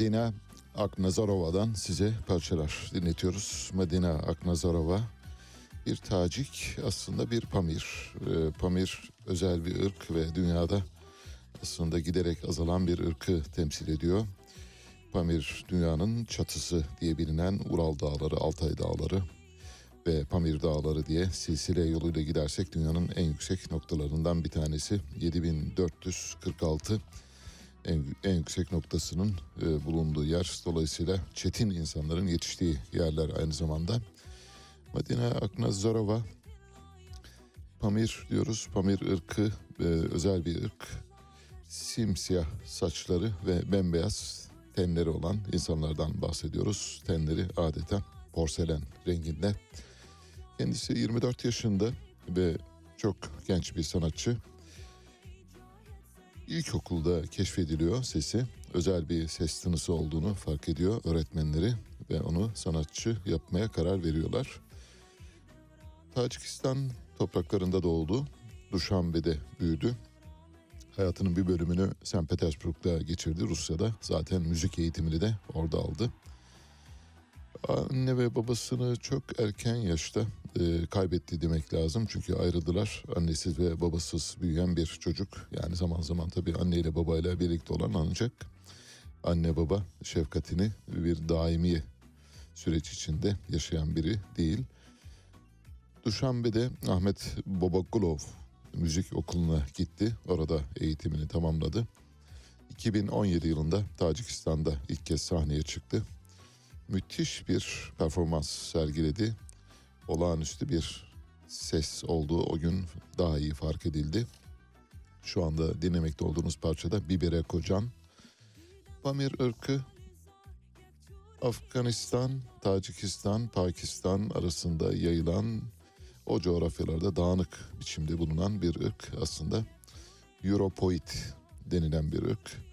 Madina Aknazarova'dan size parçalar dinletiyoruz. Madina Aknazarova bir Tacik aslında bir Pamir. Ee, Pamir özel bir ırk ve dünyada aslında giderek azalan bir ırkı temsil ediyor. Pamir dünyanın çatısı diye bilinen Ural Dağları, Altay Dağları ve Pamir Dağları diye silsile yoluyla gidersek dünyanın en yüksek noktalarından bir tanesi 7446 en, en yüksek noktasının e, bulunduğu yer. Dolayısıyla çetin insanların yetiştiği yerler aynı zamanda. Madina Aknazarova Pamir diyoruz. Pamir ırkı e, özel bir ırk. Simsiyah saçları ve bembeyaz tenleri olan insanlardan bahsediyoruz. Tenleri adeta porselen renginde. Kendisi 24 yaşında ve çok genç bir sanatçı. İlkokulda keşfediliyor sesi. Özel bir ses tınısı olduğunu fark ediyor öğretmenleri ve onu sanatçı yapmaya karar veriyorlar. Tacikistan topraklarında doğdu. Duşanbe'de büyüdü. Hayatının bir bölümünü St. Petersburg'da geçirdi Rusya'da. Zaten müzik eğitimini de orada aldı. Anne ve babasını çok erken yaşta e, kaybetti demek lazım. Çünkü ayrıldılar. Annesiz ve babasız büyüyen bir çocuk. Yani zaman zaman tabii anneyle babayla birlikte olan ancak anne baba şefkatini bir daimi süreç içinde yaşayan biri değil. Duşanbe'de Ahmet Bobokulov müzik okuluna gitti. Orada eğitimini tamamladı. 2017 yılında Tacikistan'da ilk kez sahneye çıktı. Müthiş bir performans sergiledi. Olağanüstü bir ses olduğu o gün daha iyi fark edildi. Şu anda dinlemekte olduğunuz parçada Bibere Kocan. Pamir ırkı Afganistan, Tacikistan, Pakistan arasında yayılan o coğrafyalarda dağınık biçimde bulunan bir ırk aslında Europoid denilen bir ırk.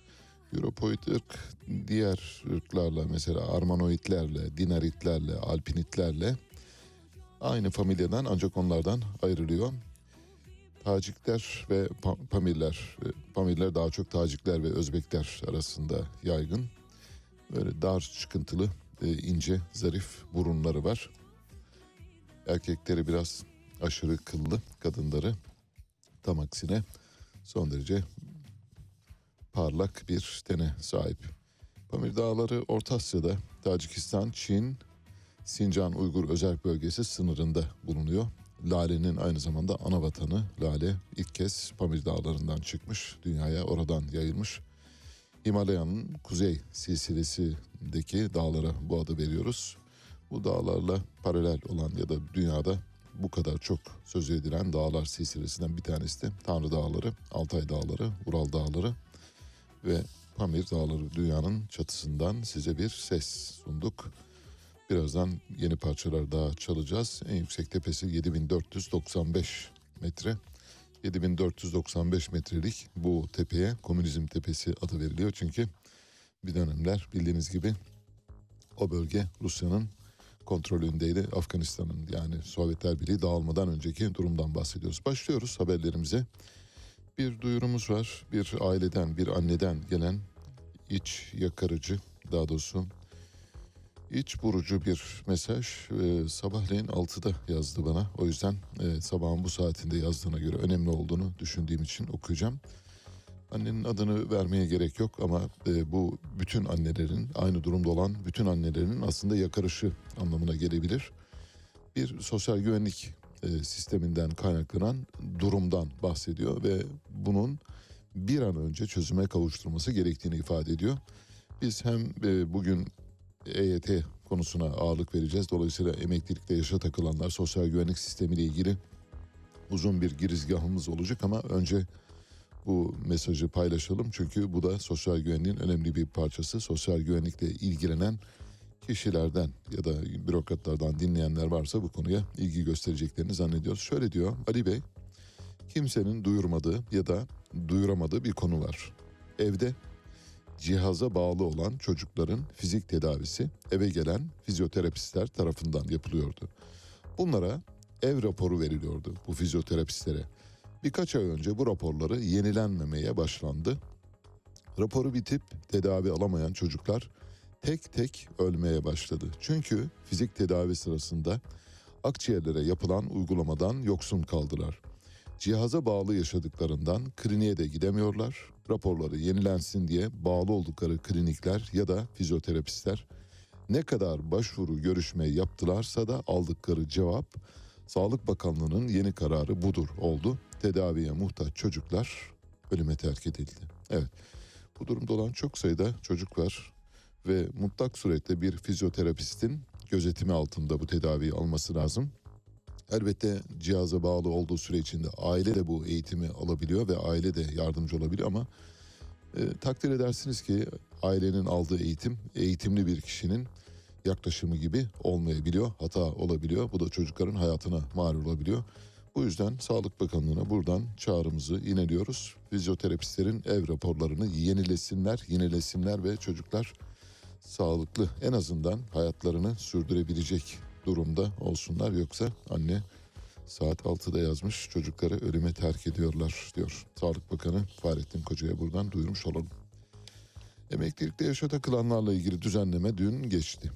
Europoid ırk diğer ırklarla mesela Armanoidlerle, Dinaritlerle, Alpinitlerle aynı familyadan ancak onlardan ayrılıyor. Tacikler ve Pa- Pamirler, e, Pamirler daha çok Tacikler ve Özbekler arasında yaygın. Böyle dar çıkıntılı, e, ince, zarif burunları var. Erkekleri biraz aşırı kıllı, kadınları tam aksine son derece parlak bir tene sahip. Pamir Dağları Orta Asya'da Tacikistan, Çin, Sincan Uygur Özerk Bölgesi sınırında bulunuyor. Lale'nin aynı zamanda ana vatanı Lale ilk kez Pamir Dağları'ndan çıkmış, dünyaya oradan yayılmış. Himalaya'nın kuzey silsilesindeki dağlara bu adı veriyoruz. Bu dağlarla paralel olan ya da dünyada bu kadar çok söz edilen dağlar silsilesinden bir tanesi de Tanrı Dağları, Altay Dağları, Ural Dağları ve Pamir Dağları dünyanın çatısından size bir ses sunduk. Birazdan yeni parçalar daha çalacağız. En yüksek tepesi 7495 metre. 7495 metrelik bu tepeye Komünizm Tepesi adı veriliyor. Çünkü bir dönemler bildiğiniz gibi o bölge Rusya'nın kontrolündeydi. Afganistan'ın yani Sovyetler Birliği dağılmadan önceki durumdan bahsediyoruz. Başlıyoruz haberlerimize. Bir duyurumuz var. Bir aileden, bir anneden gelen iç yakarıcı, daha doğrusu iç burucu bir mesaj. Ee, sabahleyin 6'da yazdı bana. O yüzden e, sabahın bu saatinde yazdığına göre önemli olduğunu düşündüğüm için okuyacağım. Annenin adını vermeye gerek yok ama e, bu bütün annelerin, aynı durumda olan bütün annelerin aslında yakarışı anlamına gelebilir. Bir sosyal güvenlik e, sisteminden kaynaklanan durumdan bahsediyor ve bunun bir an önce çözüme kavuşturması gerektiğini ifade ediyor. Biz hem e, bugün EYT konusuna ağırlık vereceğiz. Dolayısıyla emeklilikte yaşa takılanlar sosyal güvenlik sistemiyle ilgili uzun bir girizgahımız olacak ama önce bu mesajı paylaşalım. Çünkü bu da sosyal güvenliğin önemli bir parçası. Sosyal güvenlikle ilgilenen kişilerden ya da bürokratlardan dinleyenler varsa bu konuya ilgi göstereceklerini zannediyoruz. Şöyle diyor Ali Bey, kimsenin duyurmadığı ya da duyuramadığı bir konu var. Evde cihaza bağlı olan çocukların fizik tedavisi eve gelen fizyoterapistler tarafından yapılıyordu. Bunlara ev raporu veriliyordu bu fizyoterapistlere. Birkaç ay önce bu raporları yenilenmemeye başlandı. Raporu bitip tedavi alamayan çocuklar tek tek ölmeye başladı. Çünkü fizik tedavi sırasında akciğerlere yapılan uygulamadan yoksun kaldılar. Cihaza bağlı yaşadıklarından kliniğe de gidemiyorlar. Raporları yenilensin diye bağlı oldukları klinikler ya da fizyoterapistler ne kadar başvuru görüşme yaptılarsa da aldıkları cevap Sağlık Bakanlığı'nın yeni kararı budur oldu. Tedaviye muhtaç çocuklar ölüme terk edildi. Evet bu durumda olan çok sayıda çocuk var ve mutlak surette bir fizyoterapistin gözetimi altında bu tedaviyi alması lazım. Elbette cihaza bağlı olduğu süre içinde aile de bu eğitimi alabiliyor ve aile de yardımcı olabiliyor ama e, takdir edersiniz ki ailenin aldığı eğitim eğitimli bir kişinin yaklaşımı gibi olmayabiliyor, hata olabiliyor. Bu da çocukların hayatına mal olabiliyor. Bu yüzden Sağlık Bakanlığı'na buradan çağrımızı ineliyoruz. Fizyoterapistlerin ev raporlarını yenilesinler, yenilesinler ve çocuklar sağlıklı en azından hayatlarını sürdürebilecek durumda olsunlar. Yoksa anne saat 6'da yazmış çocukları ölüme terk ediyorlar diyor. Sağlık Bakanı Fahrettin Koca'ya buradan duyurmuş olalım. Emeklilikte yaşa takılanlarla ilgili düzenleme dün geçti.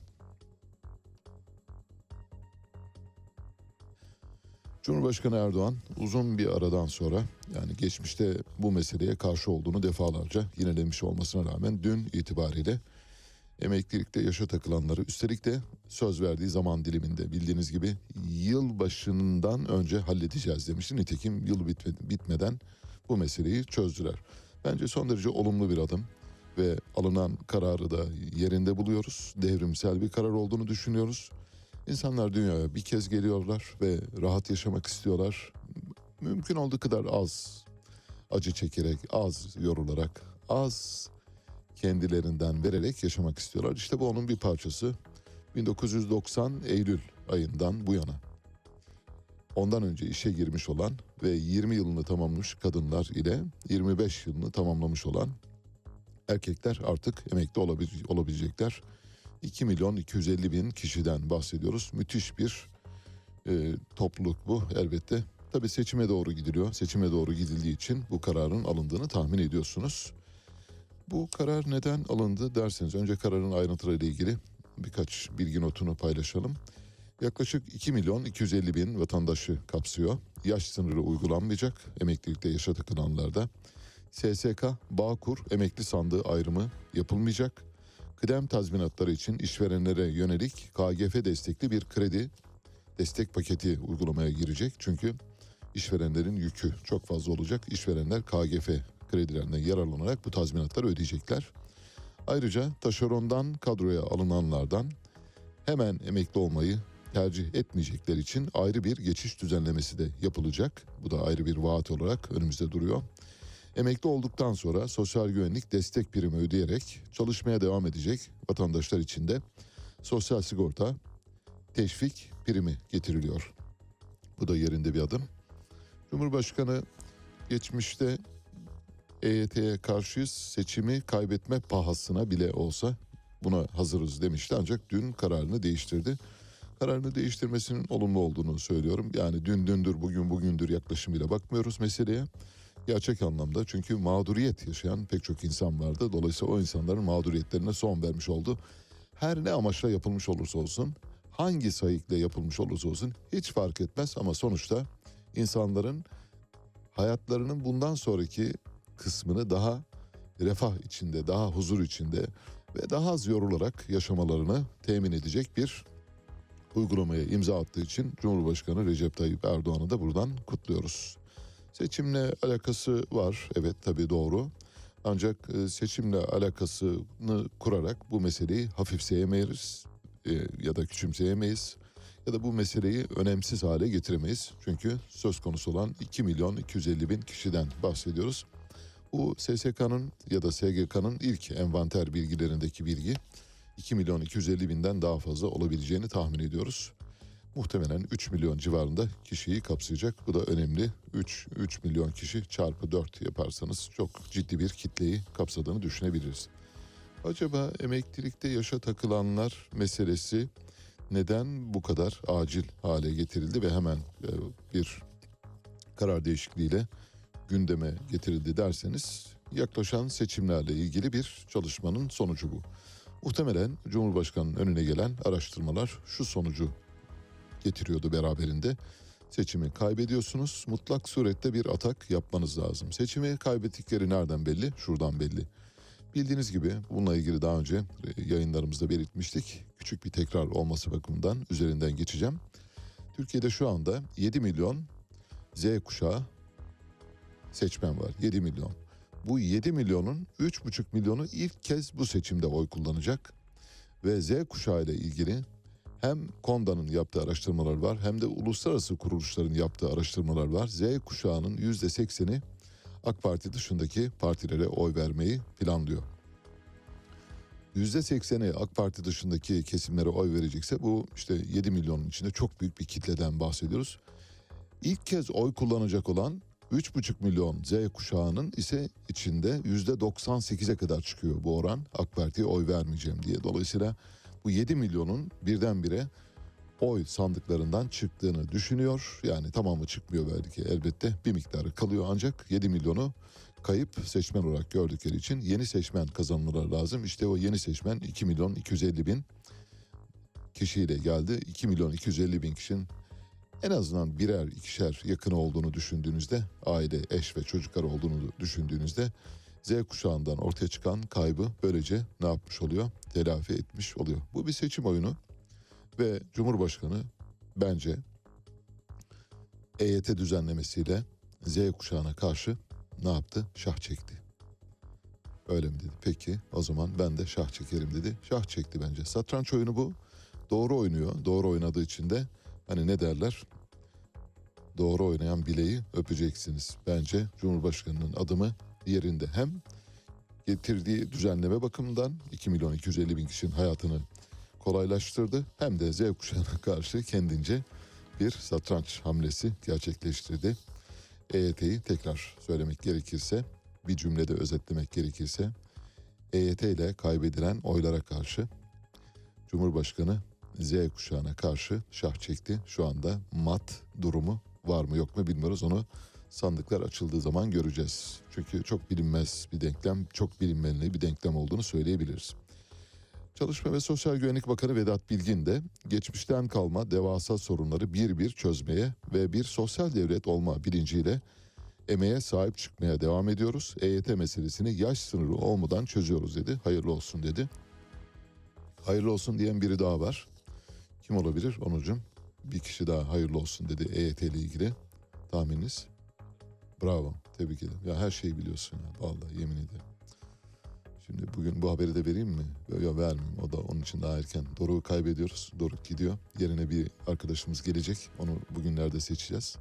Cumhurbaşkanı Erdoğan uzun bir aradan sonra yani geçmişte bu meseleye karşı olduğunu defalarca yinelemiş olmasına rağmen dün itibariyle emeklilikte yaşa takılanları üstelik de söz verdiği zaman diliminde bildiğiniz gibi yıl başından önce halledeceğiz demişti. Nitekim yıl bitme- bitmeden bu meseleyi çözdüler. Bence son derece olumlu bir adım. ve alınan kararı da yerinde buluyoruz. Devrimsel bir karar olduğunu düşünüyoruz. İnsanlar dünyaya bir kez geliyorlar ve rahat yaşamak istiyorlar. Mümkün olduğu kadar az acı çekerek, az yorularak, az kendilerinden vererek yaşamak istiyorlar. İşte bu onun bir parçası. 1990 Eylül ayından bu yana. Ondan önce işe girmiş olan ve 20 yılını tamamlamış kadınlar ile 25 yılını tamamlamış olan erkekler artık emekli olabil- olabilecekler. 2 milyon 250 bin kişiden bahsediyoruz. Müthiş bir e, topluluk bu elbette. Tabii seçime doğru gidiliyor. Seçime doğru gidildiği için bu kararın alındığını tahmin ediyorsunuz. Bu karar neden alındı derseniz önce kararın ayrıntılarıyla ilgili birkaç bilgi notunu paylaşalım. Yaklaşık 2 milyon 250 bin vatandaşı kapsıyor. Yaş sınırı uygulanmayacak emeklilikte yaşa takılanlarda. SSK, Bağkur, emekli sandığı ayrımı yapılmayacak. Kıdem tazminatları için işverenlere yönelik KGF destekli bir kredi destek paketi uygulamaya girecek. Çünkü işverenlerin yükü çok fazla olacak. İşverenler KGF kredilerinden yararlanarak bu tazminatları ödeyecekler. Ayrıca taşerondan kadroya alınanlardan hemen emekli olmayı tercih etmeyecekler için ayrı bir geçiş düzenlemesi de yapılacak. Bu da ayrı bir vaat olarak önümüzde duruyor. Emekli olduktan sonra sosyal güvenlik destek primi ödeyerek çalışmaya devam edecek vatandaşlar için de sosyal sigorta teşvik primi getiriliyor. Bu da yerinde bir adım. Cumhurbaşkanı geçmişte EYT'ye karşıyız seçimi kaybetme pahasına bile olsa buna hazırız demişti ancak dün kararını değiştirdi. Kararını değiştirmesinin olumlu olduğunu söylüyorum. Yani dün dündür bugün bugündür yaklaşımıyla bakmıyoruz meseleye. Gerçek anlamda çünkü mağduriyet yaşayan pek çok insan vardı. Dolayısıyla o insanların mağduriyetlerine son vermiş oldu. Her ne amaçla yapılmış olursa olsun, hangi sayıkla yapılmış olursa olsun hiç fark etmez ama sonuçta insanların hayatlarının bundan sonraki kısmını daha refah içinde, daha huzur içinde ve daha az yorularak yaşamalarını temin edecek bir uygulamaya imza attığı için Cumhurbaşkanı Recep Tayyip Erdoğan'ı da buradan kutluyoruz. Seçimle alakası var, evet tabii doğru. Ancak e, seçimle alakasını kurarak bu meseleyi hafifseyemeyiz e, ya da küçümseyemeyiz ya da bu meseleyi önemsiz hale getiremeyiz. Çünkü söz konusu olan 2 milyon 250 bin kişiden bahsediyoruz. Bu SSK'nın ya da SGK'nın ilk envanter bilgilerindeki bilgi 2 milyon 250 binden daha fazla olabileceğini tahmin ediyoruz. Muhtemelen 3 milyon civarında kişiyi kapsayacak. Bu da önemli. 3, 3 milyon kişi çarpı 4 yaparsanız çok ciddi bir kitleyi kapsadığını düşünebiliriz. Acaba emeklilikte yaşa takılanlar meselesi neden bu kadar acil hale getirildi ve hemen e, bir karar değişikliğiyle gündeme getirildi derseniz yaklaşan seçimlerle ilgili bir çalışmanın sonucu bu. Muhtemelen Cumhurbaşkanı'nın önüne gelen araştırmalar şu sonucu getiriyordu beraberinde. Seçimi kaybediyorsunuz. Mutlak surette bir atak yapmanız lazım. Seçimi kaybettikleri nereden belli? Şuradan belli. Bildiğiniz gibi bununla ilgili daha önce e, yayınlarımızda belirtmiştik. Küçük bir tekrar olması bakımından üzerinden geçeceğim. Türkiye'de şu anda 7 milyon Z kuşağı seçmen var. 7 milyon. Bu 7 milyonun 3,5 milyonu ilk kez bu seçimde oy kullanacak. Ve Z kuşağı ile ilgili hem KONDA'nın yaptığı araştırmalar var hem de uluslararası kuruluşların yaptığı araştırmalar var. Z kuşağının %80'i AK Parti dışındaki partilere oy vermeyi planlıyor. %80'i AK Parti dışındaki kesimlere oy verecekse bu işte 7 milyonun içinde çok büyük bir kitleden bahsediyoruz. İlk kez oy kullanacak olan 3,5 milyon Z kuşağının ise içinde %98'e kadar çıkıyor bu oran. AK Parti'ye oy vermeyeceğim diye. Dolayısıyla bu 7 milyonun birdenbire oy sandıklarından çıktığını düşünüyor. Yani tamamı çıkmıyor belki elbette bir miktarı kalıyor ancak 7 milyonu kayıp seçmen olarak gördükleri için yeni seçmen kazanmaları lazım. İşte o yeni seçmen 2 milyon 250 bin kişiyle geldi. 2 milyon 250 bin kişinin en azından birer ikişer yakını olduğunu düşündüğünüzde aile, eş ve çocuklar olduğunu düşündüğünüzde Z kuşağından ortaya çıkan kaybı böylece ne yapmış oluyor? Telafi etmiş oluyor. Bu bir seçim oyunu ve Cumhurbaşkanı bence EYT düzenlemesiyle Z kuşağına karşı ne yaptı? Şah çekti. Öyle mi dedi. Peki o zaman ben de şah çekerim dedi. Şah çekti bence. Satranç oyunu bu. Doğru oynuyor. Doğru oynadığı için de hani ne derler? Doğru oynayan bileği öpeceksiniz. Bence Cumhurbaşkanı'nın adımı yerinde. Hem getirdiği düzenleme bakımından 2 milyon 250 bin kişinin hayatını kolaylaştırdı. Hem de Z kuşağına karşı kendince bir satranç hamlesi gerçekleştirdi. EYT'yi tekrar söylemek gerekirse, bir cümlede özetlemek gerekirse, EYT ile kaybedilen oylara karşı Cumhurbaşkanı Z kuşağına karşı şah çekti. Şu anda mat durumu var mı yok mu bilmiyoruz. Onu sandıklar açıldığı zaman göreceğiz. Çünkü çok bilinmez bir denklem, çok bilinmeli bir denklem olduğunu söyleyebiliriz. Çalışma ve Sosyal Güvenlik Bakanı Vedat Bilgin de geçmişten kalma devasa sorunları bir bir çözmeye ve bir sosyal devlet olma bilinciyle emeğe sahip çıkmaya devam ediyoruz. EYT meselesini yaş sınırı olmadan çözüyoruz dedi. Hayırlı olsun dedi. Hayırlı olsun diyen biri daha var. Kim olabilir Onurcuğum? Bir kişi daha hayırlı olsun dedi EYT ile ilgili. Tahmininiz? Bravo. Tebrik ederim. Ya her şeyi biliyorsun ya. Vallahi yemin ederim. Şimdi bugün bu haberi de vereyim mi? Yok vermeyeyim. O da onun için daha erken. Doruk'u kaybediyoruz. Doruk gidiyor. Yerine bir arkadaşımız gelecek. Onu bugünlerde seçeceğiz.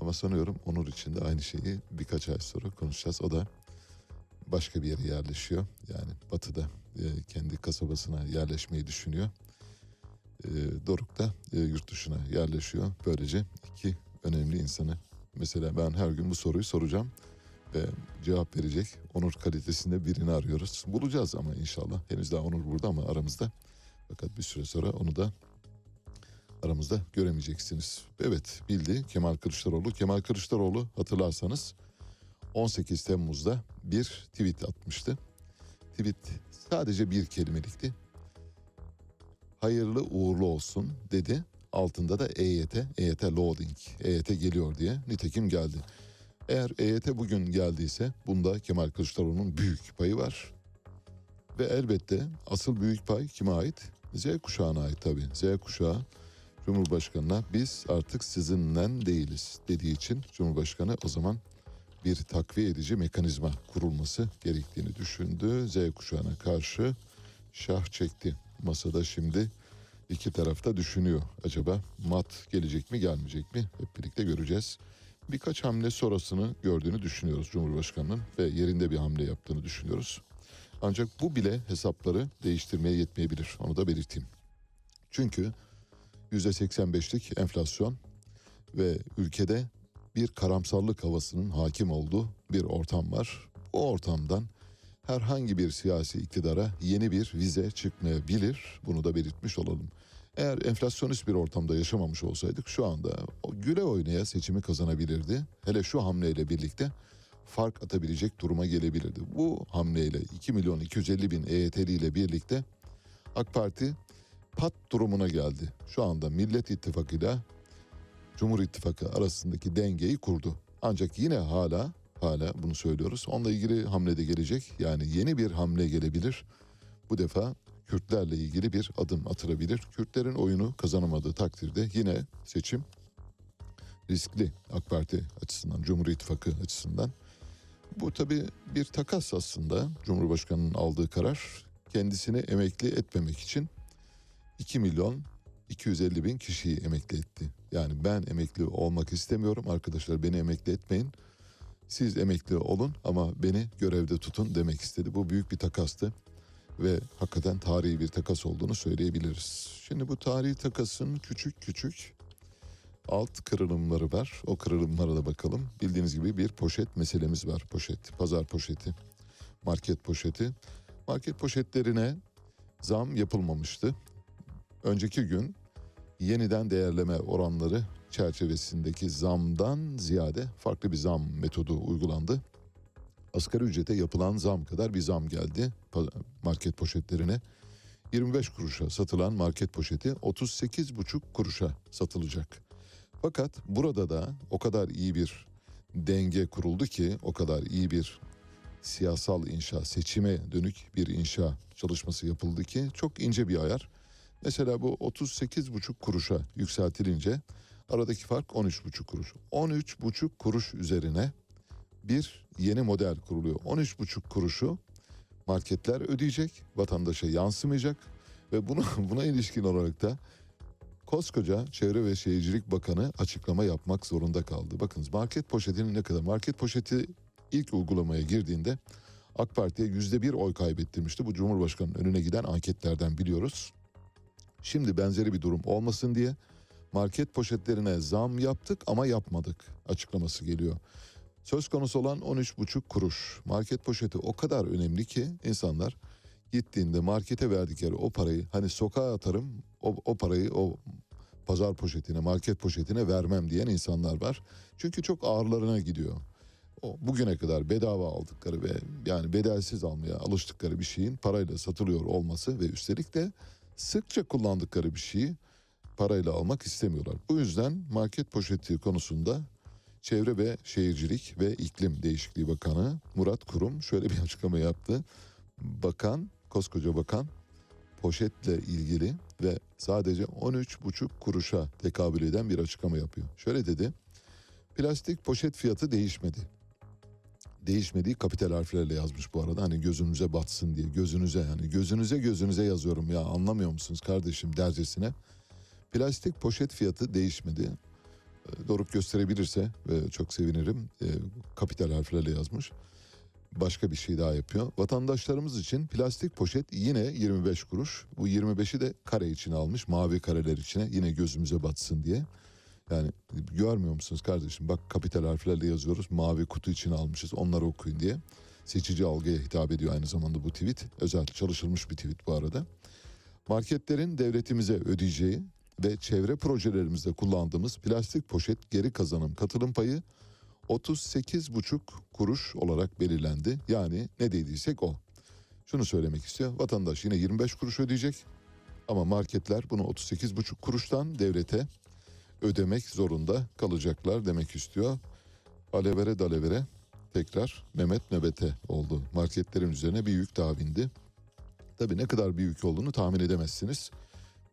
Ama sanıyorum Onur için de aynı şeyi birkaç ay sonra konuşacağız. O da başka bir yere yerleşiyor. Yani batıda e, kendi kasabasına yerleşmeyi düşünüyor. E, Doruk da e, yurt dışına yerleşiyor. Böylece iki önemli insanı. Mesela ben her gün bu soruyu soracağım ve cevap verecek Onur kalitesinde birini arıyoruz. Bulacağız ama inşallah. Henüz daha Onur burada ama aramızda. Fakat bir süre sonra onu da aramızda göremeyeceksiniz. Evet bildi Kemal Kılıçdaroğlu. Kemal Kılıçdaroğlu hatırlarsanız 18 Temmuz'da bir tweet atmıştı. Tweet sadece bir kelimelikti. Hayırlı uğurlu olsun dedi. Altında da EYT, EYT loading, EYT geliyor diye. Nitekim geldi. Eğer EYT bugün geldiyse bunda Kemal Kılıçdaroğlu'nun büyük payı var. Ve elbette asıl büyük pay kime ait? Z kuşağına ait tabii. Z kuşağı Cumhurbaşkanı'na biz artık sizinle değiliz dediği için Cumhurbaşkanı o zaman bir takviye edici mekanizma kurulması gerektiğini düşündü. Z kuşağına karşı şah çekti. Masada şimdi iki tarafta düşünüyor. Acaba mat gelecek mi gelmeyecek mi? Hep birlikte göreceğiz. Birkaç hamle sonrasını gördüğünü düşünüyoruz Cumhurbaşkanı'nın ve yerinde bir hamle yaptığını düşünüyoruz. Ancak bu bile hesapları değiştirmeye yetmeyebilir. Onu da belirteyim. Çünkü %85'lik enflasyon ve ülkede bir karamsarlık havasının hakim olduğu bir ortam var. Bu ortamdan herhangi bir siyasi iktidara yeni bir vize çıkmayabilir. Bunu da belirtmiş olalım. Eğer enflasyonist bir ortamda yaşamamış olsaydık şu anda güle oynaya seçimi kazanabilirdi. Hele şu hamleyle birlikte fark atabilecek duruma gelebilirdi. Bu hamleyle 2 milyon 250 bin EYT'li ile birlikte AK Parti pat durumuna geldi. Şu anda Millet İttifakı ile Cumhur İttifakı arasındaki dengeyi kurdu. Ancak yine hala hala bunu söylüyoruz. Onunla ilgili hamle de gelecek. Yani yeni bir hamle gelebilir. Bu defa Kürtlerle ilgili bir adım atılabilir. Kürtlerin oyunu kazanamadığı takdirde yine seçim riskli AK Parti açısından, Cumhur İttifakı açısından. Bu tabii bir takas aslında Cumhurbaşkanı'nın aldığı karar. Kendisini emekli etmemek için 2 milyon 250 bin kişiyi emekli etti. Yani ben emekli olmak istemiyorum arkadaşlar beni emekli etmeyin. Siz emekli olun ama beni görevde tutun demek istedi. Bu büyük bir takastı ve hakikaten tarihi bir takas olduğunu söyleyebiliriz. Şimdi bu tarihi takasın küçük küçük alt kırılımları var. O kırılımlara da bakalım. Bildiğiniz gibi bir poşet meselemiz var. Poşet, pazar poşeti, market poşeti. Market poşetlerine zam yapılmamıştı. Önceki gün yeniden değerleme oranları çerçevesindeki zamdan ziyade farklı bir zam metodu uygulandı. Asgari ücrete yapılan zam kadar bir zam geldi market poşetlerine. 25 kuruşa satılan market poşeti 38,5 kuruşa satılacak. Fakat burada da o kadar iyi bir denge kuruldu ki, o kadar iyi bir siyasal inşa, seçime dönük bir inşa çalışması yapıldı ki çok ince bir ayar. Mesela bu 38,5 kuruşa yükseltilince aradaki fark 13,5 kuruş. 13,5 kuruş üzerine bir yeni model kuruluyor. 13,5 kuruşu marketler ödeyecek, vatandaşa yansımayacak ve buna buna ilişkin olarak da koskoca Çevre ve Şehircilik Bakanı açıklama yapmak zorunda kaldı. Bakınız market poşetinin ne kadar? Market poşeti ilk uygulamaya girdiğinde AK Parti'ye yüzde bir oy kaybettirmişti. Bu Cumhurbaşkanı'nın önüne giden anketlerden biliyoruz. Şimdi benzeri bir durum olmasın diye market poşetlerine zam yaptık ama yapmadık açıklaması geliyor. Söz konusu olan 13,5 kuruş. Market poşeti o kadar önemli ki insanlar gittiğinde markete verdikleri o parayı hani sokağa atarım o, o parayı o pazar poşetine market poşetine vermem diyen insanlar var. Çünkü çok ağırlarına gidiyor. O bugüne kadar bedava aldıkları ve yani bedelsiz almaya alıştıkları bir şeyin parayla satılıyor olması ve üstelik de sıkça kullandıkları bir şeyi parayla almak istemiyorlar. Bu yüzden market poşeti konusunda Çevre ve Şehircilik ve İklim Değişikliği Bakanı Murat Kurum şöyle bir açıklama yaptı. Bakan, koskoca bakan poşetle ilgili ve sadece 13,5 kuruşa tekabül eden bir açıklama yapıyor. Şöyle dedi. Plastik poşet fiyatı değişmedi. Değişmediği kapital harflerle yazmış bu arada. Hani gözünüze batsın diye. Gözünüze yani gözünüze gözünüze yazıyorum ya anlamıyor musunuz kardeşim dercesine. Plastik poşet fiyatı değişmedi. Ee, Doruk gösterebilirse çok sevinirim. E, Kapital harflerle yazmış. Başka bir şey daha yapıyor. Vatandaşlarımız için plastik poşet yine 25 kuruş. Bu 25'i de kare için almış. Mavi kareler içine yine gözümüze batsın diye. Yani görmüyor musunuz kardeşim? Bak kapital harflerle yazıyoruz. Mavi kutu için almışız. Onları okuyun diye. Seçici algıya hitap ediyor aynı zamanda bu tweet. Özel çalışılmış bir tweet bu arada. Marketlerin devletimize ödeyeceği ve çevre projelerimizde kullandığımız plastik poşet geri kazanım katılım payı 38,5 kuruş olarak belirlendi. Yani ne dediysek o. Şunu söylemek istiyor. Vatandaş yine 25 kuruş ödeyecek. Ama marketler bunu 38,5 kuruştan devlete ödemek zorunda kalacaklar demek istiyor. Alevere dalevere tekrar Mehmet nöbete oldu. Marketlerin üzerine bir yük daha bindi. Tabii ne kadar bir yük olduğunu tahmin edemezsiniz.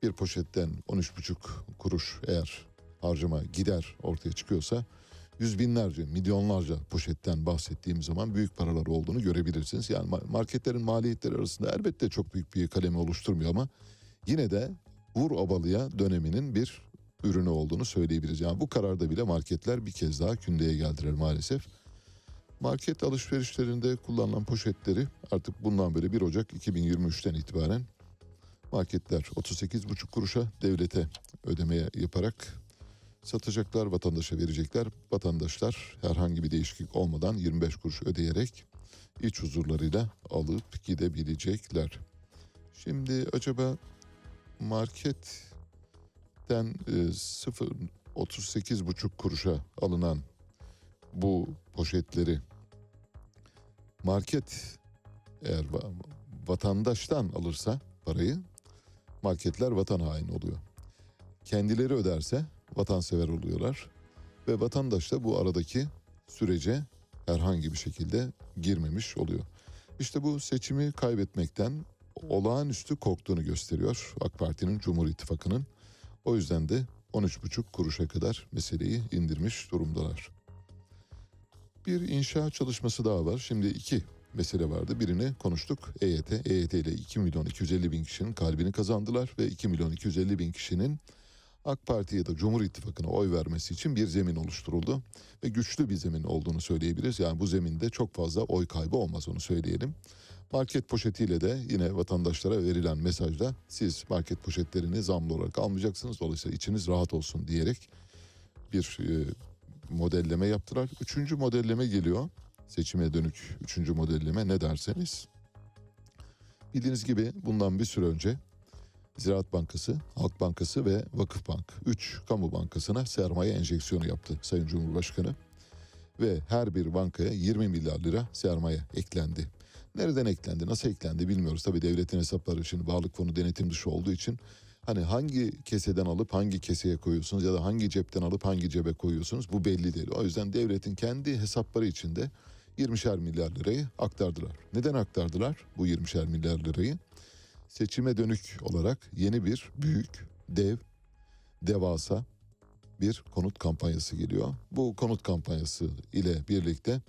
Bir poşetten 13,5 kuruş eğer harcama gider ortaya çıkıyorsa yüz binlerce, milyonlarca poşetten bahsettiğim zaman büyük paralar olduğunu görebilirsiniz. Yani ma- marketlerin maliyetleri arasında elbette çok büyük bir kalemi oluşturmuyor ama yine de vur obalıya döneminin bir ürünü olduğunu söyleyebiliriz. Yani bu kararda bile marketler bir kez daha kündeye geldiler maalesef. Market alışverişlerinde kullanılan poşetleri artık bundan böyle 1 Ocak 2023'ten itibaren marketler 38,5 kuruşa devlete ödemeye yaparak satacaklar, vatandaşa verecekler. Vatandaşlar herhangi bir değişiklik olmadan 25 kuruş ödeyerek iç huzurlarıyla alıp gidebilecekler. Şimdi acaba marketten e, 0 38,5 kuruşa alınan bu poşetleri market eğer va- vatandaştan alırsa parayı marketler vatan haini oluyor. Kendileri öderse vatansever oluyorlar ve vatandaş da bu aradaki sürece herhangi bir şekilde girmemiş oluyor. İşte bu seçimi kaybetmekten olağanüstü korktuğunu gösteriyor AK Parti'nin Cumhur İttifakı'nın. O yüzden de 13,5 kuruşa kadar meseleyi indirmiş durumdalar. Bir inşaat çalışması daha var. Şimdi iki mesele vardı. Birini konuştuk. EYT. EYT ile 2 milyon 250 bin kişinin kalbini kazandılar ve 2 milyon 250 bin kişinin AK Parti ya da Cumhur İttifakı'na oy vermesi için bir zemin oluşturuldu. Ve güçlü bir zemin olduğunu söyleyebiliriz. Yani bu zeminde çok fazla oy kaybı olmaz onu söyleyelim. Market poşetiyle de yine vatandaşlara verilen mesajda siz market poşetlerini zamlı olarak almayacaksınız. Dolayısıyla içiniz rahat olsun diyerek bir e, modelleme yaptılar. Üçüncü modelleme geliyor. Seçime dönük üçüncü modelleme ne derseniz. Bildiğiniz gibi bundan bir süre önce Ziraat Bankası, Halk Bankası ve Vakıfbank 3 kamu bankasına sermaye enjeksiyonu yaptı Sayın Cumhurbaşkanı. Ve her bir bankaya 20 milyar lira sermaye eklendi. Nereden eklendi, nasıl eklendi bilmiyoruz. Tabii devletin hesapları şimdi Varlık Fonu denetim dışı olduğu için hani hangi keseden alıp hangi keseye koyuyorsunuz ya da hangi cepten alıp hangi cebe koyuyorsunuz bu belli değil. O yüzden devletin kendi hesapları içinde 20'şer milyar lirayı aktardılar. Neden aktardılar bu 20'şer milyar lirayı? Seçime dönük olarak yeni bir büyük, dev, devasa bir konut kampanyası geliyor. Bu konut kampanyası ile birlikte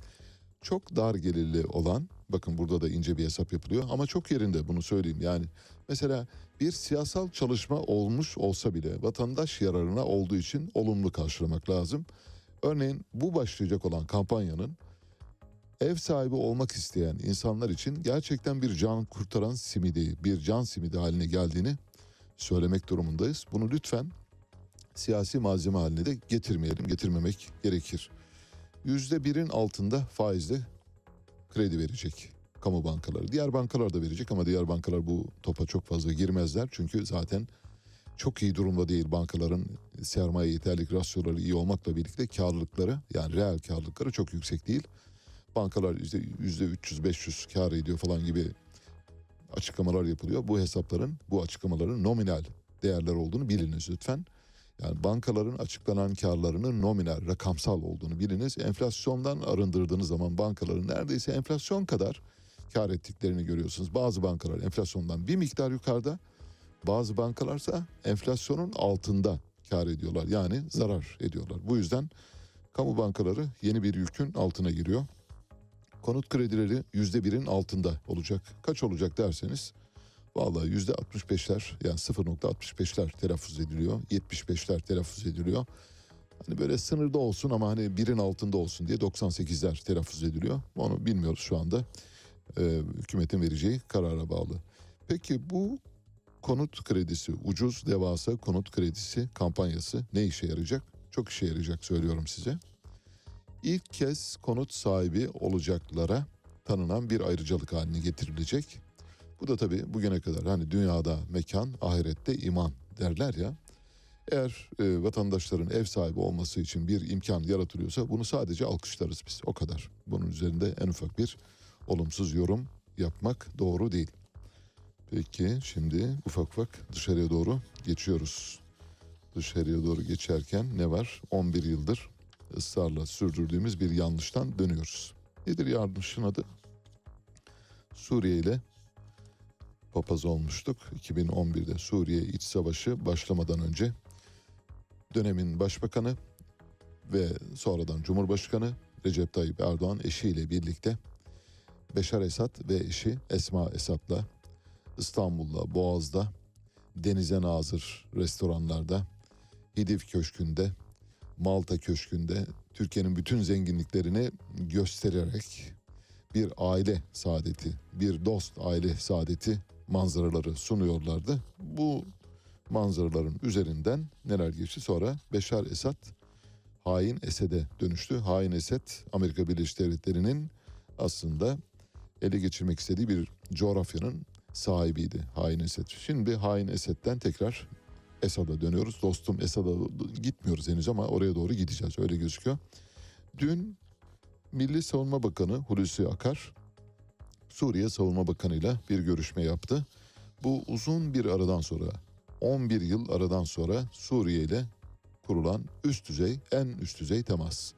çok dar gelirli olan bakın burada da ince bir hesap yapılıyor ama çok yerinde bunu söyleyeyim yani mesela bir siyasal çalışma olmuş olsa bile vatandaş yararına olduğu için olumlu karşılamak lazım. Örneğin bu başlayacak olan kampanyanın ev sahibi olmak isteyen insanlar için gerçekten bir can kurtaran simidi, bir can simidi haline geldiğini söylemek durumundayız. Bunu lütfen siyasi malzeme haline de getirmeyelim, getirmemek gerekir. Yüzde birin altında faizle kredi verecek kamu bankaları. Diğer bankalar da verecek ama diğer bankalar bu topa çok fazla girmezler. Çünkü zaten çok iyi durumda değil bankaların sermaye yeterlik rasyoları iyi olmakla birlikte karlılıkları yani reel karlılıkları çok yüksek değil. Bankalar işte yüzde 300-500 kar ediyor falan gibi açıklamalar yapılıyor. Bu hesapların, bu açıklamaların nominal değerler olduğunu biliniz lütfen. Yani bankaların açıklanan karlarının nominal, rakamsal olduğunu biliniz. Enflasyondan arındırdığınız zaman bankaların neredeyse enflasyon kadar kar ettiklerini görüyorsunuz. Bazı bankalar enflasyondan bir miktar yukarıda, bazı bankalarsa enflasyonun altında kar ediyorlar. Yani zarar ediyorlar. Bu yüzden kamu bankaları yeni bir yükün altına giriyor. Konut kredileri yüzde birin altında olacak. Kaç olacak derseniz Vallahi yüzde 65'ler yani 0.65'ler telaffuz ediliyor. 75'ler telaffuz ediliyor. Hani böyle sınırda olsun ama hani birin altında olsun diye 98'ler telaffuz ediliyor. Onu bilmiyoruz şu anda. Ee, hükümetin vereceği karara bağlı. Peki bu konut kredisi, ucuz devasa konut kredisi kampanyası ne işe yarayacak? Çok işe yarayacak söylüyorum size. İlk kez konut sahibi olacaklara tanınan bir ayrıcalık haline getirilecek. Bu da tabii bugüne kadar hani dünyada mekan, ahirette iman derler ya. Eğer e, vatandaşların ev sahibi olması için bir imkan yaratılıyorsa bunu sadece alkışlarız biz. O kadar. Bunun üzerinde en ufak bir olumsuz yorum yapmak doğru değil. Peki şimdi ufak ufak dışarıya doğru geçiyoruz. Dışarıya doğru geçerken ne var? 11 yıldır ısrarla sürdürdüğümüz bir yanlıştan dönüyoruz. Nedir yanlışın adı? Suriye ile papaz olmuştuk. 2011'de Suriye iç savaşı başlamadan önce dönemin başbakanı ve sonradan Cumhurbaşkanı Recep Tayyip Erdoğan eşiyle birlikte Beşar Esad ve eşi Esma Esad'la İstanbul'da, Boğaz'da, denize nazır restoranlarda, Hidiv Köşkü'nde, Malta Köşkü'nde Türkiye'nin bütün zenginliklerini göstererek bir aile saadeti, bir dost aile saadeti manzaraları sunuyorlardı. Bu manzaraların üzerinden neler geçti sonra Beşar Esad hain Esed'e dönüştü. Hain Esed Amerika Birleşik Devletleri'nin aslında ele geçirmek istediği bir coğrafyanın sahibiydi Hain Esed. Şimdi Hain Esed'den tekrar Esad'a dönüyoruz. Dostum Esad'a gitmiyoruz henüz ama oraya doğru gideceğiz öyle gözüküyor. Dün Milli Savunma Bakanı Hulusi Akar Suriye Savunma Bakanı ile bir görüşme yaptı. Bu uzun bir aradan sonra 11 yıl aradan sonra Suriye ile kurulan üst düzey en üst düzey temas.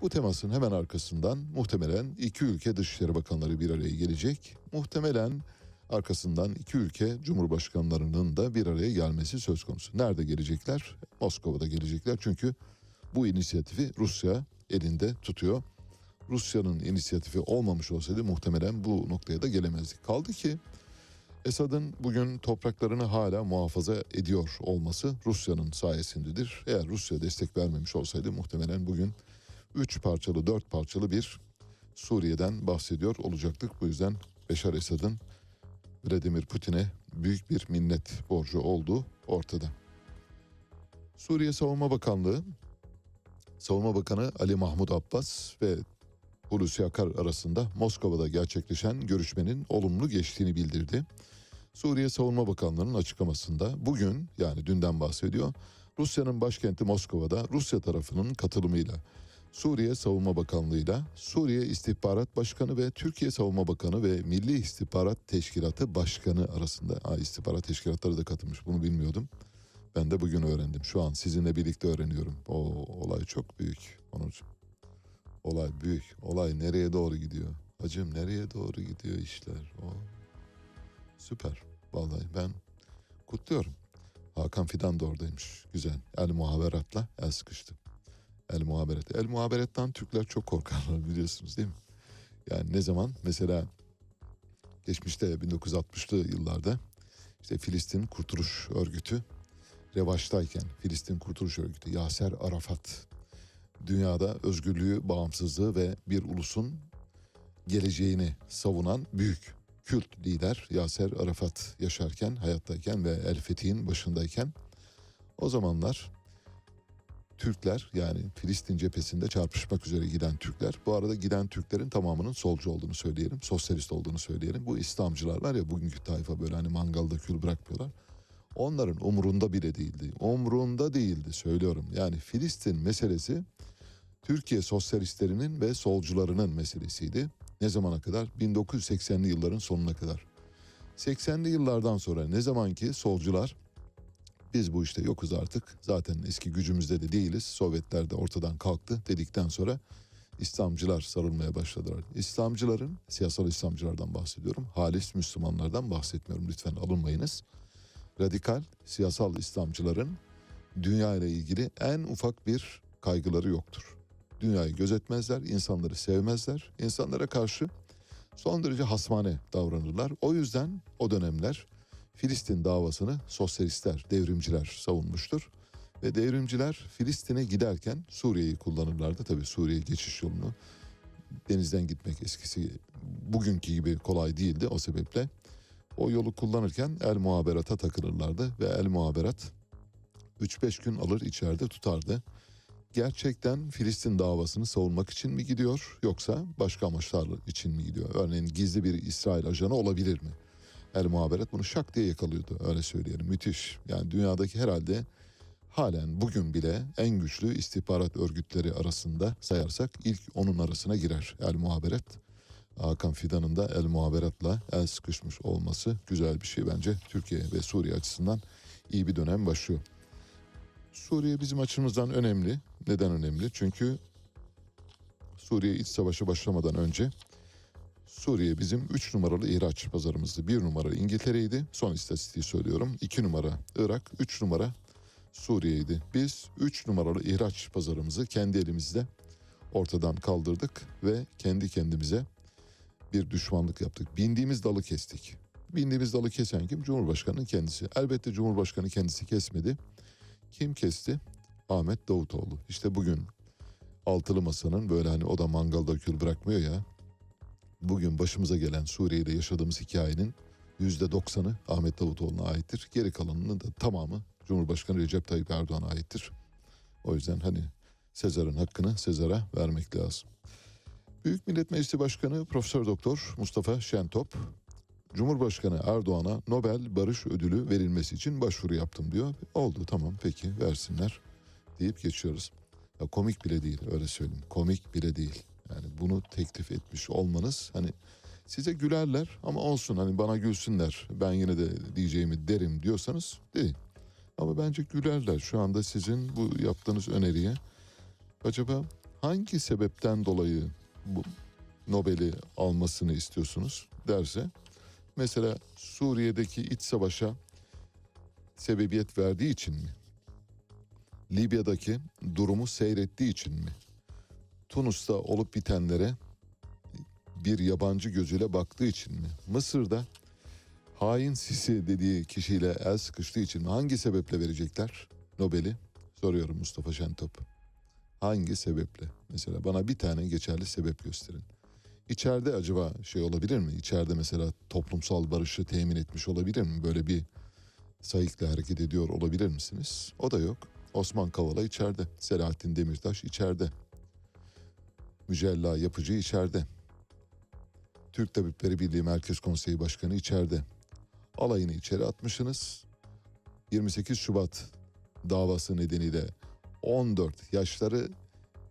Bu temasın hemen arkasından muhtemelen iki ülke Dışişleri Bakanları bir araya gelecek. Muhtemelen arkasından iki ülke Cumhurbaşkanlarının da bir araya gelmesi söz konusu. Nerede gelecekler? Moskova'da gelecekler çünkü bu inisiyatifi Rusya elinde tutuyor. Rusya'nın inisiyatifi olmamış olsaydı muhtemelen bu noktaya da gelemezdik. Kaldı ki Esad'ın bugün topraklarını hala muhafaza ediyor olması Rusya'nın sayesindedir. Eğer Rusya destek vermemiş olsaydı muhtemelen bugün üç parçalı, dört parçalı bir Suriye'den bahsediyor olacaktık. Bu yüzden Beşar Esad'ın Vladimir Putin'e büyük bir minnet borcu olduğu ortada. Suriye Savunma Bakanlığı Savunma Bakanı Ali Mahmut Abbas ve Hulusi Akar arasında Moskova'da gerçekleşen görüşmenin olumlu geçtiğini bildirdi. Suriye Savunma Bakanlığı'nın açıklamasında bugün yani dünden bahsediyor. Rusya'nın başkenti Moskova'da Rusya tarafının katılımıyla Suriye Savunma Bakanlığı'yla Suriye İstihbarat Başkanı ve Türkiye Savunma Bakanı ve Milli İstihbarat Teşkilatı Başkanı arasında Aa, istihbarat teşkilatları da katılmış bunu bilmiyordum. Ben de bugün öğrendim. Şu an sizinle birlikte öğreniyorum. O olay çok büyük. Onun için. Olay büyük. Olay nereye doğru gidiyor? Hacım nereye doğru gidiyor işler? O süper. Vallahi ben kutluyorum. Hakan Fidan da oradaymış. Güzel. El muhaberatla el sıkıştı. El muhaberet. El muhaberetten Türkler çok korkarlar biliyorsunuz değil mi? Yani ne zaman? Mesela geçmişte 1960'lı yıllarda işte Filistin Kurtuluş Örgütü revaçtayken Filistin Kurtuluş Örgütü Yaser Arafat dünyada özgürlüğü, bağımsızlığı ve bir ulusun geleceğini savunan büyük kült lider Yaser Arafat yaşarken, hayattayken ve El Fethi'nin başındayken o zamanlar Türkler yani Filistin cephesinde çarpışmak üzere giden Türkler. Bu arada giden Türklerin tamamının solcu olduğunu söyleyelim. Sosyalist olduğunu söyleyelim. Bu İslamcılar var ya bugünkü tayfa böyle hani mangalda kül bırakmıyorlar. Onların umurunda bile değildi. Umurunda değildi söylüyorum. Yani Filistin meselesi Türkiye sosyalistlerinin ve solcularının meselesiydi. Ne zamana kadar? 1980'li yılların sonuna kadar. 80'li yıllardan sonra ne zaman ki solcular biz bu işte yokuz artık zaten eski gücümüzde de değiliz Sovyetler de ortadan kalktı dedikten sonra İslamcılar sarılmaya başladılar. İslamcıların siyasal İslamcılardan bahsediyorum halis Müslümanlardan bahsetmiyorum lütfen alınmayınız. Radikal siyasal İslamcıların dünya ile ilgili en ufak bir kaygıları yoktur. Dünyayı gözetmezler, insanları sevmezler, insanlara karşı son derece hasmane davranırlar. O yüzden o dönemler Filistin davasını sosyalistler, devrimciler savunmuştur. Ve devrimciler Filistin'e giderken Suriye'yi kullanırlardı. Tabii Suriye geçiş yolunu denizden gitmek eskisi bugünkü gibi kolay değildi o sebeple. O yolu kullanırken El Muhaberat'a takılırlardı ve El Muhaberat 3-5 gün alır içeride tutardı. Gerçekten Filistin davasını savunmak için mi gidiyor yoksa başka amaçlar için mi gidiyor? Örneğin gizli bir İsrail ajanı olabilir mi? El Muhaberat bunu şak diye yakalıyordu öyle söyleyelim. Müthiş. Yani dünyadaki herhalde halen bugün bile en güçlü istihbarat örgütleri arasında sayarsak ilk onun arasına girer El Muhaberat. Hakan Fidan'ın da El Muhaberat'la el sıkışmış olması güzel bir şey bence. Türkiye ve Suriye açısından iyi bir dönem başlıyor. Suriye bizim açımızdan önemli. Neden önemli? Çünkü Suriye iç savaşı başlamadan önce Suriye bizim 3 numaralı ihraç pazarımızdı. 1 numara İngiltere'ydi. Son istatistiği söylüyorum. 2 numara Irak, 3 numara Suriye'ydi. Biz 3 numaralı ihraç pazarımızı kendi elimizde ortadan kaldırdık ve kendi kendimize bir düşmanlık yaptık. Bindiğimiz dalı kestik. Bindiğimiz dalı kesen kim? Cumhurbaşkanının kendisi. Elbette Cumhurbaşkanı kendisi kesmedi. Kim kesti? Ahmet Davutoğlu. İşte bugün altılı masanın böyle hani o da mangalda kül bırakmıyor ya. Bugün başımıza gelen Suriye'de yaşadığımız hikayenin yüzde doksanı Ahmet Davutoğlu'na aittir. Geri kalanının da tamamı Cumhurbaşkanı Recep Tayyip Erdoğan'a aittir. O yüzden hani Sezar'ın hakkını Sezar'a vermek lazım. Büyük Millet Meclisi Başkanı Profesör Doktor Mustafa Şentop Cumhurbaşkanı Erdoğan'a Nobel Barış Ödülü verilmesi için başvuru yaptım diyor. Oldu tamam peki versinler deyip geçiyoruz. Ya komik bile değil öyle söyleyeyim. Komik bile değil. Yani bunu teklif etmiş olmanız hani size gülerler ama olsun hani bana gülsünler. Ben yine de diyeceğimi derim diyorsanız değil. Ama bence gülerler. Şu anda sizin bu yaptığınız öneriye acaba hangi sebepten dolayı bu Nobel'i almasını istiyorsunuz derse mesela Suriye'deki iç savaşa sebebiyet verdiği için mi? Libya'daki durumu seyrettiği için mi? Tunus'ta olup bitenlere bir yabancı gözüyle baktığı için mi? Mısır'da hain Sisi dediği kişiyle el sıkıştığı için mi? Hangi sebeple verecekler Nobel'i? Soruyorum Mustafa Şentop. Hangi sebeple? Mesela bana bir tane geçerli sebep gösterin. İçeride acaba şey olabilir mi? İçeride mesela toplumsal barışı temin etmiş olabilir mi? Böyle bir sayıkla hareket ediyor olabilir misiniz? O da yok. Osman Kavala içeride. Selahattin Demirtaş içeride. Mücella Yapıcı içeride. Türk Tabipleri Birliği Merkez Konseyi Başkanı içeride. Alayını içeri atmışsınız. 28 Şubat davası nedeniyle 14 yaşları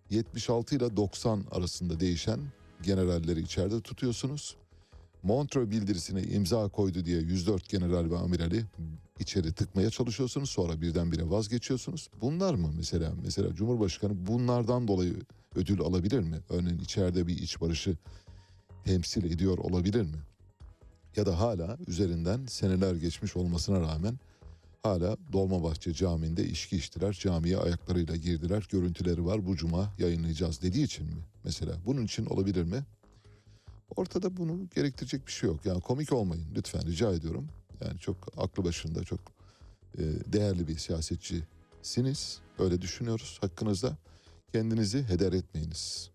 76 ile 90 arasında değişen generalleri içeride tutuyorsunuz. Montreux bildirisine imza koydu diye 104 general ve amirali içeri tıkmaya çalışıyorsunuz. Sonra birdenbire vazgeçiyorsunuz. Bunlar mı mesela? Mesela Cumhurbaşkanı bunlardan dolayı ödül alabilir mi? Örneğin içeride bir iç barışı temsil ediyor olabilir mi? Ya da hala üzerinden seneler geçmiş olmasına rağmen hala Dolmabahçe Camii'nde içki içtiler. Camiye ayaklarıyla girdiler. Görüntüleri var bu cuma yayınlayacağız dediği için mi? Mesela bunun için olabilir mi? Ortada bunu gerektirecek bir şey yok. Yani komik olmayın lütfen rica ediyorum. Yani çok aklı başında çok e, değerli bir siyasetçisiniz. Öyle düşünüyoruz hakkınızda. Kendinizi heder etmeyiniz.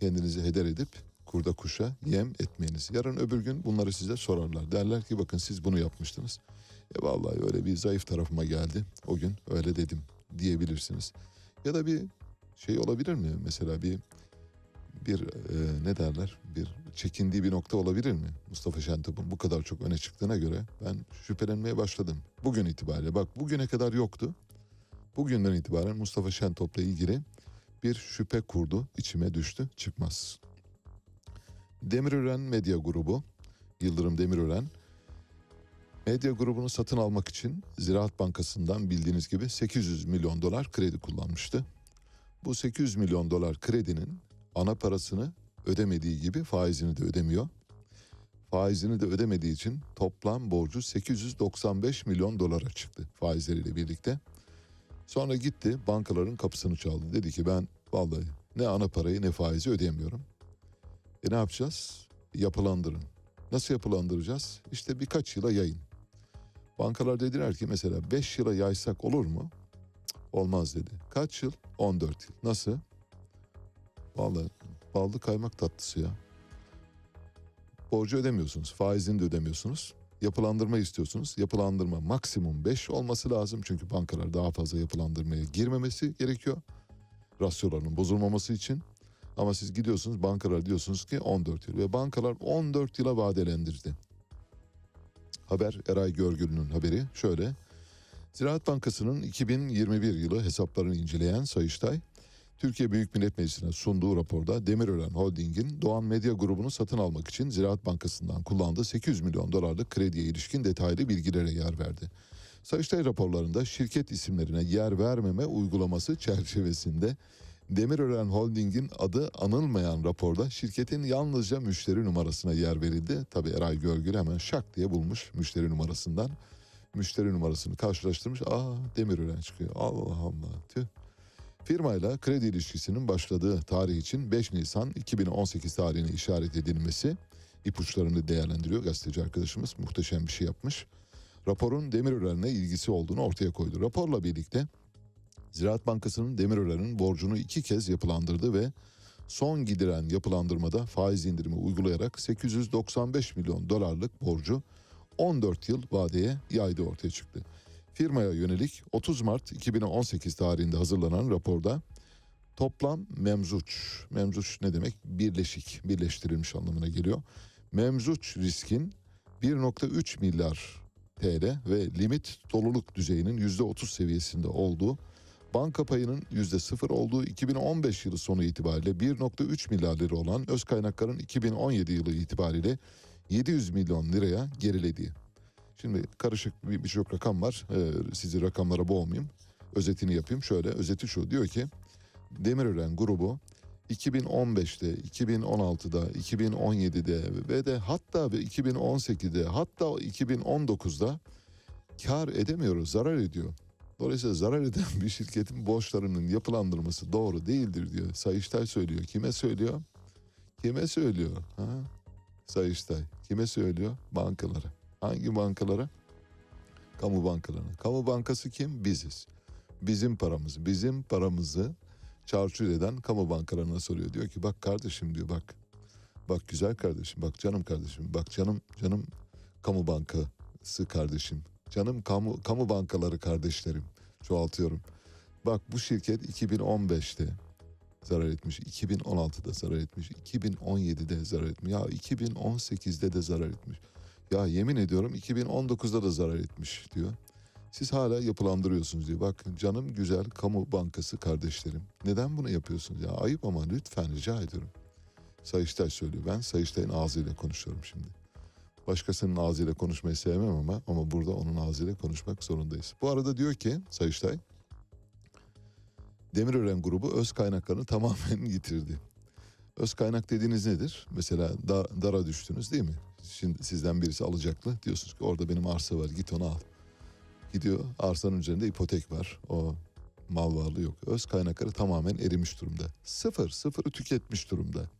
Kendinizi heder edip kurda kuşa yem etmeyiniz. Yarın öbür gün bunları size sorarlar. Derler ki bakın siz bunu yapmıştınız. E vallahi öyle bir zayıf tarafıma geldi. O gün öyle dedim diyebilirsiniz. Ya da bir şey olabilir mi? Mesela bir bir e, ne derler? Bir çekindiği bir nokta olabilir mi? Mustafa Şentop'un bu kadar çok öne çıktığına göre ben şüphelenmeye başladım. Bugün itibariyle bak bugüne kadar yoktu. Bugünden itibaren Mustafa Şentop'la ilgili bir şüphe kurdu, içime düştü, çıkmaz. Demirören Medya Grubu, Yıldırım Demirören, medya grubunu satın almak için Ziraat Bankası'ndan bildiğiniz gibi 800 milyon dolar kredi kullanmıştı. Bu 800 milyon dolar kredinin ana parasını ödemediği gibi faizini de ödemiyor. Faizini de ödemediği için toplam borcu 895 milyon dolara çıktı faizleriyle birlikte. Sonra gitti bankaların kapısını çaldı. Dedi ki ben vallahi ne ana parayı ne faizi ödeyemiyorum. E ne yapacağız? Yapılandırın. Nasıl yapılandıracağız? İşte birkaç yıla yayın. Bankalar dediler ki mesela 5 yıla yaysak olur mu? Olmaz dedi. Kaç yıl? 14 yıl. Nasıl? Vallahi ballı kaymak tatlısı ya. Borcu ödemiyorsunuz. Faizini de ödemiyorsunuz. Yapılandırma istiyorsunuz. Yapılandırma maksimum 5 olması lazım. Çünkü bankalar daha fazla yapılandırmaya girmemesi gerekiyor. Rasyolarının bozulmaması için. Ama siz gidiyorsunuz bankalar diyorsunuz ki 14 yıl. Ve bankalar 14 yıla vadelendirdi. Haber Eray Görgül'ün haberi şöyle. Ziraat Bankası'nın 2021 yılı hesaplarını inceleyen Sayıştay, Türkiye Büyük Millet Meclisi'ne sunduğu raporda Demirören Holding'in Doğan Medya grubunu satın almak için Ziraat Bankası'ndan kullandığı 800 milyon dolarlık krediye ilişkin detaylı bilgilere yer verdi. Sayıştay raporlarında şirket isimlerine yer vermeme uygulaması çerçevesinde Demirören Holding'in adı anılmayan raporda şirketin yalnızca müşteri numarasına yer verildi. Tabi Eray Görgül hemen şak diye bulmuş müşteri numarasından. Müşteri numarasını karşılaştırmış. Aa Demirören çıkıyor. Allah Allah. Tüh. Firmayla kredi ilişkisinin başladığı tarih için 5 Nisan 2018 tarihine işaret edilmesi ipuçlarını değerlendiriyor gazeteci arkadaşımız. Muhteşem bir şey yapmış. Raporun Demirören'le ilgisi olduğunu ortaya koydu. Raporla birlikte Ziraat Bankası'nın Demirören'in borcunu iki kez yapılandırdı ve son gidiren yapılandırmada faiz indirimi uygulayarak 895 milyon dolarlık borcu 14 yıl vadeye yaydı ortaya çıktı. Firmaya yönelik 30 Mart 2018 tarihinde hazırlanan raporda toplam memzuç, memzuç ne demek? Birleşik, birleştirilmiş anlamına geliyor. Memzuç riskin 1.3 milyar TL ve limit doluluk düzeyinin %30 seviyesinde olduğu, banka payının %0 olduğu 2015 yılı sonu itibariyle 1.3 milyar lira olan öz kaynakların 2017 yılı itibariyle 700 milyon liraya gerilediği. Şimdi karışık bir- birçok rakam var. Ee, sizi rakamlara boğmayayım. Özetini yapayım. Şöyle özeti şu. Diyor ki Demirören grubu 2015'te, 2016'da, 2017'de ve de hatta ve 2018'de hatta 2019'da kar edemiyoruz, zarar ediyor. Dolayısıyla zarar eden bir şirketin borçlarının yapılandırması doğru değildir diyor. Sayıştay söylüyor. Kime söylüyor? Kime söylüyor? Ha? Sayıştay. Kime söylüyor? Bankalara. Hangi bankalara? Kamu bankalarına. Kamu bankası kim? Biziz. Bizim paramız, bizim paramızı çarçur eden kamu bankalarına soruyor. Diyor ki bak kardeşim diyor bak. Bak güzel kardeşim, bak canım kardeşim, bak canım canım kamu bankası kardeşim. Canım kamu kamu bankaları kardeşlerim. Çoğaltıyorum. Bak bu şirket 2015'te zarar etmiş, 2016'da zarar etmiş, 2017'de zarar etmiş. Ya 2018'de de zarar etmiş. Ya yemin ediyorum 2019'da da zarar etmiş diyor. Siz hala yapılandırıyorsunuz diyor. Bak canım güzel kamu bankası kardeşlerim. Neden bunu yapıyorsunuz ya? Ayıp ama lütfen rica ediyorum. Sayıştay söylüyor. Ben Sayıştay'ın ağzıyla konuşuyorum şimdi. Başkasının ağzıyla konuşmayı sevmem ama ama burada onun ağzıyla konuşmak zorundayız. Bu arada diyor ki Sayıştay Demirören grubu öz kaynaklarını tamamen yitirdi. Öz kaynak dediğiniz nedir? Mesela da- dara düştünüz değil mi? Şimdi sizden birisi alacaklı. Diyorsunuz ki orada benim arsa var git onu al. Gidiyor arsanın üzerinde ipotek var. O mal varlığı yok. Öz kaynakları tamamen erimiş durumda. Sıfır, sıfırı tüketmiş durumda.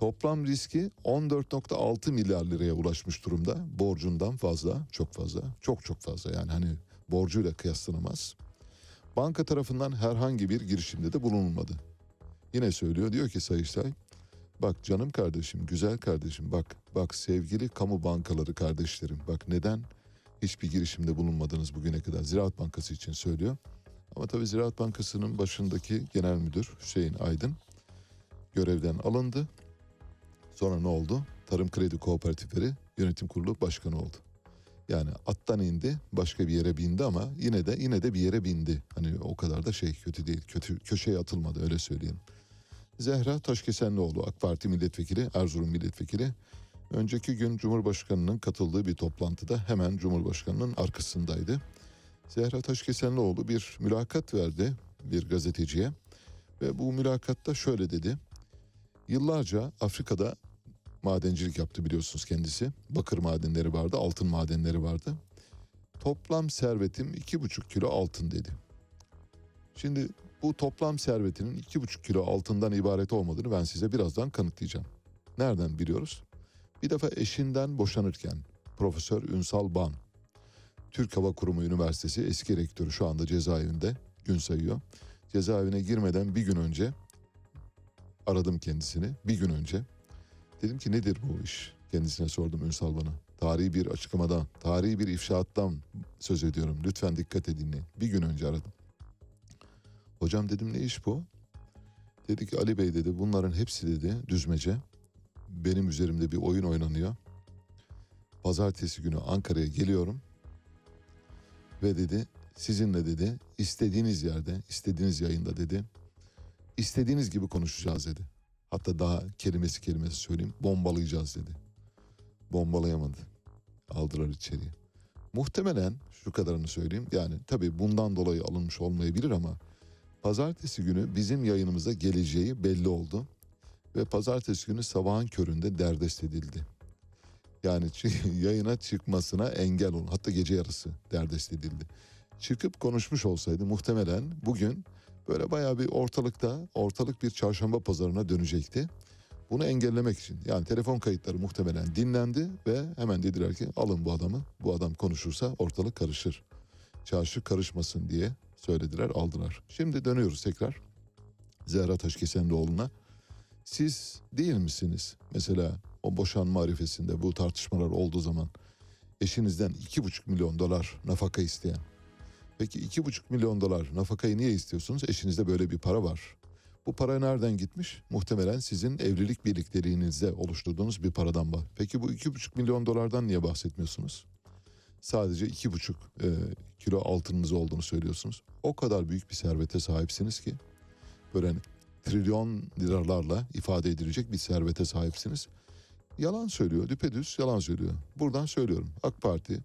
Toplam riski 14.6 milyar liraya ulaşmış durumda. Borcundan fazla, çok fazla, çok çok fazla yani hani borcuyla kıyaslanamaz. Banka tarafından herhangi bir girişimde de bulunulmadı. Yine söylüyor diyor ki Sayıştay bak canım kardeşim güzel kardeşim bak bak sevgili kamu bankaları kardeşlerim bak neden hiçbir girişimde bulunmadınız bugüne kadar Ziraat Bankası için söylüyor. Ama tabii Ziraat Bankası'nın başındaki genel müdür Hüseyin Aydın görevden alındı. Sonra ne oldu? Tarım Kredi Kooperatifleri Yönetim Kurulu Başkanı oldu. Yani attan indi, başka bir yere bindi ama yine de yine de bir yere bindi. Hani o kadar da şey kötü değil. Kötü köşeye atılmadı öyle söyleyelim. Zehra Taşkesenlioğlu AK Parti milletvekili, Erzurum milletvekili. Önceki gün Cumhurbaşkanı'nın katıldığı bir toplantıda hemen Cumhurbaşkanı'nın arkasındaydı. Zehra Taşkesenlioğlu bir mülakat verdi bir gazeteciye ve bu mülakatta şöyle dedi. Yıllarca Afrika'da madencilik yaptı biliyorsunuz kendisi. Bakır madenleri vardı, altın madenleri vardı. Toplam servetim iki buçuk kilo altın dedi. Şimdi bu toplam servetinin iki buçuk kilo altından ibaret olmadığını ben size birazdan kanıtlayacağım. Nereden biliyoruz? Bir defa eşinden boşanırken Profesör Ünsal Ban, Türk Hava Kurumu Üniversitesi eski rektörü şu anda cezaevinde gün sayıyor. Cezaevine girmeden bir gün önce aradım kendisini bir gün önce. Dedim ki nedir bu iş? Kendisine sordum Ünsal bana. Tarihi bir açıklamadan, tarihi bir ifşaattan söz ediyorum. Lütfen dikkat edin. Bir gün önce aradım. Hocam dedim ne iş bu? Dedi ki Ali Bey dedi bunların hepsi dedi düzmece. Benim üzerimde bir oyun oynanıyor. Pazartesi günü Ankara'ya geliyorum. Ve dedi sizinle dedi istediğiniz yerde, istediğiniz yayında dedi istediğiniz gibi konuşacağız dedi. Hatta daha kelimesi kelimesi söyleyeyim bombalayacağız dedi. Bombalayamadı. Aldılar içeriye. Muhtemelen şu kadarını söyleyeyim. Yani tabii bundan dolayı alınmış olmayabilir ama pazartesi günü bizim yayınımıza geleceği belli oldu. Ve pazartesi günü sabahın köründe derdest edildi. Yani yayına çıkmasına engel olun. Hatta gece yarısı derdest edildi. Çıkıp konuşmuş olsaydı muhtemelen bugün böyle bayağı bir ortalıkta ortalık bir çarşamba pazarına dönecekti. Bunu engellemek için yani telefon kayıtları muhtemelen dinlendi ve hemen dediler ki alın bu adamı. Bu adam konuşursa ortalık karışır. Çarşı karışmasın diye söylediler aldılar. Şimdi dönüyoruz tekrar Zehra Taşkesenlioğlu'na. Siz değil misiniz mesela o boşanma arifesinde bu tartışmalar olduğu zaman eşinizden iki buçuk milyon dolar nafaka isteyen Peki iki buçuk milyon dolar nafakayı niye istiyorsunuz? Eşinizde böyle bir para var. Bu para nereden gitmiş? Muhtemelen sizin evlilik birlikteliğinizde oluşturduğunuz bir paradan var. Peki bu iki buçuk milyon dolardan niye bahsetmiyorsunuz? Sadece iki buçuk e, kilo altınınız olduğunu söylüyorsunuz. O kadar büyük bir servete sahipsiniz ki böyle hani trilyon liralarla ifade edilecek bir servete sahipsiniz. Yalan söylüyor, düpedüz yalan söylüyor. Buradan söylüyorum. AK Parti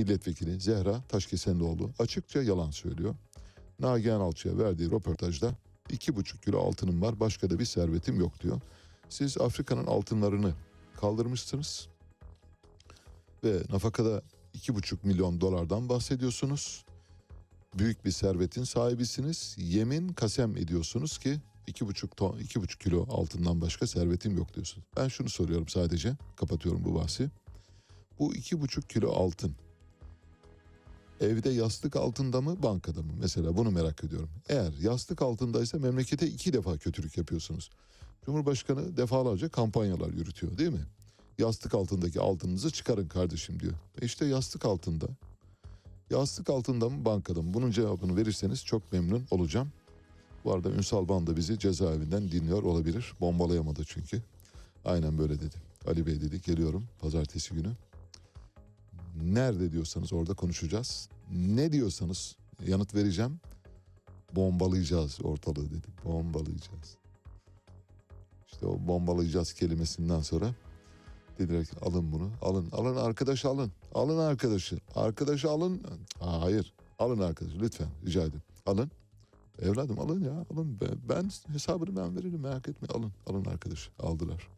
milletvekili Zehra Taşkesenlioğlu açıkça yalan söylüyor. Nagihan Alçı'ya verdiği röportajda iki buçuk kilo altınım var başka da bir servetim yok diyor. Siz Afrika'nın altınlarını kaldırmışsınız ve nafakada iki buçuk milyon dolardan bahsediyorsunuz. Büyük bir servetin sahibisiniz. Yemin kasem ediyorsunuz ki iki buçuk ton, iki buçuk kilo altından başka servetim yok diyorsunuz. Ben şunu soruyorum sadece kapatıyorum bu bahsi. Bu iki buçuk kilo altın Evde yastık altında mı bankada mı? Mesela bunu merak ediyorum. Eğer yastık altındaysa memlekete iki defa kötülük yapıyorsunuz. Cumhurbaşkanı defalarca kampanyalar yürütüyor değil mi? Yastık altındaki altınınızı çıkarın kardeşim diyor. E işte yastık altında. Yastık altında mı bankada mı? Bunun cevabını verirseniz çok memnun olacağım. Bu arada Ünsal Ban da bizi cezaevinden dinliyor olabilir. Bombalayamadı çünkü. Aynen böyle dedi. Ali Bey dedi geliyorum pazartesi günü. Nerede diyorsanız orada konuşacağız. Ne diyorsanız yanıt vereceğim. Bombalayacağız ortalığı dedi. Bombalayacağız. İşte o bombalayacağız kelimesinden sonra dediler ki alın bunu. Alın. Alın arkadaş alın. Alın arkadaşı. Arkadaşı alın. Aa, hayır. Alın arkadaşı lütfen rica ederim. Alın. Evladım alın ya alın. Ben hesabını ben veririm merak etme alın. Alın arkadaş. Aldılar.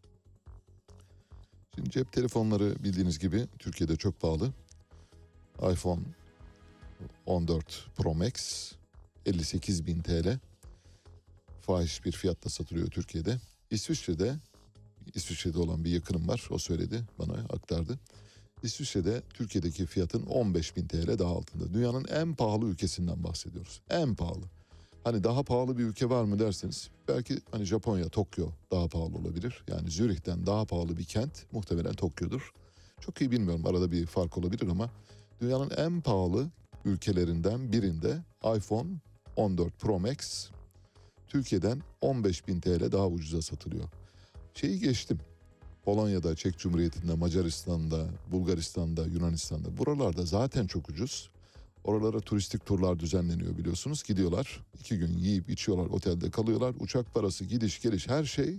Şimdi cep telefonları bildiğiniz gibi Türkiye'de çok pahalı. iPhone 14 Pro Max 58 bin TL fahiş bir fiyatla satılıyor Türkiye'de. İsviçre'de İsviçre'de olan bir yakınım var. O söyledi bana aktardı. İsviçre'de Türkiye'deki fiyatın 15 bin TL daha altında. Dünyanın en pahalı ülkesinden bahsediyoruz. En pahalı. Hani daha pahalı bir ülke var mı derseniz belki hani Japonya, Tokyo daha pahalı olabilir. Yani Zürih'ten daha pahalı bir kent muhtemelen Tokyo'dur. Çok iyi bilmiyorum arada bir fark olabilir ama dünyanın en pahalı ülkelerinden birinde iPhone 14 Pro Max Türkiye'den 15 bin TL daha ucuza satılıyor. Şeyi geçtim. Polonya'da, Çek Cumhuriyeti'nde, Macaristan'da, Bulgaristan'da, Yunanistan'da buralarda zaten çok ucuz. Oralara turistik turlar düzenleniyor biliyorsunuz. Gidiyorlar iki gün yiyip içiyorlar otelde kalıyorlar. Uçak parası gidiş geliş her şey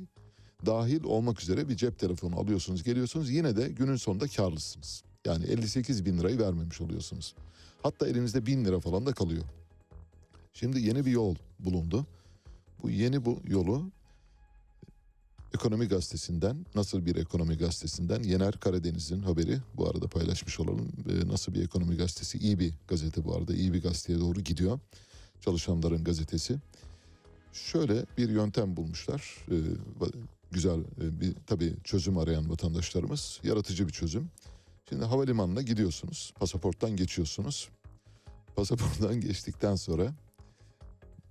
dahil olmak üzere bir cep telefonu alıyorsunuz geliyorsunuz. Yine de günün sonunda karlısınız. Yani 58 bin lirayı vermemiş oluyorsunuz. Hatta elinizde bin lira falan da kalıyor. Şimdi yeni bir yol bulundu. Bu yeni bu yolu Ekonomi Gazetesi'nden, nasıl bir ekonomi gazetesinden Yener Karadeniz'in haberi bu arada paylaşmış olalım. Ee, nasıl bir ekonomi gazetesi? İyi bir gazete bu arada. iyi bir gazeteye doğru gidiyor. Çalışanların gazetesi. Şöyle bir yöntem bulmuşlar. Va- güzel e, bir tabii çözüm arayan vatandaşlarımız. Yaratıcı bir çözüm. Şimdi havalimanına gidiyorsunuz. Pasaporttan geçiyorsunuz. Pasaporttan geçtikten sonra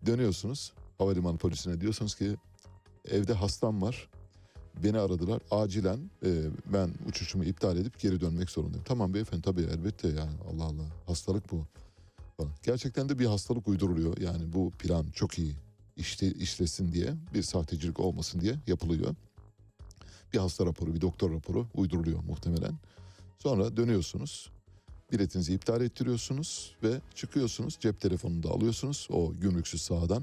dönüyorsunuz. Havalimanı polisine diyorsunuz ki evde hastam var. Beni aradılar. Acilen e, ben uçuşumu iptal edip geri dönmek zorundayım. Tamam beyefendi tabii elbette yani Allah Allah hastalık bu. Falan. Gerçekten de bir hastalık uyduruluyor. Yani bu plan çok iyi işte, işlesin diye bir sahtecilik olmasın diye yapılıyor. Bir hasta raporu, bir doktor raporu uyduruluyor muhtemelen. Sonra dönüyorsunuz. Biletinizi iptal ettiriyorsunuz ve çıkıyorsunuz. Cep telefonunu da alıyorsunuz o gümrüksüz sahadan.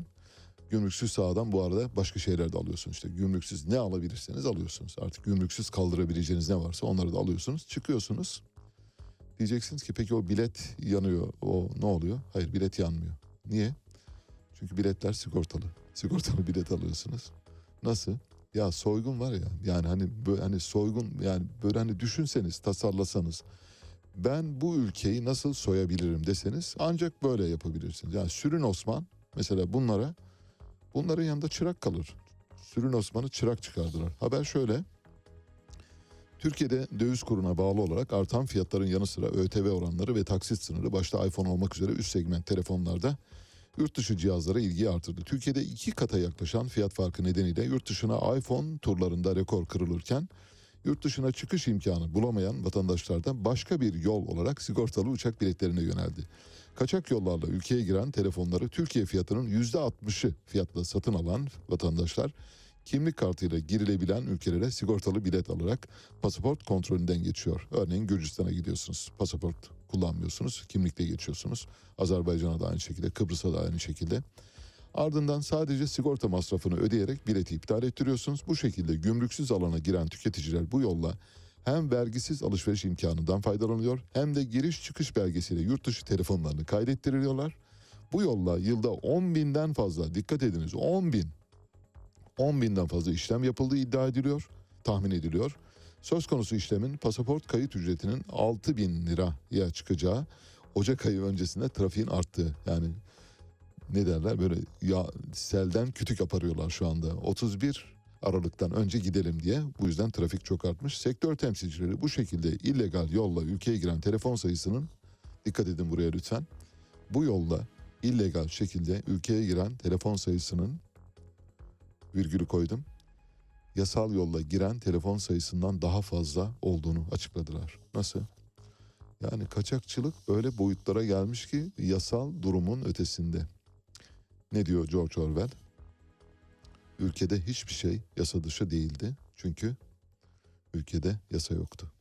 Gümrüksüz sahadan bu arada başka şeyler de alıyorsunuz. İşte gümrüksüz ne alabilirseniz alıyorsunuz. Artık gümrüksüz kaldırabileceğiniz ne varsa onları da alıyorsunuz. Çıkıyorsunuz. Diyeceksiniz ki peki o bilet yanıyor. O ne oluyor? Hayır bilet yanmıyor. Niye? Çünkü biletler sigortalı. Sigortalı bilet alıyorsunuz. Nasıl? Ya soygun var ya yani hani böyle hani soygun yani böyle hani düşünseniz tasarlasanız ben bu ülkeyi nasıl soyabilirim deseniz ancak böyle yapabilirsiniz. Yani Sürün Osman mesela bunlara bunların yanında çırak kalır. Sürün Osman'ı çırak çıkardılar. Haber şöyle. Türkiye'de döviz kuruna bağlı olarak artan fiyatların yanı sıra ÖTV oranları ve taksit sınırı başta iPhone olmak üzere üst segment telefonlarda yurt dışı cihazlara ilgiyi artırdı. Türkiye'de iki kata yaklaşan fiyat farkı nedeniyle yurt dışına iPhone turlarında rekor kırılırken yurt dışına çıkış imkanı bulamayan vatandaşlardan başka bir yol olarak sigortalı uçak biletlerine yöneldi. Kaçak yollarla ülkeye giren telefonları Türkiye fiyatının %60'ı fiyatla satın alan vatandaşlar kimlik kartıyla girilebilen ülkelere sigortalı bilet alarak pasaport kontrolünden geçiyor. Örneğin Gürcistan'a gidiyorsunuz. Pasaport kullanmıyorsunuz. Kimlikle geçiyorsunuz. Azerbaycan'a da aynı şekilde, Kıbrıs'a da aynı şekilde. Ardından sadece sigorta masrafını ödeyerek bileti iptal ettiriyorsunuz. Bu şekilde gümrüksüz alana giren tüketiciler bu yolla hem vergisiz alışveriş imkanından faydalanıyor hem de giriş çıkış belgesiyle yurt dışı telefonlarını kaydettiriyorlar. Bu yolla yılda 10 binden fazla dikkat ediniz 10 bin 10 binden fazla işlem yapıldığı iddia ediliyor, tahmin ediliyor. Söz konusu işlemin pasaport kayıt ücretinin 6 bin liraya çıkacağı Ocak ayı öncesinde trafiğin arttığı yani ne derler böyle ya selden kütük aparıyorlar şu anda. 31 Aralık'tan önce gidelim diye bu yüzden trafik çok artmış. Sektör temsilcileri bu şekilde illegal yolla ülkeye giren telefon sayısının dikkat edin buraya lütfen. Bu yolla illegal şekilde ülkeye giren telefon sayısının virgülü koydum. Yasal yolla giren telefon sayısından daha fazla olduğunu açıkladılar. Nasıl? Yani kaçakçılık öyle boyutlara gelmiş ki yasal durumun ötesinde. Ne diyor George Orwell? Ülkede hiçbir şey yasa dışı değildi. Çünkü ülkede yasa yoktu.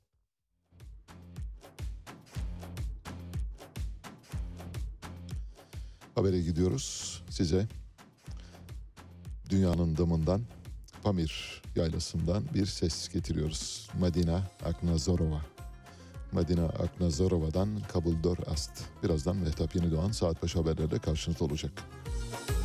Habere gidiyoruz size. Dünyanın damından Pamir yaylasından bir ses getiriyoruz. Madina Aknazorova. Madina Aknazorova'dan Kabuldor Ast. Birazdan Mehtap Yeni Doğan saat başı haberlerde karşınızda olacak. Müzik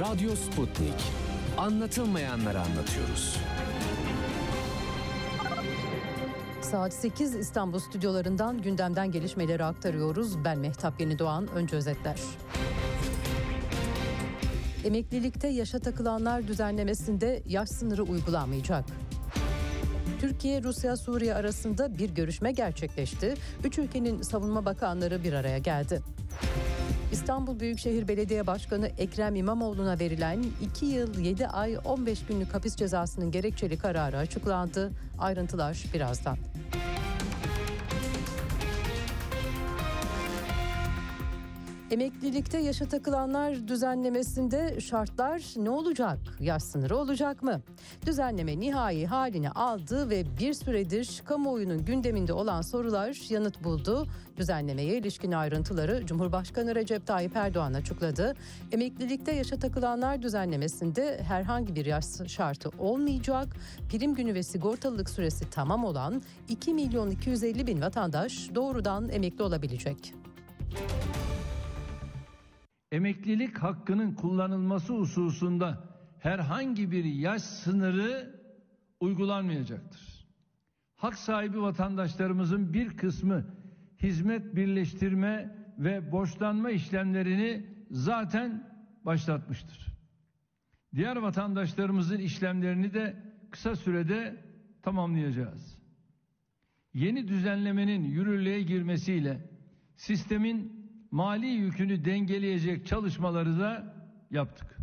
Radyo Sputnik. Anlatılmayanları anlatıyoruz. Saat 8 İstanbul stüdyolarından gündemden gelişmeleri aktarıyoruz. Ben Mehtap Yeni Doğan. Önce özetler. Emeklilikte yaşa takılanlar düzenlemesinde yaş sınırı uygulanmayacak. Türkiye, Rusya, Suriye arasında bir görüşme gerçekleşti. Üç ülkenin savunma bakanları bir araya geldi. İstanbul Büyükşehir Belediye Başkanı Ekrem İmamoğlu'na verilen 2 yıl 7 ay 15 günlük hapis cezasının gerekçeli kararı açıklandı. Ayrıntılar birazdan. Emeklilikte yaşa takılanlar düzenlemesinde şartlar ne olacak? Yaş sınırı olacak mı? Düzenleme nihai halini aldı ve bir süredir kamuoyunun gündeminde olan sorular yanıt buldu. Düzenlemeye ilişkin ayrıntıları Cumhurbaşkanı Recep Tayyip Erdoğan açıkladı. Emeklilikte yaşa takılanlar düzenlemesinde herhangi bir yaş şartı olmayacak. Prim günü ve sigortalılık süresi tamam olan 2 milyon 250 bin vatandaş doğrudan emekli olabilecek. Emeklilik hakkının kullanılması hususunda herhangi bir yaş sınırı uygulanmayacaktır. Hak sahibi vatandaşlarımızın bir kısmı hizmet birleştirme ve borçlanma işlemlerini zaten başlatmıştır. Diğer vatandaşlarımızın işlemlerini de kısa sürede tamamlayacağız. Yeni düzenlemenin yürürlüğe girmesiyle sistemin mali yükünü dengeleyecek çalışmaları da yaptık.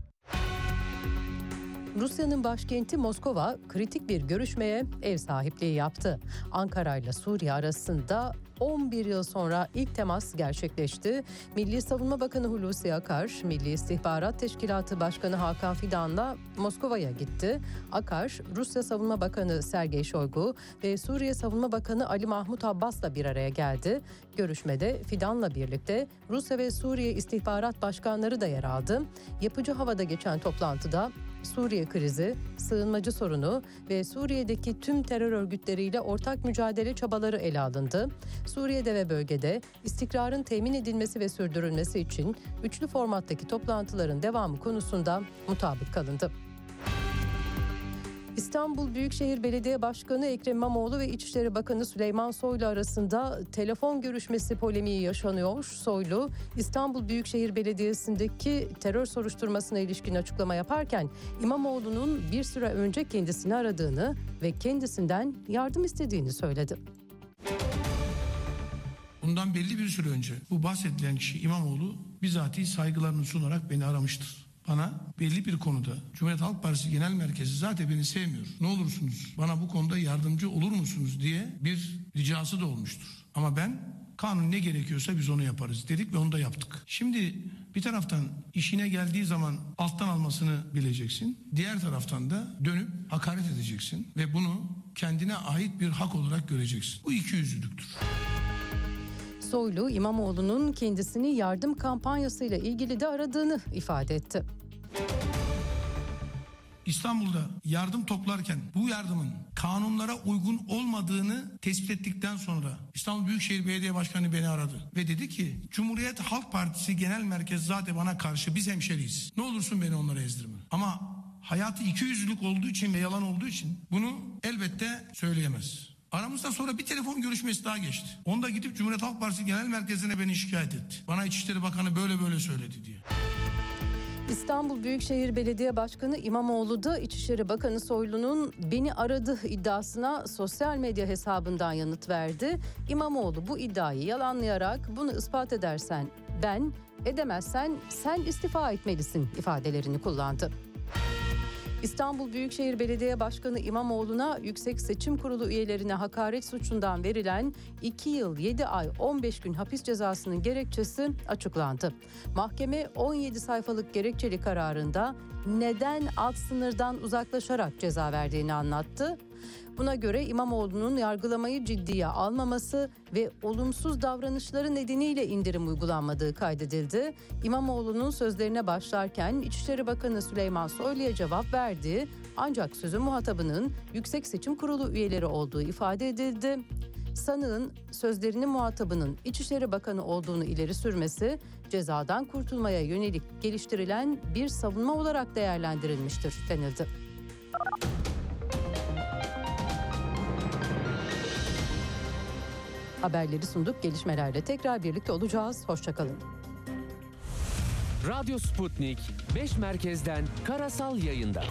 Rusya'nın başkenti Moskova kritik bir görüşmeye ev sahipliği yaptı. Ankara ile Suriye arasında 11 yıl sonra ilk temas gerçekleşti. Milli Savunma Bakanı Hulusi Akar, Milli İstihbarat Teşkilatı Başkanı Hakan Fidan'la Moskova'ya gitti. Akar, Rusya Savunma Bakanı Sergey Shoigu ve Suriye Savunma Bakanı Ali Mahmut Abbas'la bir araya geldi. Görüşmede Fidan'la birlikte Rusya ve Suriye İstihbarat Başkanları da yer aldı. Yapıcı havada geçen toplantıda Suriye krizi, sığınmacı sorunu ve Suriye'deki tüm terör örgütleriyle ortak mücadele çabaları ele alındı. Suriye'de ve bölgede istikrarın temin edilmesi ve sürdürülmesi için üçlü formattaki toplantıların devamı konusunda mutabık kalındı. İstanbul Büyükşehir Belediye Başkanı Ekrem İmamoğlu ve İçişleri Bakanı Süleyman Soylu arasında telefon görüşmesi polemiği yaşanıyor. Soylu, İstanbul Büyükşehir Belediyesi'ndeki terör soruşturmasına ilişkin açıklama yaparken İmamoğlu'nun bir süre önce kendisini aradığını ve kendisinden yardım istediğini söyledi. Bundan belli bir süre önce bu bahsedilen kişi İmamoğlu bizatihi saygılarını sunarak beni aramıştır. Bana belli bir konuda Cumhuriyet Halk Partisi Genel Merkezi zaten beni sevmiyor. Ne olursunuz bana bu konuda yardımcı olur musunuz diye bir ricası da olmuştur. Ama ben kanun ne gerekiyorsa biz onu yaparız dedik ve onu da yaptık. Şimdi bir taraftan işine geldiği zaman alttan almasını bileceksin. Diğer taraftan da dönüp hakaret edeceksin ve bunu kendine ait bir hak olarak göreceksin. Bu iki yüzlülüktür. Soylu, İmamoğlu'nun kendisini yardım kampanyasıyla ilgili de aradığını ifade etti. İstanbul'da yardım toplarken bu yardımın kanunlara uygun olmadığını tespit ettikten sonra İstanbul Büyükşehir Belediye Başkanı beni aradı ve dedi ki Cumhuriyet Halk Partisi Genel Merkez zaten bana karşı biz hemşeriyiz. Ne olursun beni onlara ezdirme. Ama hayatı iki yüzlülük olduğu için ve yalan olduğu için bunu elbette söyleyemez. Aramızda sonra bir telefon görüşmesi daha geçti. Onda gidip Cumhuriyet Halk Partisi Genel Merkezi'ne beni şikayet etti. Bana İçişleri Bakanı böyle böyle söyledi diye. İstanbul Büyükşehir Belediye Başkanı İmamoğlu da İçişleri Bakanı Soylu'nun beni aradı iddiasına sosyal medya hesabından yanıt verdi. İmamoğlu bu iddiayı yalanlayarak bunu ispat edersen ben, edemezsen sen istifa etmelisin ifadelerini kullandı. İstanbul Büyükşehir Belediye Başkanı İmamoğlu'na Yüksek Seçim Kurulu üyelerine hakaret suçundan verilen 2 yıl 7 ay 15 gün hapis cezasının gerekçesi açıklandı. Mahkeme 17 sayfalık gerekçeli kararında neden alt sınırdan uzaklaşarak ceza verdiğini anlattı. Buna göre İmamoğlu'nun yargılamayı ciddiye almaması ve olumsuz davranışları nedeniyle indirim uygulanmadığı kaydedildi. İmamoğlu'nun sözlerine başlarken İçişleri Bakanı Süleyman Soylu'ya cevap verdi. Ancak sözün muhatabının Yüksek Seçim Kurulu üyeleri olduğu ifade edildi. Sanığın sözlerinin muhatabının İçişleri Bakanı olduğunu ileri sürmesi cezadan kurtulmaya yönelik geliştirilen bir savunma olarak değerlendirilmiştir denildi. Haberleri sunduk. Gelişmelerle tekrar birlikte olacağız. Hoşçakalın. Radyo Sputnik 5 merkezden karasal yayında.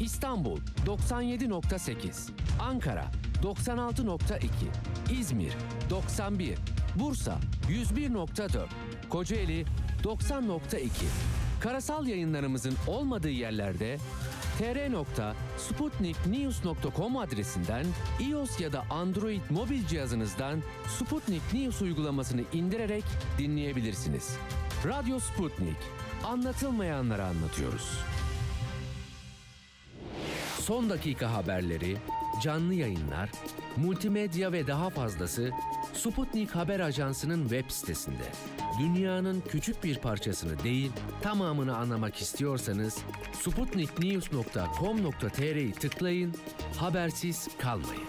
İstanbul 97.8, Ankara 96.2, İzmir 91, Bursa 101.4, Kocaeli 90.2. Karasal yayınlarımızın olmadığı yerlerde tr.sputniknews.com adresinden iOS ya da Android mobil cihazınızdan Sputnik News uygulamasını indirerek dinleyebilirsiniz. Radyo Sputnik. Anlatılmayanları anlatıyoruz. Son dakika haberleri, canlı yayınlar, multimedya ve daha fazlası Sputnik Haber Ajansı'nın web sitesinde. Dünyanın küçük bir parçasını değil, tamamını anlamak istiyorsanız sputniknews.com.tr'yi tıklayın, habersiz kalmayın.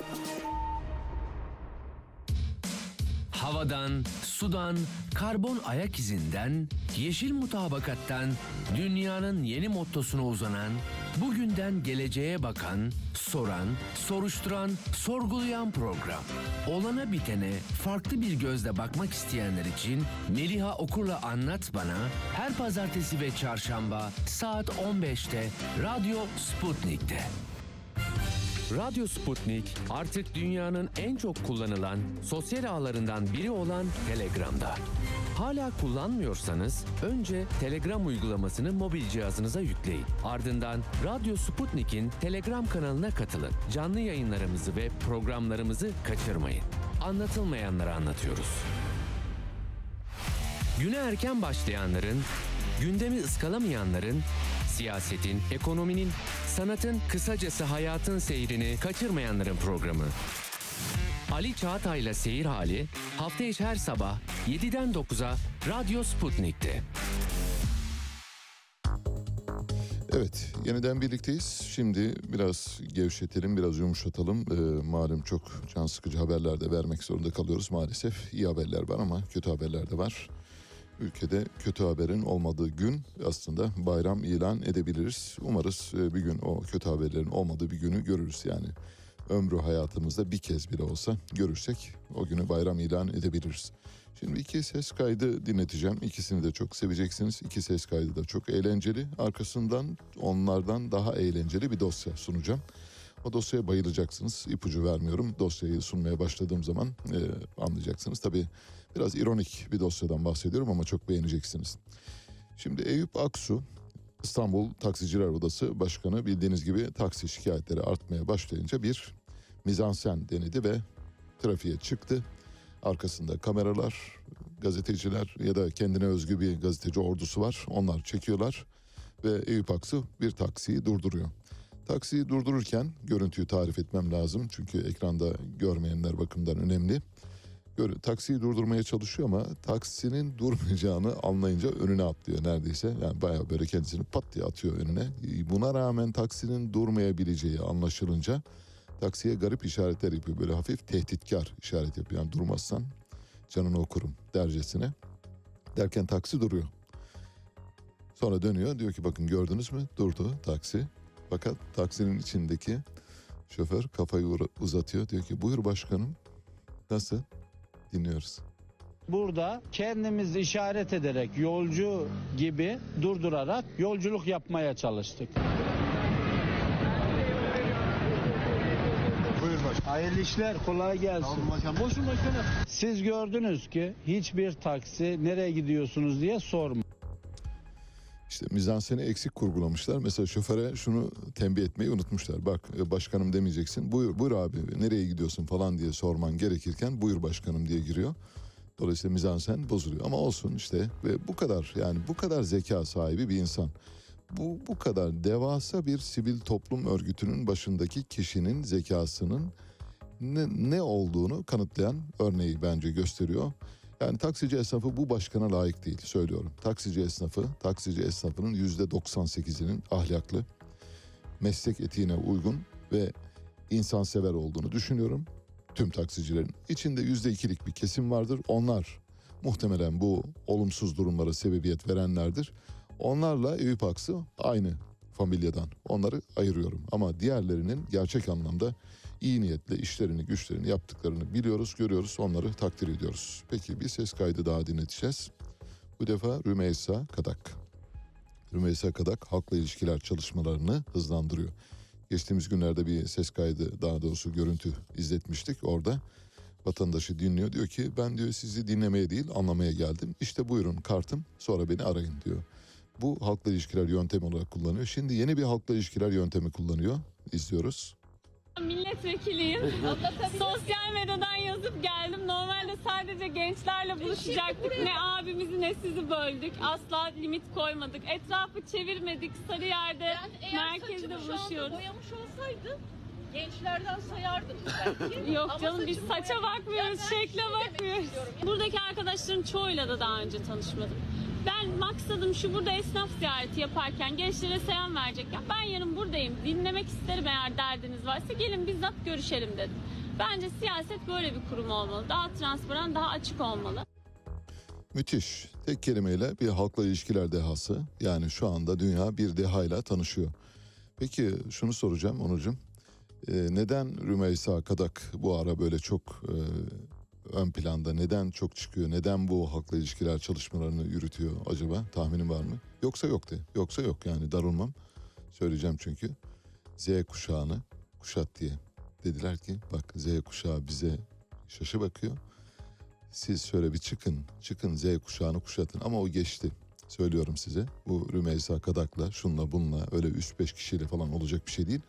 Havadan, sudan, karbon ayak izinden, yeşil mutabakattan, dünyanın yeni mottosuna uzanan, bugünden geleceğe bakan, soran, soruşturan, sorgulayan program. Olana bitene farklı bir gözle bakmak isteyenler için Meliha Okur'la Anlat Bana her pazartesi ve çarşamba saat 15'te Radyo Sputnik'te. Radyo Sputnik artık dünyanın en çok kullanılan sosyal ağlarından biri olan Telegram'da. Hala kullanmıyorsanız önce Telegram uygulamasını mobil cihazınıza yükleyin. Ardından Radyo Sputnik'in Telegram kanalına katılın. Canlı yayınlarımızı ve programlarımızı kaçırmayın. Anlatılmayanları anlatıyoruz. Güne erken başlayanların, gündemi ıskalamayanların, siyasetin, ekonominin, sanatın, kısacası hayatın seyrini kaçırmayanların programı. Ali Çağatay'la Seyir Hali hafta içi her sabah 7'den 9'a Radyo Sputnik'te. Evet, yeniden birlikteyiz. Şimdi biraz gevşetelim, biraz yumuşatalım. Ee, malum çok can sıkıcı haberler de vermek zorunda kalıyoruz maalesef. İyi haberler var ama kötü haberler de var. Ülkede kötü haberin olmadığı gün aslında bayram ilan edebiliriz. Umarız e, bir gün o kötü haberlerin olmadığı bir günü görürüz yani. Ömrü hayatımızda bir kez bile olsa görürsek o günü bayram ilan edebiliriz. Şimdi iki ses kaydı dinleteceğim. İkisini de çok seveceksiniz. İki ses kaydı da çok eğlenceli. Arkasından onlardan daha eğlenceli bir dosya sunacağım. O dosyaya bayılacaksınız. İpucu vermiyorum. Dosyayı sunmaya başladığım zaman e, anlayacaksınız. Tabii biraz ironik bir dosyadan bahsediyorum ama çok beğeneceksiniz. Şimdi Eyüp Aksu İstanbul Taksiciler Odası Başkanı bildiğiniz gibi taksi şikayetleri artmaya başlayınca bir mizansen denedi ve trafiğe çıktı. Arkasında kameralar, gazeteciler ya da kendine özgü bir gazeteci ordusu var. Onlar çekiyorlar ve Eyüp Aksu bir taksiyi durduruyor. Taksiyi durdururken görüntüyü tarif etmem lazım çünkü ekranda görmeyenler bakımından önemli. Gör, taksiyi durdurmaya çalışıyor ama taksinin durmayacağını anlayınca önüne atlıyor neredeyse. Yani bayağı böyle kendisini pat diye atıyor önüne. Buna rağmen taksinin durmayabileceği anlaşılınca taksiye garip işaretler yapıyor. Böyle hafif tehditkar işaret yapıyor. Yani durmazsan canını okurum dercesine. Derken taksi duruyor. Sonra dönüyor diyor ki bakın gördünüz mü durdu taksi. Fakat taksinin içindeki şoför kafayı uzatıyor. Diyor ki buyur başkanım nasıl dinliyoruz. Burada kendimiz işaret ederek yolcu gibi durdurarak yolculuk yapmaya çalıştık. Buyur başkanım. Hayırlı işler, kolay gelsin. Tamam başkanım. Boşun başkanım. Siz gördünüz ki hiçbir taksi nereye gidiyorsunuz diye sormuyor. İşte mizanseni eksik kurgulamışlar. Mesela şoföre şunu tembih etmeyi unutmuşlar. Bak e, başkanım demeyeceksin. Buyur, buyur abi nereye gidiyorsun falan diye sorman gerekirken buyur başkanım diye giriyor. Dolayısıyla mizansen bozuluyor. Ama olsun işte ve bu kadar yani bu kadar zeka sahibi bir insan. Bu, bu kadar devasa bir sivil toplum örgütünün başındaki kişinin zekasının ne, ne olduğunu kanıtlayan örneği bence gösteriyor. Yani taksici esnafı bu başkana layık değil söylüyorum. Taksici esnafı, taksici esnafının yüzde 98'inin ahlaklı, meslek etiğine uygun ve insansever olduğunu düşünüyorum. Tüm taksicilerin. içinde yüzde ikilik bir kesim vardır. Onlar muhtemelen bu olumsuz durumlara sebebiyet verenlerdir. Onlarla Eyüp Aksu aynı familyadan. Onları ayırıyorum. Ama diğerlerinin gerçek anlamda iyi niyetle işlerini güçlerini yaptıklarını biliyoruz, görüyoruz, onları takdir ediyoruz. Peki bir ses kaydı daha dinleteceğiz. Bu defa Rümeysa Kadak. Rümeysa Kadak halkla ilişkiler çalışmalarını hızlandırıyor. Geçtiğimiz günlerde bir ses kaydı daha doğrusu görüntü izletmiştik. Orada vatandaşı dinliyor. Diyor ki ben diyor sizi dinlemeye değil anlamaya geldim. İşte buyurun kartım sonra beni arayın diyor. Bu halkla ilişkiler yöntemi olarak kullanıyor. Şimdi yeni bir halkla ilişkiler yöntemi kullanıyor. İzliyoruz. Milletvekiliyim. Sosyal medyadan yazıp geldim. Normalde sadece gençlerle buluşacaktık. Ne abimizi ne sizi böldük. Asla limit koymadık. Etrafı çevirmedik. Sarıyer'de Ben eğer merkezde saçımı şu anda buluşuyoruz. boyamış olsaydım gençlerden sayardınız belki. Yok Ama canım biz saçımı saça bakmıyoruz, Ya ben şekle şunu demek bakmıyoruz. istiyorum. Buradaki arkadaşların çoğuyla da daha önce tanışmadım. Ben maksadım şu burada esnaf ziyareti yaparken gençlere selam verecekken ben yarın buradayım dinlemek isterim eğer derdiniz varsa gelin bizzat görüşelim dedim. Bence siyaset böyle bir kurum olmalı. Daha transparan, daha açık olmalı. Müthiş. Tek kelimeyle bir halkla ilişkiler dehası. Yani şu anda dünya bir dehayla tanışıyor. Peki şunu soracağım Onurcuğum. Ee, neden Rümeysa Kadak bu ara böyle çok e, ön planda? Neden çok çıkıyor? Neden bu halkla ilişkiler çalışmalarını yürütüyor acaba? Tahminin var mı? Yoksa yok de. Yoksa yok yani darılmam. Söyleyeceğim çünkü. Z kuşağını kuşat diye. Dediler ki bak Z kuşağı bize şaşı bakıyor. Siz şöyle bir çıkın, çıkın Z kuşağını kuşatın ama o geçti. Söylüyorum size bu Rümeysa Kadak'la şunla bununla öyle 3-5 kişiyle falan olacak bir şey değil.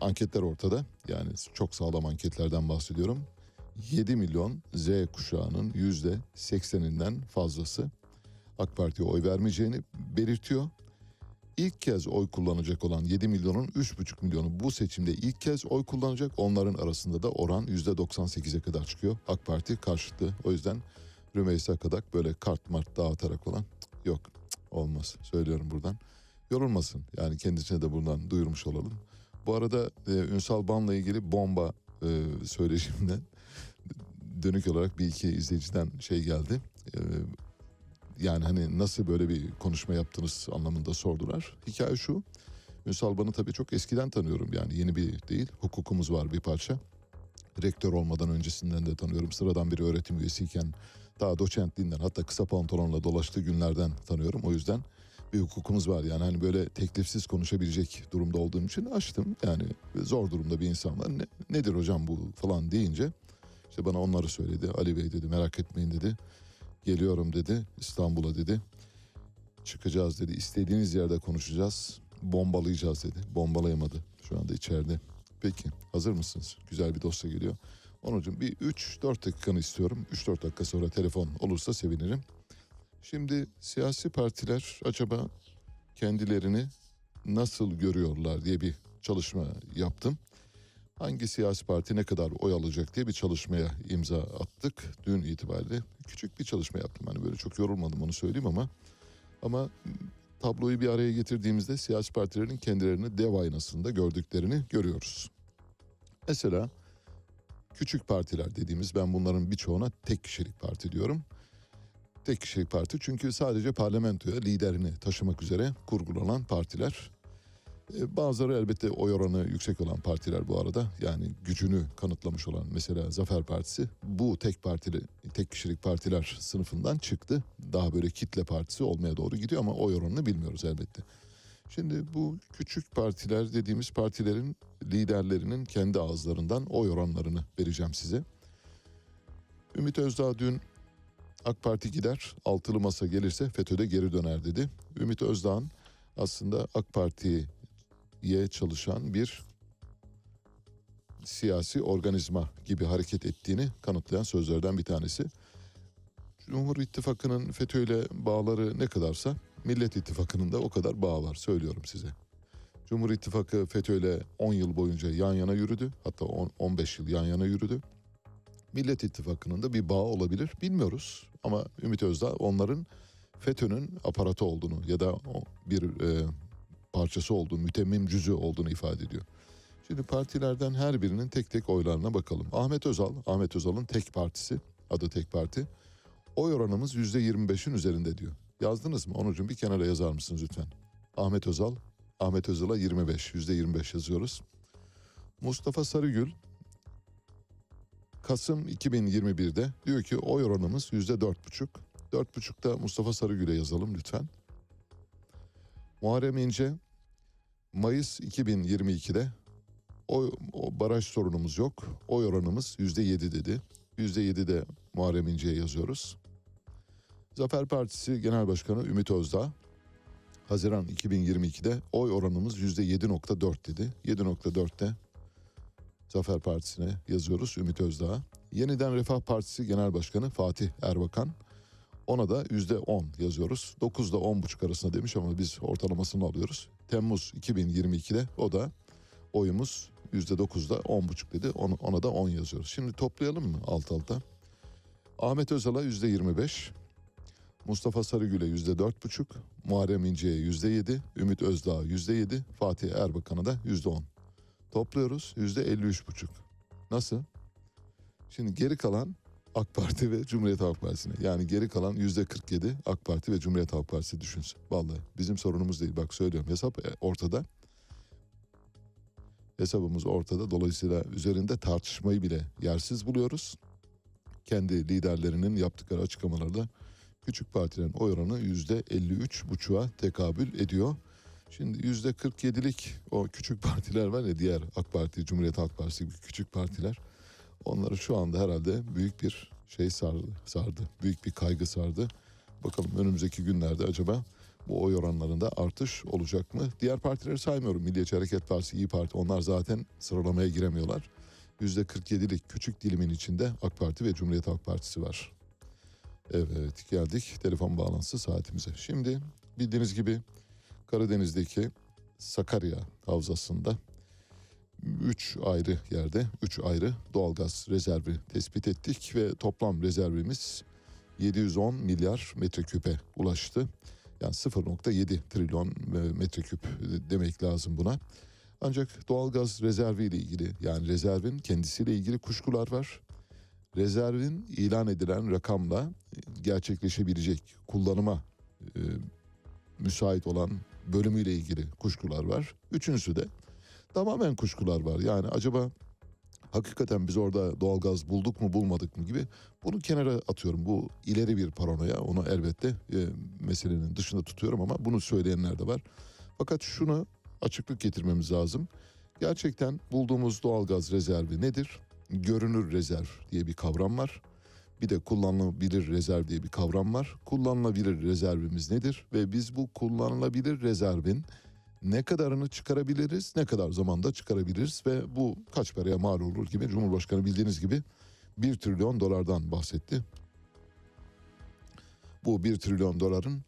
Anketler ortada yani çok sağlam anketlerden bahsediyorum. 7 milyon Z kuşağının yüzde 80'inden fazlası AK Parti'ye oy vermeyeceğini belirtiyor. İlk kez oy kullanacak olan 7 milyonun 3,5 milyonu bu seçimde ilk kez oy kullanacak. Onların arasında da oran %98'e kadar çıkıyor. AK Parti karşıtı. O yüzden Rümeysa Kadak böyle kart mart dağıtarak olan yok olmaz. Söylüyorum buradan. Yorulmasın. Yani kendisine de buradan duyurmuş olalım. Bu arada e, Ünsal Ban'la ilgili bomba e, söyleşimden dönük olarak bir iki izleyiciden şey geldi. E, yani hani nasıl böyle bir konuşma yaptınız anlamında sordular. Hikaye şu. Ünsal Ban'ı tabii çok eskiden tanıyorum yani yeni bir değil. Hukukumuz var bir parça. Rektör olmadan öncesinden de tanıyorum. Sıradan bir öğretim üyesiyken daha doçentliğinden hatta kısa pantolonla dolaştığı günlerden tanıyorum. O yüzden bir hukukumuz var yani hani böyle teklifsiz konuşabilecek durumda olduğum için açtım. Yani zor durumda bir insan var. Ne, nedir hocam bu falan deyince işte bana onları söyledi. Ali Bey dedi merak etmeyin dedi. Geliyorum dedi İstanbul'a dedi. Çıkacağız dedi. İstediğiniz yerde konuşacağız. Bombalayacağız dedi. Bombalayamadı. Şu anda içeride. Peki hazır mısınız? Güzel bir dosya geliyor. Onucum bir 3-4 dakikanı istiyorum. 3-4 dakika sonra telefon olursa sevinirim. Şimdi siyasi partiler acaba kendilerini nasıl görüyorlar diye bir çalışma yaptım. Hangi siyasi parti ne kadar oy alacak diye bir çalışmaya imza attık. Dün itibariyle küçük bir çalışma yaptım. Hani böyle çok yorulmadım onu söyleyeyim ama ama tabloyu bir araya getirdiğimizde siyasi partilerin kendilerini dev aynasında gördüklerini görüyoruz. Mesela küçük partiler dediğimiz ben bunların birçoğuna tek kişilik parti diyorum. Tek kişilik parti çünkü sadece parlamentoya liderini taşımak üzere kurgulanan partiler. Ee, Bazıları elbette oy oranı yüksek olan partiler bu arada. Yani gücünü kanıtlamış olan mesela Zafer Partisi bu tek partili tek kişilik partiler sınıfından çıktı. Daha böyle kitle partisi olmaya doğru gidiyor ama oy oranını bilmiyoruz elbette. Şimdi bu küçük partiler dediğimiz partilerin liderlerinin kendi ağızlarından oy oranlarını vereceğim size. Ümit Özdağ dün AK Parti gider, altılı masa gelirse FETÖ'de geri döner dedi. Ümit Özdağ'ın aslında AK Parti'ye çalışan bir siyasi organizma gibi hareket ettiğini kanıtlayan sözlerden bir tanesi. Cumhur İttifakı'nın FETÖ'yle bağları ne kadarsa Millet İttifakı'nın da o kadar bağı var söylüyorum size. Cumhur İttifakı FETÖ'yle 10 yıl boyunca yan yana yürüdü. Hatta 10, 15 yıl yan yana yürüdü. Millet İttifakı'nın da bir bağı olabilir bilmiyoruz. Ama Ümit Özdağ onların FETÖ'nün aparatı olduğunu ya da bir e, parçası olduğunu, mütemmim cüzü olduğunu ifade ediyor. Şimdi partilerden her birinin tek tek oylarına bakalım. Ahmet Özal, Ahmet Özal'ın tek partisi, adı tek parti. Oy oranımız %25'in üzerinde diyor. Yazdınız mı? Onucum bir kenara yazar mısınız lütfen? Ahmet Özal, Ahmet Özal'a 25, %25 yazıyoruz. Mustafa Sarıgül, Kasım 2021'de diyor ki oy oranımız %4,5. 4,5'da Mustafa Sarıgül'e yazalım lütfen. Muharrem İnce, Mayıs 2022'de oy, o baraj sorunumuz yok. Oy oranımız %7 dedi. %7 de Muharrem İnce'ye yazıyoruz. Zafer Partisi Genel Başkanı Ümit Özdağ Haziran 2022'de oy oranımız %7.4 dedi. 7.4'te Zafer Partisi'ne yazıyoruz Ümit Özdağ. Yeniden Refah Partisi Genel Başkanı Fatih Erbakan ona da %10 yazıyoruz. 9 ile 10,5 arasında demiş ama biz ortalamasını alıyoruz. Temmuz 2022'de o da oyumuz %9'da 10,5 dedi. Ona, ona da 10 yazıyoruz. Şimdi toplayalım mı alt alta? Ahmet Özal'a %25, Mustafa Sarıgül'e %4,5, Muharrem İnce'ye %7, Ümit Özdağ %7, Fatih Erbakan'a da %10. Topluyoruz %53,5. Nasıl? Şimdi geri kalan AK Parti ve Cumhuriyet Halk Partisi'ne. Yani geri kalan %47 AK Parti ve Cumhuriyet Halk Partisi düşünsün. Vallahi bizim sorunumuz değil. Bak söylüyorum hesap e, ortada. Hesabımız ortada. Dolayısıyla üzerinde tartışmayı bile yersiz buluyoruz. Kendi liderlerinin yaptıkları açıklamalarda küçük partilerin oy oranı %53,5'a tekabül ediyor. Şimdi yüzde 47'lik o küçük partiler var ya diğer AK Parti, Cumhuriyet Halk Partisi gibi küçük partiler. Onları şu anda herhalde büyük bir şey sardı, sardı. Büyük bir kaygı sardı. Bakalım önümüzdeki günlerde acaba bu oy oranlarında artış olacak mı? Diğer partileri saymıyorum. Milliyetçi Hareket Partisi, İyi Parti onlar zaten sıralamaya giremiyorlar. Yüzde 47'lik küçük dilimin içinde AK Parti ve Cumhuriyet Halk Partisi var. Evet geldik telefon bağlantısı saatimize. Şimdi bildiğiniz gibi Karadeniz'deki Sakarya Havzası'nda 3 ayrı yerde 3 ayrı doğalgaz rezervi tespit ettik ve toplam rezervimiz 710 milyar metreküpe ulaştı. Yani 0.7 trilyon e, metreküp demek lazım buna. Ancak doğalgaz rezervi ile ilgili yani rezervin kendisiyle ilgili kuşkular var. rezervin ilan edilen rakamla gerçekleşebilecek kullanıma e, müsait olan bölümüyle ilgili kuşkular var. Üçüncüsü de tamamen kuşkular var. Yani acaba hakikaten biz orada doğalgaz bulduk mu bulmadık mı gibi bunu kenara atıyorum. Bu ileri bir paranoya. Onu elbette e, meselenin dışında tutuyorum ama bunu söyleyenler de var. Fakat şunu açıklık getirmemiz lazım. Gerçekten bulduğumuz doğalgaz rezervi nedir? Görünür rezerv diye bir kavram var. Bir de kullanılabilir rezerv diye bir kavram var. Kullanılabilir rezervimiz nedir? Ve biz bu kullanılabilir rezervin ne kadarını çıkarabiliriz, ne kadar zamanda çıkarabiliriz ve bu kaç paraya mal olur gibi Cumhurbaşkanı bildiğiniz gibi 1 trilyon dolardan bahsetti. Bu 1 trilyon doların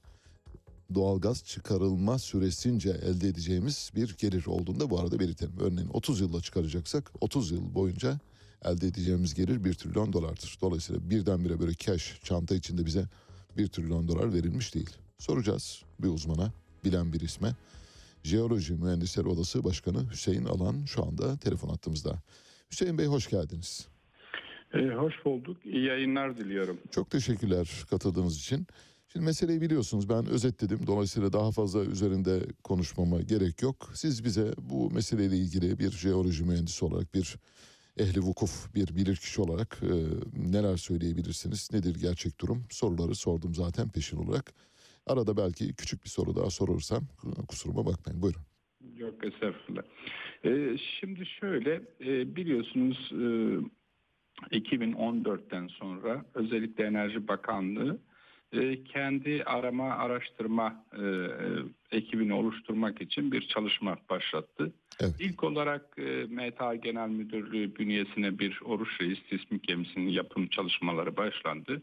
doğalgaz çıkarılma süresince elde edeceğimiz bir gelir olduğunda bu arada belirtelim. Örneğin 30 yılda çıkaracaksak 30 yıl boyunca elde edeceğimiz gelir 1 trilyon dolardır. Dolayısıyla birdenbire böyle cash çanta içinde bize 1 trilyon dolar verilmiş değil. Soracağız bir uzmana, bilen bir isme. Jeoloji Mühendisleri Odası Başkanı Hüseyin Alan şu anda telefon attığımızda. Hüseyin Bey hoş geldiniz. Ee, hoş bulduk. İyi yayınlar diliyorum. Çok teşekkürler katıldığınız için. Şimdi meseleyi biliyorsunuz ben özetledim. Dolayısıyla daha fazla üzerinde konuşmama gerek yok. Siz bize bu meseleyle ilgili bir jeoloji mühendisi olarak bir ehli vukuf bir bilirkişi olarak e, neler söyleyebilirsiniz? Nedir gerçek durum? Soruları sordum zaten peşin olarak. Arada belki küçük bir soru daha sorursam kusuruma bakmayın. Buyurun. Yok estağfurullah. Ee, şimdi şöyle e, biliyorsunuz e, 2014'ten sonra özellikle Enerji Bakanlığı e, kendi arama araştırma e, ekibini oluşturmak için bir çalışma başlattı. Evet. İlk olarak e, MTA Genel Müdürlüğü bünyesine bir Oruç Reis sismik gemisinin yapım çalışmaları başlandı.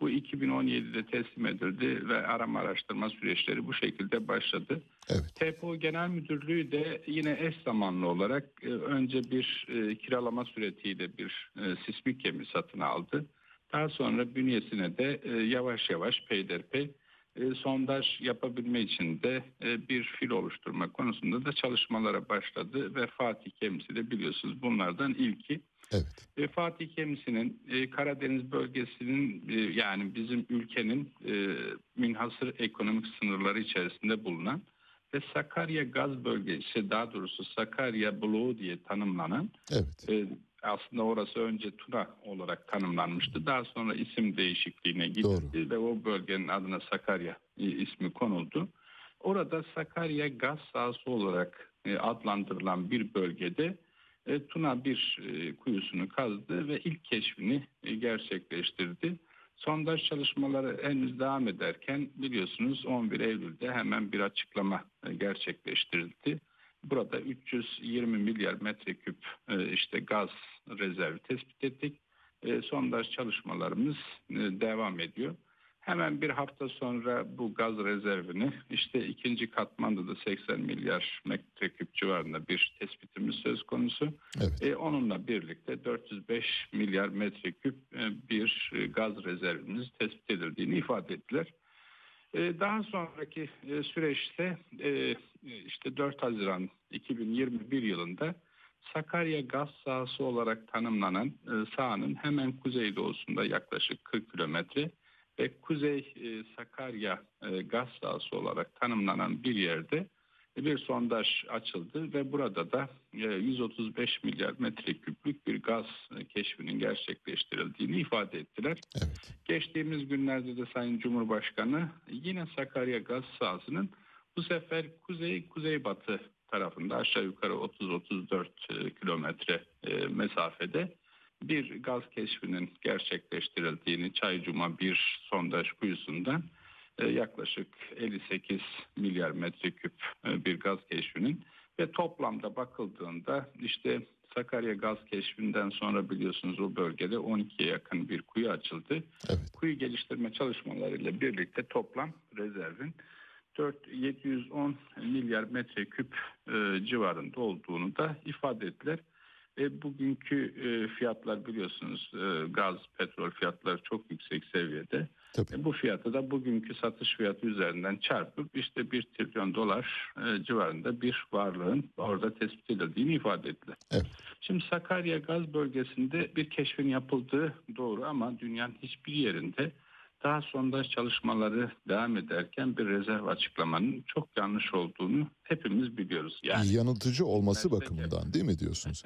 Bu 2017'de teslim edildi ve arama araştırma süreçleri bu şekilde başladı. Evet. TEPO Genel Müdürlüğü de yine eş zamanlı olarak e, önce bir e, kiralama suretiyle bir e, sismik gemi satın aldı. Daha sonra bünyesine de yavaş yavaş peyderpey sondaj yapabilme için de bir fil oluşturma konusunda da çalışmalara başladı ve Fatih gemisi de biliyorsunuz bunlardan ilki. Evet. E, Fatih gemisinin e, Karadeniz bölgesinin e, yani bizim ülkenin e, münhasır ekonomik sınırları içerisinde bulunan ve Sakarya gaz bölgesi daha doğrusu Sakarya bloğu diye tanımlanan Evet. e, aslında orası önce Tuna olarak tanımlanmıştı. Daha sonra isim değişikliğine gidildi ve o bölgenin adına Sakarya e, ismi konuldu. Orada Sakarya gaz sahası olarak e, adlandırılan bir bölgede e, Tuna bir e, kuyusunu kazdı ve ilk keşfini e, gerçekleştirdi. Sondaj çalışmaları henüz devam ederken biliyorsunuz 11 Eylül'de hemen bir açıklama gerçekleştirildi. Burada 320 milyar metreküp işte gaz rezervi tespit ettik. E, sondaj çalışmalarımız devam ediyor. Hemen bir hafta sonra bu gaz rezervini işte ikinci katmanda da 80 milyar metreküp civarında bir tespitimiz söz konusu. Evet. E, onunla birlikte 405 milyar metreküp e, bir e, gaz rezervimiz tespit edildiğini ifade ettiler. E, daha sonraki süreçte işte 4 Haziran 2021 yılında Sakarya gaz sahası olarak tanımlanan sahanın hemen kuzeydoğusunda yaklaşık 40 kilometre ve Kuzey e, Sakarya e, gaz sahası olarak tanımlanan bir yerde bir sondaj açıldı ve burada da e, 135 milyar metreküplük bir gaz e, keşfinin gerçekleştirildiğini ifade ettiler. Evet. Geçtiğimiz günlerde de Sayın Cumhurbaşkanı yine Sakarya gaz sahasının bu sefer kuzey kuzeybatı tarafında aşağı yukarı 30-34 e, kilometre e, mesafede bir gaz keşfinin gerçekleştirildiğini Çaycuma bir sondaj kuyusundan e, yaklaşık 58 milyar metreküp e, bir gaz keşfinin ve toplamda bakıldığında işte Sakarya gaz keşfinden sonra biliyorsunuz o bölgede 12'ye yakın bir kuyu açıldı. Evet. Kuyu geliştirme çalışmalarıyla birlikte toplam rezervin 4 710 milyar metreküp e, civarında olduğunu da ifade ettiler. E, bugünkü e, fiyatlar biliyorsunuz e, gaz, petrol fiyatları çok yüksek seviyede. E, bu fiyatı da bugünkü satış fiyatı üzerinden çarpıp işte 1 trilyon dolar e, civarında bir varlığın orada tespit edildiğini ifade ettiler. Evet. Şimdi Sakarya gaz bölgesinde bir keşfin yapıldığı doğru ama dünyanın hiçbir yerinde daha sondaj çalışmaları devam ederken bir rezerv açıklamanın çok yanlış olduğunu hepimiz biliyoruz. Yani Yanıltıcı olması bakımından değil mi diyorsunuz?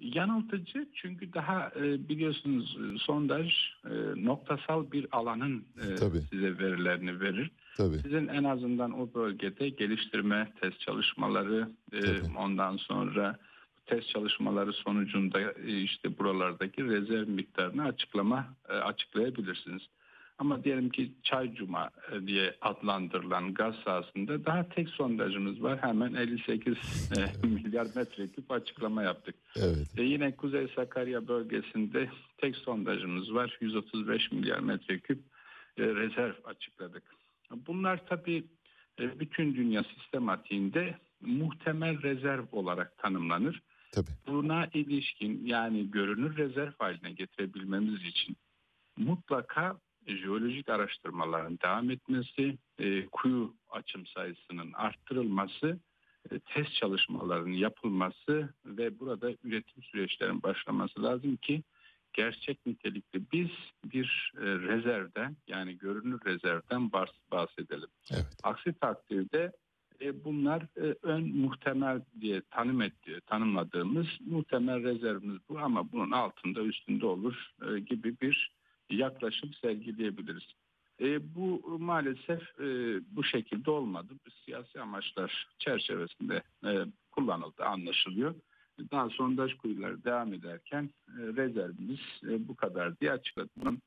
yanıltıcı çünkü daha e, biliyorsunuz e, sondaj e, noktasal bir alanın Tabii. size verilerini verir. Tabii. Sizin en azından o bölgede geliştirme test çalışmaları e, ondan sonra test çalışmaları sonucunda işte buralardaki rezerv miktarını açıklama açıklayabilirsiniz. Ama diyelim ki Çaycuma e, diye adlandırılan gaz sahasında daha tek sondajımız var. Hemen 58 e, milyar metreküp açıklama yaptık. Evet. E yine Kuzey Sakarya bölgesinde tek sondajımız var. 135 milyar metreküp e, rezerv açıkladık. Bunlar tabii bütün dünya sistematiğinde muhtemel rezerv olarak tanımlanır. Tabii. Buna ilişkin yani görünür rezerv haline getirebilmemiz için mutlaka jeolojik araştırmaların devam etmesi, e, kuyu açım sayısının arttırılması, e, test çalışmalarının yapılması ve burada üretim süreçlerinin başlaması lazım ki gerçek nitelikli biz bir e, rezervden yani görünür rezervden bahs- bahsedelim. Aksi takdirde e, bunlar e, ön muhtemel diye tanım etti, tanımladığımız muhtemel rezervimiz bu ama bunun altında üstünde olur e, gibi bir yaklaşım sergileyebiliriz. E, bu maalesef e, bu şekilde olmadı. Siyasi amaçlar çerçevesinde e, kullanıldı anlaşılıyor. Daha sondaj kuyuları devam ederken e, rezervimiz e, bu kadar diye açıkladı. Bunun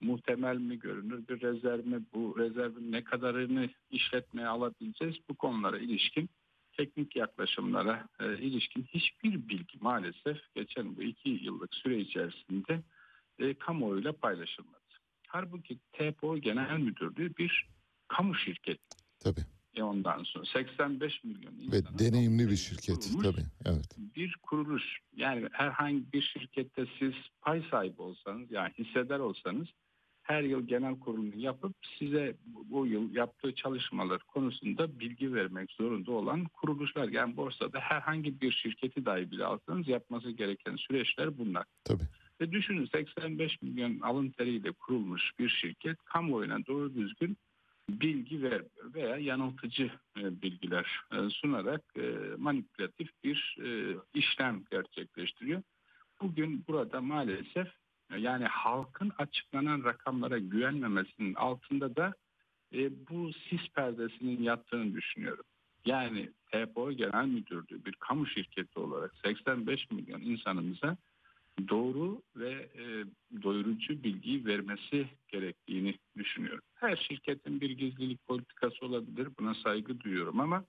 muhtemel mi görünür bir rezerv mi? Bu rezervin ne kadarını işletmeye alabileceğiz? Bu konulara ilişkin teknik yaklaşımlara e, ilişkin hiçbir bilgi maalesef geçen bu iki yıllık süre içerisinde e, kamuoyuyla paylaşılmadı. Halbuki TPO Genel Müdürlüğü bir kamu şirketi. Tabii. E ondan sonra 85 milyon Ve insana deneyimli bir şirket tabii. Evet. bir kuruluş. Yani herhangi bir şirkette siz pay sahibi olsanız yani hisseder olsanız her yıl genel kurulunu yapıp size bu- bu yıl yaptığı çalışmalar konusunda bilgi vermek zorunda olan kuruluşlar. Yani borsada herhangi bir şirketi dahi bile alsanız yapması gereken süreçler bunlar. Tabii. Ve düşünün 85 milyon alın teriyle kurulmuş bir şirket kamuoyuna doğru düzgün bilgi ver veya yanıltıcı e, bilgiler e, sunarak e, manipülatif bir e, işlem gerçekleştiriyor. Bugün burada maalesef e, yani halkın açıklanan rakamlara güvenmemesinin altında da e, bu sis perdesinin yattığını düşünüyorum. Yani TPO Genel Müdürlüğü bir kamu şirketi olarak 85 milyon insanımıza doğru ve e, doyurucu bilgiyi vermesi gerektiğini düşünüyorum. Her şirketin bir gizlilik politikası olabilir. Buna saygı duyuyorum ama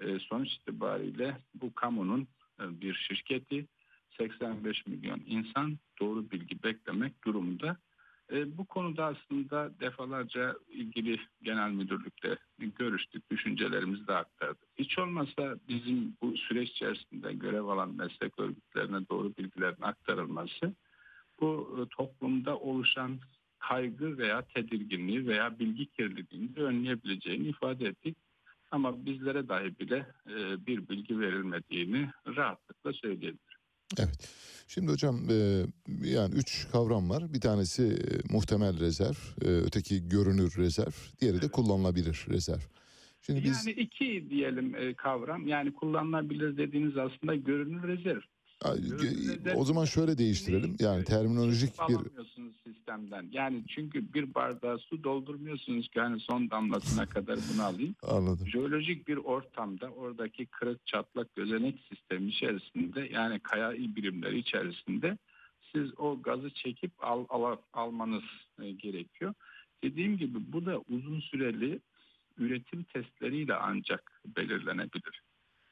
e, sonuç itibariyle bu kamunun e, bir şirketi 85 milyon insan doğru bilgi beklemek durumunda. E, bu konuda aslında defalarca ilgili genel müdürlükle görüştük, düşüncelerimizi de aktardık. Hiç olmazsa bizim bu süreç içerisinde görev alan meslek örgütlerine doğru bilgilerin aktarılması oluşan kaygı veya tedirginliği veya bilgi kirliliğini önleyebileceğini ifade ettik. Ama bizlere dahi bile e, bir bilgi verilmediğini rahatlıkla söyleyebilirim. Evet. Şimdi hocam e, yani üç kavram var. Bir tanesi e, muhtemel rezerv, e, öteki görünür rezerv, diğeri de kullanılabilir rezerv. Şimdi biz Yani iki diyelim e, kavram yani kullanılabilir dediğiniz aslında görünür rezerv. Ay, ge- o zaman şöyle değiştirelim. Yani terminolojik bir. Yani çünkü bir bardağı su doldurmuyorsunuz ki hani son damlasına kadar bunu alayım. anladım. Jeolojik bir ortamda oradaki kırık çatlak gözenek sistemi içerisinde yani kaya birimleri içerisinde siz o gazı çekip al, al- almanız e, gerekiyor. Dediğim gibi bu da uzun süreli üretim testleriyle ancak belirlenebilir.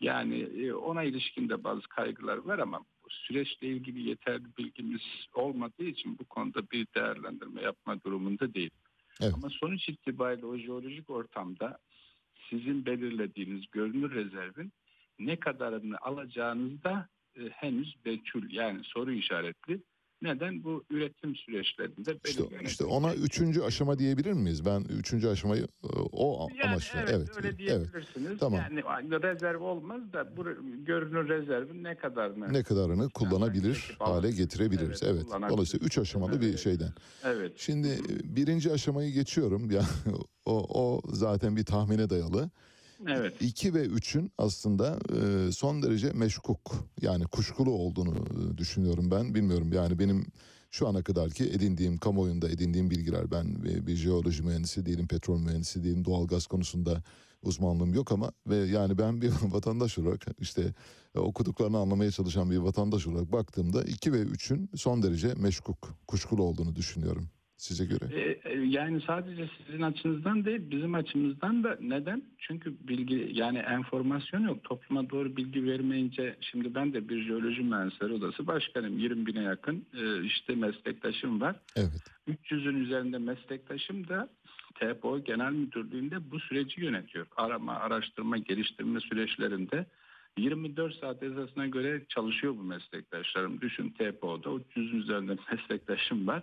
Yani e, ona ilişkin de bazı kaygılar var ama süreçle ilgili yeterli bilgimiz olmadığı için bu konuda bir değerlendirme yapma durumunda değil. Evet. Ama sonuç itibariyle o jeolojik ortamda sizin belirlediğiniz görünür rezervin ne kadarını alacağınızda e, henüz bekül yani soru işaretli. Neden? Bu üretim süreçlerinde İşte, işte ona üçüncü aşama diyebilir miyiz? Ben üçüncü aşamayı e, o Yani amaçla. evet, Evet, öyle evet. diyebilirsiniz. Tamam. Yani rezerv olmaz da bu görünür rezervin ne kadarını Ne kadarını kullanabilir çekip hale getirebiliriz. Evet, Evet. Dolayısıyla üç aşamalı bir Evet. şeyden. Evet. Şimdi e, birinci aşamayı geçiyorum. Ya o, o zaten bir tahmine dayalı. Evet. 2 ve 3'ün aslında e, son derece meşkuk yani kuşkulu olduğunu e, düşünüyorum ben. Bilmiyorum yani benim şu ana kadarki edindiğim kamuoyunda edindiğim bilgiler ben e, bir jeoloji mühendisi değilim, petrol mühendisi değilim, doğalgaz konusunda uzmanlığım yok ama ve yani ben bir vatandaş olarak işte okuduklarını anlamaya çalışan bir vatandaş olarak baktığımda 2 ve 3'ün son derece meşkuk, kuşkulu olduğunu düşünüyorum. Size göre? E, e, yani sadece sizin açınızdan değil bizim açımızdan da neden? Çünkü bilgi yani enformasyon yok. Topluma doğru bilgi vermeyince şimdi ben de bir jeoloji mühendisleri odası başkanım. 20 bine yakın e, işte meslektaşım var. Evet. 300'ün üzerinde meslektaşım da TPO Genel Müdürlüğü'nde bu süreci yönetiyor. Arama, araştırma, geliştirme süreçlerinde 24 saat esasına göre çalışıyor bu meslektaşlarım. Düşün TPO'da 300'ün üzerinde meslektaşım var.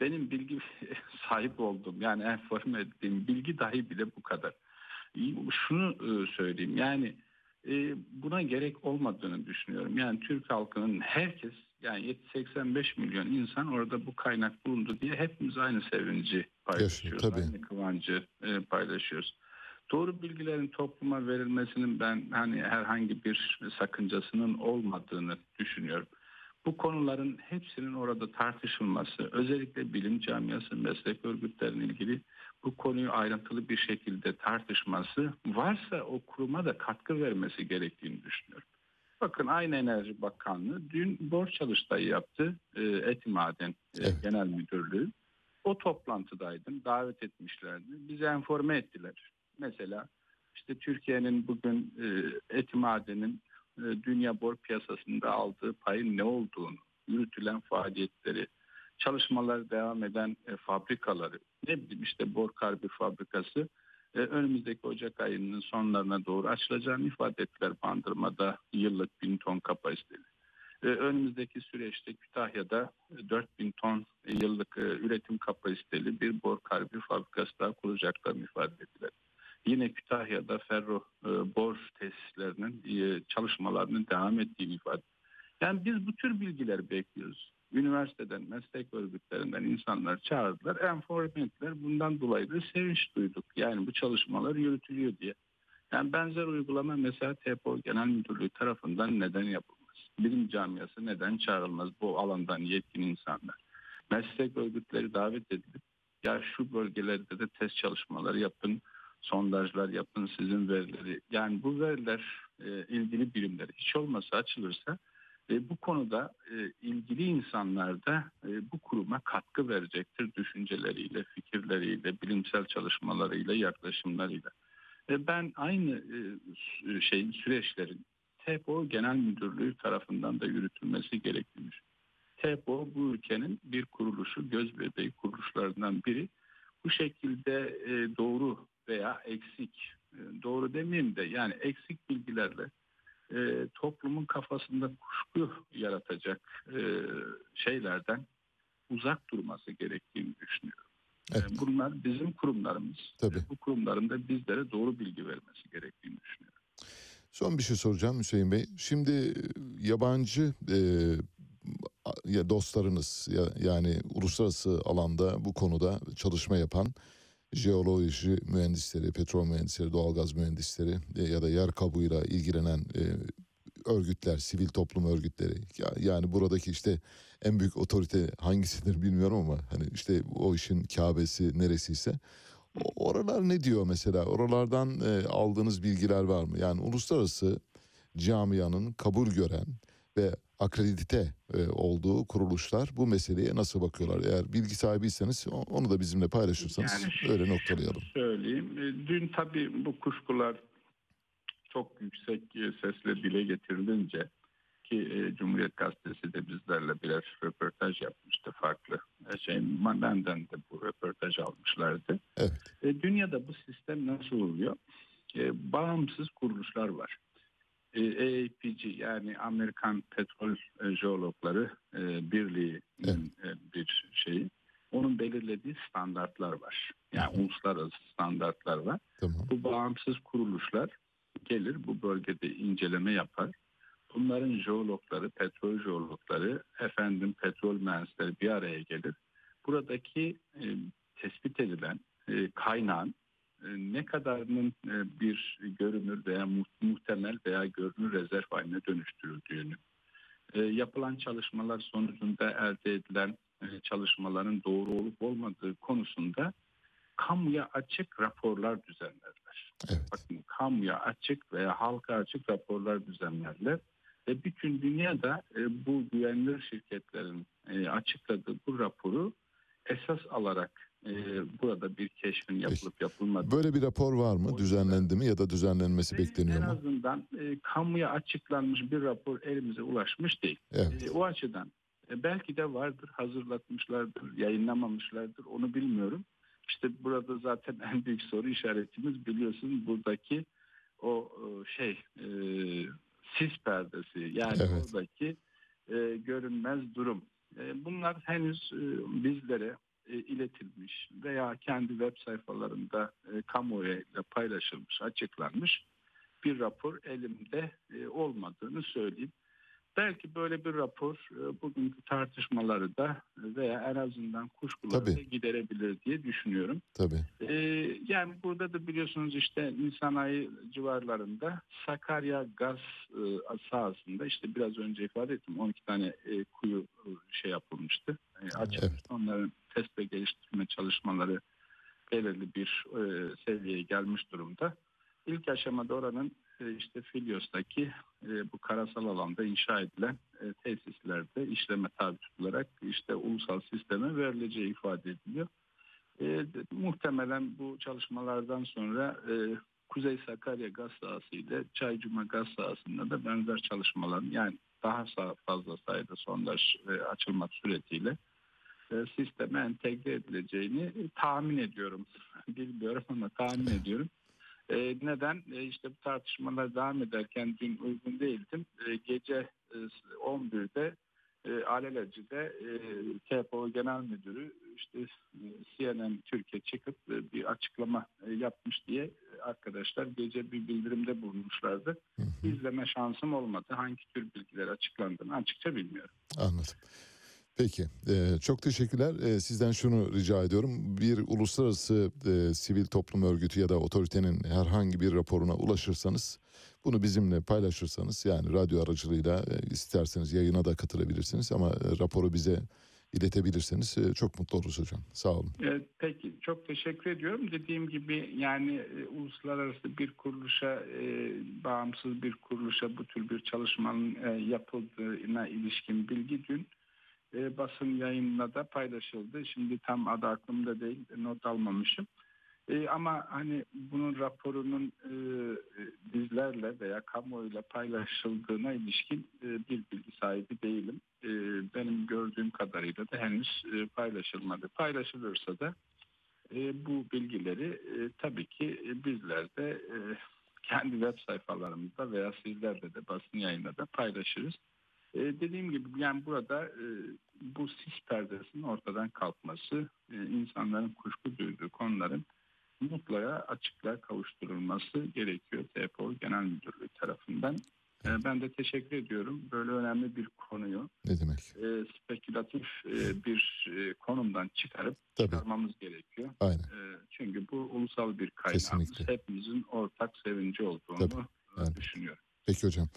Benim bilgi sahip olduğum yani enforme ettiğim bilgi dahi bile bu kadar. Şunu e, söyleyeyim yani e, buna gerek olmadığını düşünüyorum. Yani Türk halkının herkes yani 85 milyon insan orada bu kaynak bulundu diye hepimiz aynı sevinci paylaşıyoruz. tabii. Aynı kıvancı e, paylaşıyoruz. Doğru bilgilerin topluma verilmesinin ben hani herhangi bir sakıncasının olmadığını düşünüyorum. Bu konuların hepsinin orada tartışılması, özellikle bilim camiası, meslek örgütlerinin ilgili bu konuyu ayrıntılı bir şekilde tartışması varsa o kuruma da katkı vermesi gerektiğini düşünüyorum. Bakın aynı Enerji Bakanlığı dün borç çalıştayı yaptı. E, Eti Maden e, Evet. Genel Müdürlüğü. O toplantıdaydım. Davet etmişlerdi. Bizi informe ettiler. Mesela işte Türkiye'nin bugün e, Eti Maden'in dünya bor piyasasında aldığı payın ne olduğunu, yürütülen faaliyetleri, çalışmalar devam eden e, fabrikaları, ne bileyim işte bor karbür fabrikası e, önümüzdeki Ocak ayının sonlarına doğru açılacağını ifade ettiler Bandırma'da yıllık bin ton kapasiteli. E, önümüzdeki süreçte Kütahya'da e, 4000 ton e, yıllık e, üretim kapasiteli bir bor karbür fabrikası daha kuracaklarını ifade ettiler. Yine Kütahya'da ferro e, bor tesislerinin e, çalışmalarının devam ettiğini ifade. Yani biz bu tür bilgileri bekliyoruz. Üniversiteden, meslek örgütlerinden insanlar çağırdılar, enforme ettiler. Bundan dolayı da sevinç duyduk. Yani bu çalışmalar yürütülüyor diye. Yani benzer uygulama mesela TPO Genel Müdürlüğü tarafından neden yapılmaz? Bilim camiası neden çağrılmaz bu alandan yetkin insanlar? Meslek örgütleri davet edilip ya şu bölgelerde de test çalışmaları yapın, sondajlar yapın sizin verileri. Yani bu veriler e, ilgili birimler hiç olmasa açılırsa e, bu konuda e, ilgili insanlar da e, bu kuruma katkı verecektir düşünceleriyle, fikirleriyle, bilimsel çalışmalarıyla, yaklaşımlarıyla. E, ben aynı e, şeyin süreçlerin TEPO Genel Müdürlüğü tarafından da yürütülmesi gerektiğini. TEPO bu ülkenin bir kuruluşu, göz bebeği kuruluşlarından biri. Bu şekilde e, doğru veya eksik, e, doğru demeyeyim de yani eksik bilgilerle e, toplumun kafasında kuşku yaratacak e, şeylerden uzak durması gerektiğini düşünüyorum. E, Evet. bunlar bizim kurumlarımız. Tabii. Bu kurumların da bizlere doğru bilgi vermesi gerektiğini düşünüyorum. Son bir şey soracağım Hüseyin Bey. Şimdi e, yabancı e, ya dostlarınız ya, yani uluslararası alanda bu konuda çalışma yapan jeoloji mühendisleri, petrol mühendisleri, doğalgaz mühendisleri e, ya da yer kabuğuyla ilgilenen e, örgütler, sivil toplum örgütleri. Ya, yani buradaki işte en büyük otorite hangisidir bilmiyorum ama hani işte o işin Kabe'si neresiyse Oralar ne diyor mesela? Oralardan e, aldığınız bilgiler var mı? Yani uluslararası camianın kabul gören ve akredite e, olduğu kuruluşlar bu meseleye nasıl bakıyorlar? Eğer bilgi sahibiyseniz onu da bizimle paylaşırsanız Yani öyle noktalayalım. Söyleyeyim. E, Dün tabii bu kuşkular çok yüksek e, sesle dile getirilince ki Cumhuriyet Gazetesi de bizlerle birer röportaj yapmıştı farklı. Şey, benden de bu röportaj almışlardı. Evet. Dünyada bu sistem nasıl oluyor? Bağımsız kuruluşlar var. E, AAPG yani Amerikan Petrol e, Jeologları e, Birliği'nin e, bir şeyi. Onun belirlediği standartlar var. Yani uluslararası standartlar var. Tamam. Bu bağımsız kuruluşlar gelir bu bölgede inceleme yapar. Bunların jeologları, petrol jeologları, efendim petrol mühendisleri bir araya gelir. Buradaki e, tespit edilen e, kaynağın ne kadarının e, bir görünür veya mu- muhtemel veya görünür rezerv haline dönüştürüldüğünü, e, yapılan çalışmalar sonucunda elde edilen e, çalışmaların doğru olup olmadığı konusunda kamuya açık raporlar düzenlerler. Evet. Bakın kamuya açık veya halka açık raporlar düzenlerler ve bütün dünyada e, bu güvenilir şirketlerin e, açıkladığı bu raporu esas alarak e, burada bir keşfin yapılıp yapılmadığı Böyle bir rapor var mı? Düzenlendi mi ya da düzenlenmesi en bekleniyor mu? azından e, kamuya açıklanmış bir rapor elimize ulaşmış değil. Evet. E, o açıdan e, belki de vardır, hazırlatmışlardır, yayınlamamışlardır onu bilmiyorum. İşte burada zaten en büyük soru işaretimiz biliyorsun buradaki o e, şey e, sis perdesi yani Evet. oradaki e, görünmez durum. E, bunlar henüz e, bizlere e, iletilmiş veya kendi web sayfalarında e, kamuoyuyla paylaşılmış, açıklanmış bir rapor elimde e, olmadığını söyleyeyim. Belki böyle bir rapor e, bugünkü tartışmaları da e, veya en azından kuşkuları da giderebilir diye düşünüyorum. Tabii. Ee, yani burada da biliyorsunuz işte Nisan ayı civarlarında Sakarya gaz e, sahasında işte biraz önce ifade ettim 12 tane e, kuyu e, şey yapılmıştı. E, açılmıştı. Evet. Onların test ve geliştirme çalışmaları belirli bir e, seviyeye gelmiş durumda. İlk aşamada oranın e, işte Filyos'taki e, bu karasal alanda inşa edilen e, tesislerde işleme tabi tutularak işte ulusal sisteme verileceği ifade ediliyor. E, de- muhtemelen bu çalışmalardan sonra e, Kuzey Sakarya gaz sahası ile Çaycuma gaz sahasında da benzer çalışmaların yani daha fazla sayıda sondaj e, açılmak suretiyle sisteme entegre edileceğini e, tahmin ediyorum. Bilmiyorum ama tahmin ediyorum. E, neden? E, işte bu tartışmalar devam ederken dün uygun değildim. E, gece e, 11'de e, alelacele e, TPO Genel Müdürü işte e, CNN Türkiye çıkıp e, bir açıklama e, yapmış diye e, arkadaşlar gece bir bildirimde bulunmuşlardı. İzleme şansım olmadı. Hangi tür bilgiler açıklandığını açıkça bilmiyorum. Anladım. Peki, e, çok teşekkürler. E, sizden şunu rica ediyorum. Bir uluslararası e, sivil toplum örgütü ya da otoritenin herhangi bir raporuna ulaşırsanız, bunu bizimle paylaşırsanız, yani radyo aracılığıyla e, isterseniz yayına da katılabilirsiniz ama e, raporu bize iletebilirseniz e, çok mutlu oluruz hocam. Sağ olun. Evet, peki çok teşekkür ediyorum. Dediğim gibi yani e, uluslararası bir kuruluşa, e, bağımsız bir kuruluşa bu tür bir çalışmanın e, yapıldığına ilişkin bilgi dün e, basın yayınına da paylaşıldı. Şimdi tam adı aklımda değil, not almamışım. E, ama hani bunun raporunun e, bizlerle veya kamuoyuyla paylaşıldığına ilişkin e, bir bilgi sahibi değilim. E, benim gördüğüm kadarıyla da henüz e, paylaşılmadı. Paylaşılırsa da e, bu bilgileri e, tabii ki e, bizler de e, kendi web sayfalarımızda veya sizlerle de basın yayında da paylaşırız. E, dediğim gibi yani burada e, bu sis perdesinin ortadan kalkması, e, insanların kuşku duyduğu konuların mutlaka açıklığa kavuşturulması gerekiyor TPO Genel Müdürlüğü tarafından. E, ben de teşekkür ediyorum. Böyle önemli bir konuyu Ne demek? e, spekülatif e, bir e, konumdan çıkarıp Tabii. çıkarmamız gerekiyor. Aynen. E, çünkü bu ulusal bir kaynağımız. Kesinlikle. Hepimizin ortak sevinci olduğunu Tabii, yani. düşünüyorum. Peki hocam.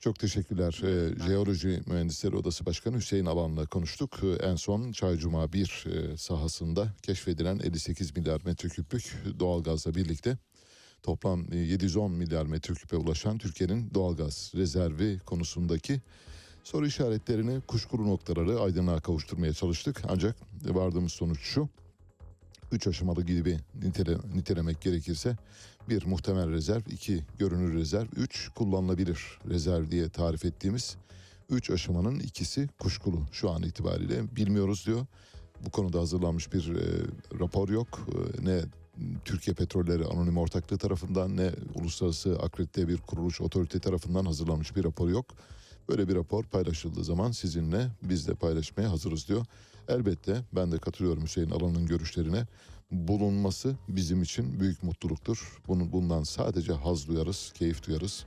Çok teşekkürler. Ee, Jeoloji Mühendisleri Odası Başkanı Hüseyin Alan'la konuştuk. Ee, en son Çaycuma 1 e, sahasında keşfedilen 58 milyar metreküplük doğalgazla birlikte toplam e, 710 milyar metreküpe ulaşan Türkiye'nin doğalgaz rezervi konusundaki soru işaretlerini, kuşkulu noktaları aydınlığa kavuşturmaya çalıştık. Ancak vardığımız sonuç şu. Üç aşamalı gibi nitele, nitelemek gerekirse bir muhtemel rezerv, iki görünür rezerv, üç kullanılabilir rezerv diye tarif ettiğimiz üç aşamanın ikisi kuşkulu şu an itibariyle bilmiyoruz diyor. Bu konuda hazırlanmış bir e, rapor yok. E, ne Türkiye Petrolleri Anonim Ortaklığı tarafından ne uluslararası akredite bir kuruluş otorite tarafından hazırlanmış bir rapor yok. Böyle bir rapor paylaşıldığı zaman sizinle biz de paylaşmaya hazırız diyor. Elbette ben de katılıyorum Hüseyin Alan'ın görüşlerine. Bulunması bizim için büyük mutluluktur. Bunu, bundan sadece haz duyarız, keyif duyarız.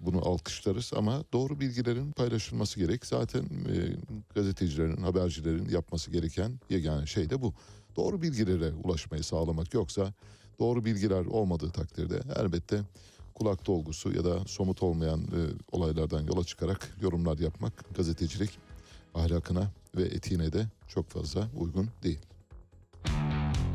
Bunu alkışlarız ama doğru bilgilerin paylaşılması gerek. Zaten e, gazetecilerin, habercilerin yapması gereken yegane şey de bu. Doğru bilgilere ulaşmayı sağlamak yoksa doğru bilgiler olmadığı takdirde elbette kulak dolgusu ya da somut olmayan e, olaylardan yola çıkarak yorumlar yapmak gazetecilik ahlakına ve etiğine de çok fazla uygun değil.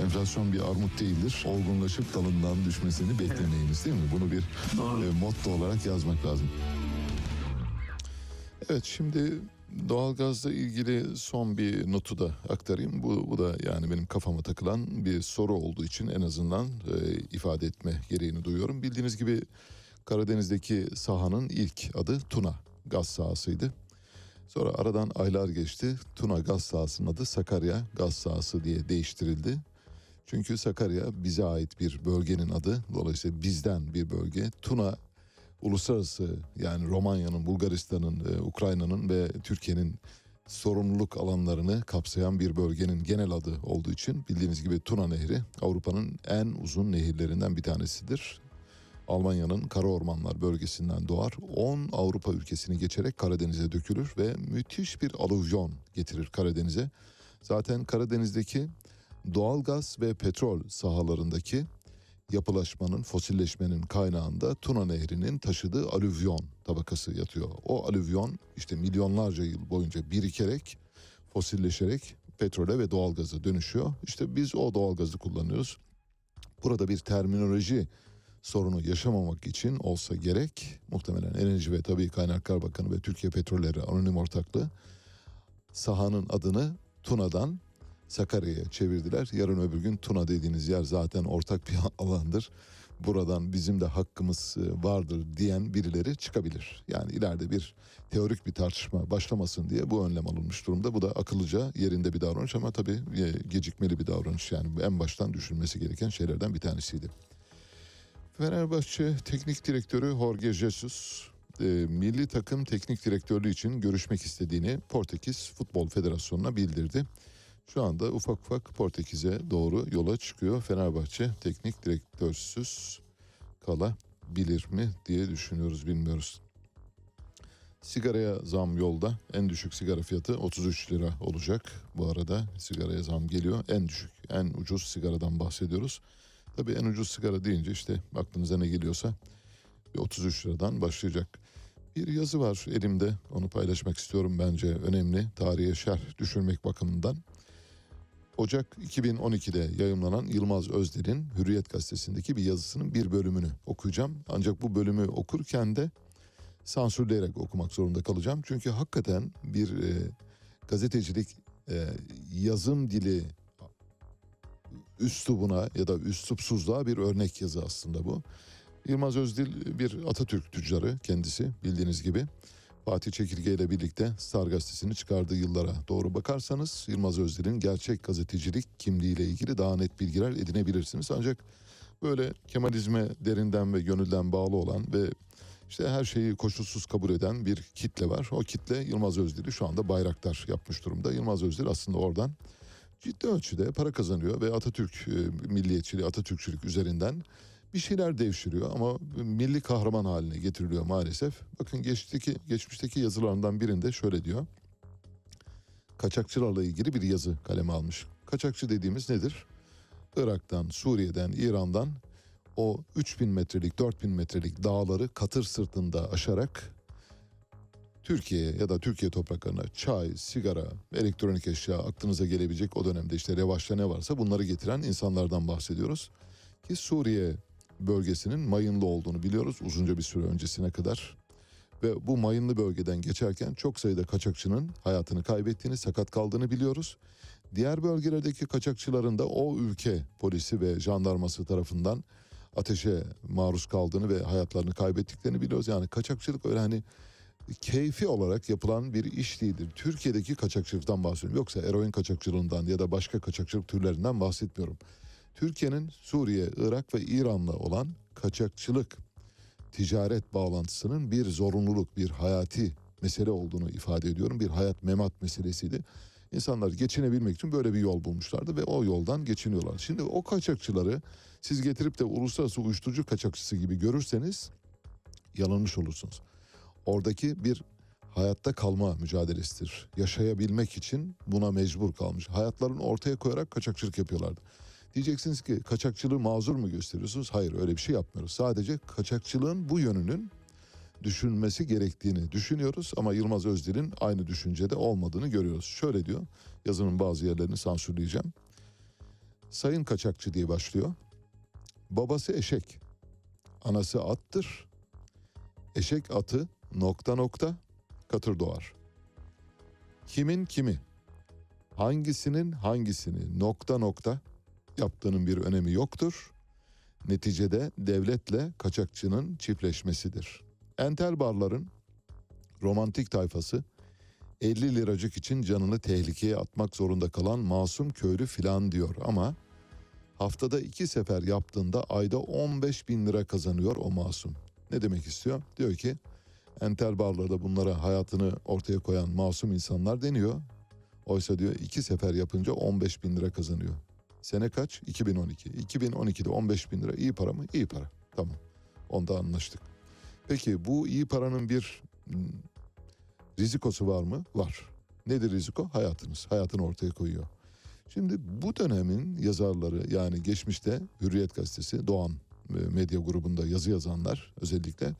Enflasyon bir armut değildir. Olgunlaşıp dalından düşmesini beklemeyiniz değil mi? Bunu bir e, motto olarak yazmak lazım. Evet şimdi doğalgazla ilgili son bir notu da aktarayım. Bu, bu da yani benim kafama takılan bir soru olduğu için en azından e, ifade etme gereğini duyuyorum. Bildiğiniz gibi Karadeniz'deki sahanın ilk adı Tuna gaz sahasıydı. Sonra aradan aylar geçti. Tuna gaz sahasının adı Sakarya gaz sahası diye değiştirildi. Çünkü Sakarya bize ait bir bölgenin adı. Dolayısıyla bizden bir bölge. Tuna uluslararası yani Romanya'nın, Bulgaristan'ın, e, Ukrayna'nın ve Türkiye'nin sorumluluk alanlarını kapsayan bir bölgenin genel adı olduğu için bildiğiniz gibi Tuna Nehri Avrupa'nın en uzun nehirlerinden bir tanesidir. Almanya'nın Kara Ormanlar bölgesinden doğar. 10 Avrupa ülkesini geçerek Karadeniz'e dökülür ve müthiş bir alüvyon getirir Karadeniz'e. Zaten Karadeniz'deki doğalgaz ve petrol sahalarındaki yapılaşmanın, fosilleşmenin kaynağında Tuna Nehri'nin taşıdığı alüvyon tabakası yatıyor. O alüvyon işte milyonlarca yıl boyunca birikerek, fosilleşerek petrole ve doğalgaza dönüşüyor. İşte biz o doğalgazı kullanıyoruz. Burada bir terminoloji sorunu yaşamamak için olsa gerek muhtemelen Enerji ve Tabii Kaynaklar Bakanı ve Türkiye Petrolleri Anonim Ortaklığı sahanın adını Tuna'dan Sakarya'ya çevirdiler. Yarın öbür gün Tuna dediğiniz yer zaten ortak bir alandır. Buradan bizim de hakkımız e, vardır diyen birileri çıkabilir. Yani ileride bir teorik bir tartışma başlamasın diye bu önlem alınmış durumda. Bu da akıllıca yerinde bir davranış ama tabii e, gecikmeli bir davranış. Yani en baştan düşünmesi gereken şeylerden bir tanesiydi. Fenerbahçe Teknik Direktörü Jorge Jesus e, milli takım teknik direktörlüğü için görüşmek istediğini Portekiz Futbol Federasyonu'na bildirdi. Şu anda ufak ufak Portekiz'e doğru yola çıkıyor. Fenerbahçe teknik direktörsüz kalabilir mi diye düşünüyoruz bilmiyoruz. Sigaraya zam yolda. En düşük sigara fiyatı 33 lira olacak. Bu arada sigaraya zam geliyor. En düşük, en ucuz sigaradan bahsediyoruz. Tabii en ucuz sigara deyince işte aklınıza ne geliyorsa bir 33 liradan başlayacak. Bir yazı var elimde onu paylaşmak istiyorum bence önemli. Tarihe şerh düşürmek bakımından. Ocak 2012'de yayımlanan Yılmaz Özder'in Hürriyet Gazetesi'ndeki bir yazısının bir bölümünü okuyacağım. Ancak bu bölümü okurken de sansürleyerek okumak zorunda kalacağım. Çünkü hakikaten bir e, gazetecilik e, yazım dili üslubuna ya da üslupsuzluğa bir örnek yazı aslında bu. Yılmaz Özdil bir Atatürk tüccarı kendisi bildiğiniz gibi. Fatih Çekirge ile birlikte Star Gazetesi'ni çıkardığı yıllara doğru bakarsanız Yılmaz Özdil'in gerçek gazetecilik kimliğiyle ilgili daha net bilgiler edinebilirsiniz. Ancak böyle Kemalizme derinden ve gönülden bağlı olan ve işte her şeyi koşulsuz kabul eden bir kitle var. O kitle Yılmaz Özdil'i şu anda bayraktar yapmış durumda. Yılmaz Özdil aslında oradan ciddi ölçüde para kazanıyor ve Atatürk e, milliyetçiliği, Atatürkçülük üzerinden bir şeyler devşiriyor ama milli kahraman haline getiriliyor maalesef. Bakın geçmişteki, geçmişteki yazılarından birinde şöyle diyor. Kaçakçılarla ilgili bir yazı kaleme almış. Kaçakçı dediğimiz nedir? Irak'tan, Suriye'den, İran'dan o 3000 metrelik, 4000 metrelik dağları katır sırtında aşarak Türkiye'ye ya da Türkiye topraklarına çay, sigara, elektronik eşya aklınıza gelebilecek o dönemde işte revaçta ne varsa bunları getiren insanlardan bahsediyoruz. Ki Suriye bölgesinin mayınlı olduğunu biliyoruz uzunca bir süre öncesine kadar. Ve bu mayınlı bölgeden geçerken çok sayıda kaçakçının hayatını kaybettiğini, sakat kaldığını biliyoruz. Diğer bölgelerdeki kaçakçıların da o ülke polisi ve jandarması tarafından ateşe maruz kaldığını ve hayatlarını kaybettiklerini biliyoruz. Yani kaçakçılık öyle hani keyfi olarak yapılan bir iş değildir. Türkiye'deki kaçakçılıktan bahsediyorum. Yoksa eroin kaçakçılığından ya da başka kaçakçılık türlerinden bahsetmiyorum. Türkiye'nin Suriye, Irak ve İran'la olan kaçakçılık ticaret bağlantısının bir zorunluluk, bir hayati mesele olduğunu ifade ediyorum. Bir hayat memat meselesiydi. İnsanlar geçinebilmek için böyle bir yol bulmuşlardı ve o yoldan geçiniyorlar. Şimdi o kaçakçıları siz getirip de uluslararası uyuşturucu kaçakçısı gibi görürseniz yanılmış olursunuz. Oradaki bir hayatta kalma mücadelesidir. Yaşayabilmek için buna mecbur kalmış. Hayatlarını ortaya koyarak kaçakçılık yapıyorlardı. Diyeceksiniz ki kaçakçılığı mazur mu gösteriyorsunuz? Hayır öyle bir şey yapmıyoruz. Sadece kaçakçılığın bu yönünün düşünülmesi gerektiğini düşünüyoruz ama Yılmaz Özdil'in aynı düşüncede olmadığını görüyoruz. Şöyle diyor, yazının bazı yerlerini sansürleyeceğim. Sayın kaçakçı diye başlıyor. Babası eşek, anası attır. Eşek atı nokta nokta katır doğar. Kimin kimi, hangisinin hangisini nokta nokta yaptığının bir önemi yoktur. Neticede devletle kaçakçının çiftleşmesidir. Entel barların romantik tayfası 50 liracık için canını tehlikeye atmak zorunda kalan masum köylü filan diyor ama haftada iki sefer yaptığında ayda 15 bin lira kazanıyor o masum. Ne demek istiyor? Diyor ki entel barlarda bunlara hayatını ortaya koyan masum insanlar deniyor. Oysa diyor iki sefer yapınca 15 bin lira kazanıyor. Sene kaç? 2012. 2012'de 15 bin lira iyi para mı? İyi para. Tamam. Onda anlaştık. Peki bu iyi paranın bir hmm, rizikosu var mı? Var. Nedir riziko? Hayatınız. Hayatını ortaya koyuyor. Şimdi bu dönemin yazarları yani geçmişte Hürriyet Gazetesi, Doğan e, Medya grubunda yazı yazanlar özellikle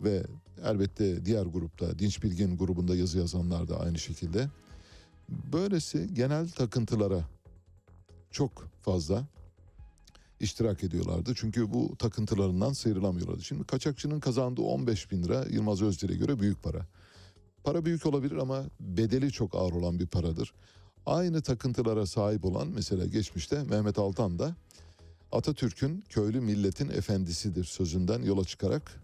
ve elbette diğer grupta Dinç Bilgin grubunda yazı yazanlar da aynı şekilde böylesi genel takıntılara çok fazla iştirak ediyorlardı. Çünkü bu takıntılarından sıyrılamıyorlardı. Şimdi kaçakçının kazandığı 15 bin lira Yılmaz Özdil'e göre büyük para. Para büyük olabilir ama bedeli çok ağır olan bir paradır. Aynı takıntılara sahip olan mesela geçmişte Mehmet Altan da Atatürk'ün köylü milletin efendisidir sözünden yola çıkarak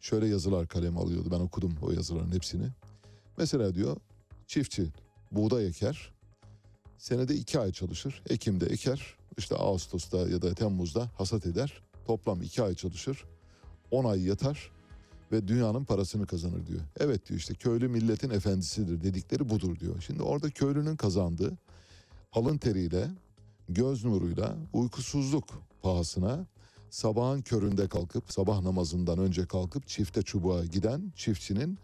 şöyle yazılar kalem alıyordu. Ben okudum o yazıların hepsini. Mesela diyor çiftçi buğday eker, senede iki ay çalışır. Ekim'de eker, işte Ağustos'ta ya da Temmuz'da hasat eder. Toplam iki ay çalışır. 10 ay yatar ve dünyanın parasını kazanır diyor. Evet diyor işte köylü milletin efendisidir dedikleri budur diyor. Şimdi orada köylünün kazandığı alın teriyle, göz nuruyla, uykusuzluk pahasına sabahın köründe kalkıp sabah namazından önce kalkıp çifte çubuğa giden çiftçinin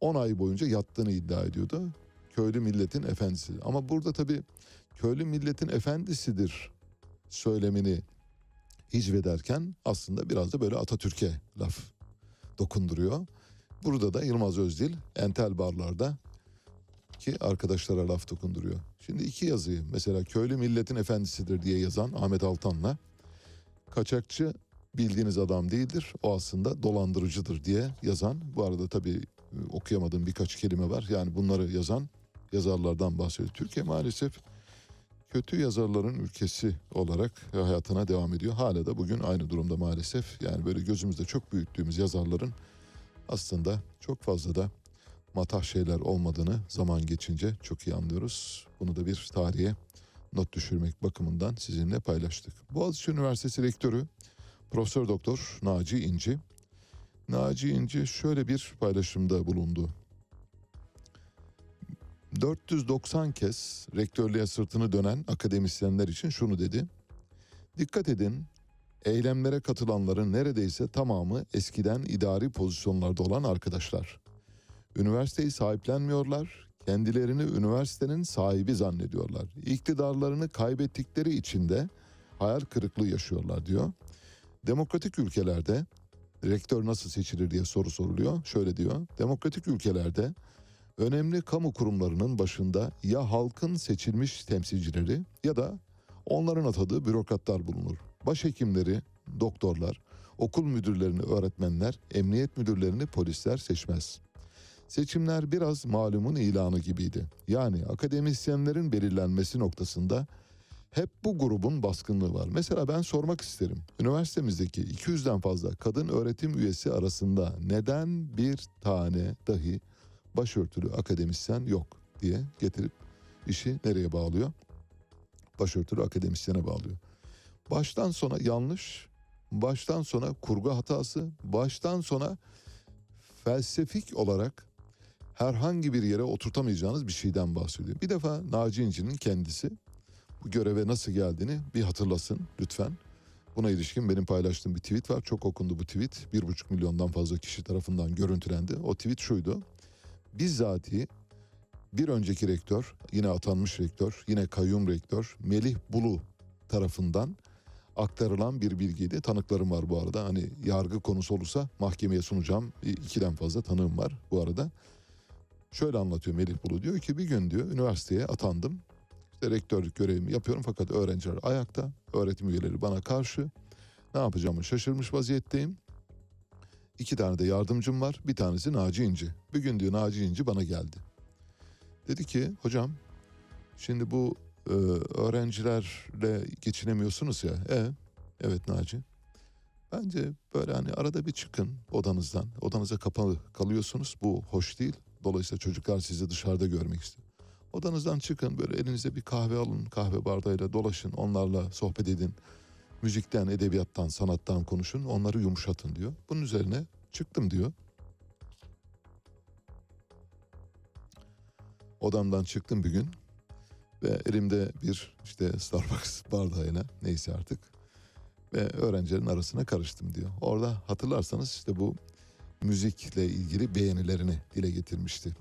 10 ay boyunca yattığını iddia ediyordu. Köylü milletin efendisi. Ama burada tabii köylü milletin efendisidir söylemini hicvederken aslında biraz da böyle Atatürk'e laf dokunduruyor. Burada da Yılmaz Özdil entel barlarda ki arkadaşlara laf dokunduruyor. Şimdi iki yazıyı mesela köylü milletin efendisidir diye yazan Ahmet Altan'la kaçakçı bildiğiniz adam değildir. O aslında dolandırıcıdır diye yazan. Bu arada tabii e, okuyamadığım birkaç kelime var. Yani bunları yazan yazarlardan bahsediyor. Türkiye maalesef kötü yazarların ülkesi olarak hayatına devam ediyor. Hala da bugün aynı durumda maalesef. Yani böyle gözümüzde çok büyüttüğümüz yazarların aslında çok fazla da matah şeyler olmadığını zaman geçince çok iyi anlıyoruz. Bunu da bir tarihe not düşürmek bakımından sizinle paylaştık. Boğaziçi Üniversitesi Rektörü Profesör Doktor Naci İnci Naci İnci şöyle bir paylaşımda bulundu. 490 kez rektörlüğe sırtını dönen akademisyenler için şunu dedi. Dikkat edin, eylemlere katılanların neredeyse tamamı eskiden idari pozisyonlarda olan arkadaşlar. Üniversiteyi sahiplenmiyorlar, kendilerini üniversitenin sahibi zannediyorlar. İktidarlarını kaybettikleri için de hayal kırıklığı yaşıyorlar diyor. Demokratik ülkelerde rektör nasıl seçilir diye soru soruluyor. Şöyle diyor. Demokratik ülkelerde önemli kamu kurumlarının başında ya halkın seçilmiş temsilcileri ya da onların atadığı bürokratlar bulunur. Başhekimleri, doktorlar, Okul müdürlerini öğretmenler, emniyet müdürlerini polisler seçmez. Seçimler biraz malumun ilanı gibiydi. Yani akademisyenlerin belirlenmesi noktasında hep bu grubun baskınlığı var. Mesela ben sormak isterim. Üniversitemizdeki 200'den fazla kadın öğretim üyesi arasında neden bir tane dahi başörtülü akademisyen yok diye getirip işi nereye bağlıyor? Başörtülü akademisyene bağlıyor. Baştan sona yanlış, baştan sona kurgu hatası, baştan sona felsefik olarak herhangi bir yere oturtamayacağınız bir şeyden bahsediyor. Bir defa Naci İnci'nin kendisi bu göreve nasıl geldiğini bir hatırlasın lütfen. Buna ilişkin benim paylaştığım bir tweet var. Çok okundu bu tweet. Bir buçuk milyondan fazla kişi tarafından görüntülendi. O tweet şuydu. Bizzati bir önceki rektör, yine atanmış rektör, yine kayyum rektör Melih Bulu tarafından aktarılan bir bilgiydi. Tanıklarım var bu arada. Hani yargı konusu olursa mahkemeye sunacağım. İkiden fazla tanığım var bu arada. Şöyle anlatıyor Melih Bulu. Diyor ki bir gün diyor üniversiteye atandım. İşte rektörlük görevimi yapıyorum fakat öğrenciler ayakta. Öğretim üyeleri bana karşı. Ne yapacağımı şaşırmış vaziyetteyim. İki tane de yardımcım var. Bir tanesi Naci İnci. Bir gün diyor Naci İnci bana geldi. Dedi ki hocam şimdi bu e, öğrencilerle geçinemiyorsunuz ya. E, evet Naci. Bence böyle hani arada bir çıkın odanızdan. Odanıza kapalı kalıyorsunuz. Bu hoş değil. Dolayısıyla çocuklar sizi dışarıda görmek istiyor. Odanızdan çıkın böyle elinize bir kahve alın. Kahve bardağıyla dolaşın. Onlarla sohbet edin. Müzikten, edebiyattan, sanattan konuşun. Onları yumuşatın diyor. Bunun üzerine çıktım diyor. Odamdan çıktım bir gün ve elimde bir işte Starbucks bardağıyla neyse artık ve öğrencilerin arasına karıştım diyor. Orada hatırlarsanız işte bu müzikle ilgili beğenilerini dile getirmişti.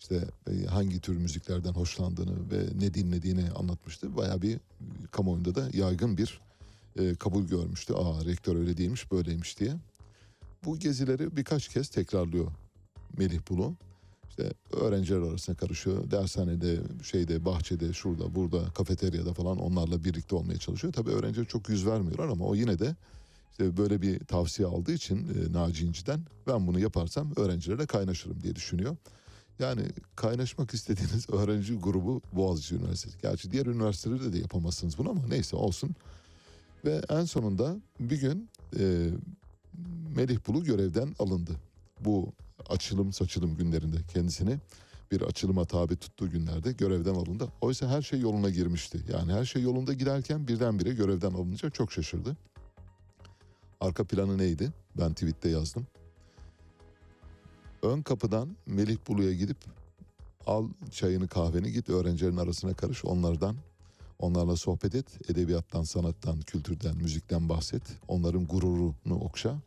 İşte e, hangi tür müziklerden hoşlandığını ve ne dinlediğini anlatmıştı. Baya bir kamuoyunda da yaygın bir e, kabul görmüştü. Aa rektör öyle değilmiş böyleymiş diye. Bu gezileri birkaç kez tekrarlıyor Melih Bulu. İşte öğrenciler arasında karışıyor. Dershanede, şeyde, bahçede, şurada, burada, kafeteryada falan onlarla birlikte olmaya çalışıyor. Tabii öğrenciler çok yüz vermiyorlar ama o yine de işte böyle bir tavsiye aldığı için e, Naci İnci'den ben bunu yaparsam öğrencilerle kaynaşırım diye düşünüyor. Yani kaynaşmak istediğiniz öğrenci grubu Boğaziçi Üniversitesi. Gerçi diğer üniversitelerde de yapamazsınız bunu ama neyse olsun. Ve en sonunda bir gün e, Melih Bulu görevden alındı. Bu açılım saçılım günlerinde kendisini bir açılıma tabi tuttuğu günlerde görevden alındı. Oysa her şey yoluna girmişti. Yani her şey yolunda giderken birdenbire görevden alınınca çok şaşırdı. Arka planı neydi? Ben tweette yazdım. Ön kapıdan Melih Bulu'ya gidip al çayını kahveni git öğrencilerin arasına karış onlardan onlarla sohbet et edebiyattan sanattan kültürden müzikten bahset onların gururunu okşa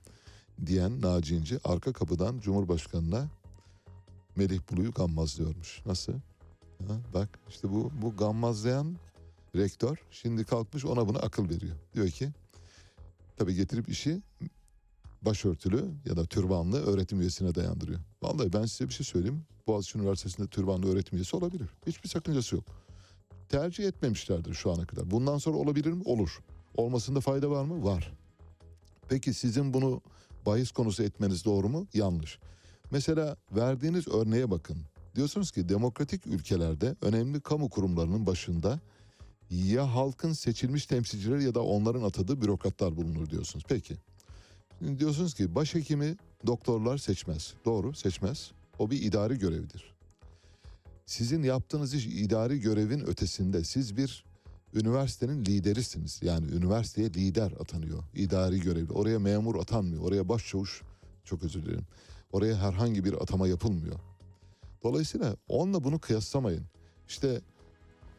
diyen Naci İnci arka kapıdan Cumhurbaşkanı'na Melih Bulu'yu gammazlıyormuş. Nasıl? Ha, bak işte bu, bu gammazlayan rektör şimdi kalkmış ona buna akıl veriyor. Diyor ki tabii getirip işi başörtülü ya da türbanlı öğretim üyesine dayandırıyor. Vallahi ben size bir şey söyleyeyim. Boğaziçi Üniversitesi'nde türbanlı öğretim üyesi olabilir. Hiçbir sakıncası yok. Tercih etmemişlerdir şu ana kadar. Bundan sonra olabilir mi? Olur. Olmasında fayda var mı? Var. Peki sizin bunu bahis konusu etmeniz doğru mu? Yanlış. Mesela verdiğiniz örneğe bakın. Diyorsunuz ki demokratik ülkelerde önemli kamu kurumlarının başında ya halkın seçilmiş temsilcileri ya da onların atadığı bürokratlar bulunur diyorsunuz. Peki. Şimdi diyorsunuz ki başhekimi doktorlar seçmez. Doğru seçmez. O bir idari görevdir. Sizin yaptığınız iş idari görevin ötesinde. Siz bir üniversitenin liderisiniz. Yani üniversiteye lider atanıyor. İdari görevli. Oraya memur atanmıyor. Oraya başçavuş çok özür dilerim. Oraya herhangi bir atama yapılmıyor. Dolayısıyla onunla bunu kıyaslamayın. İşte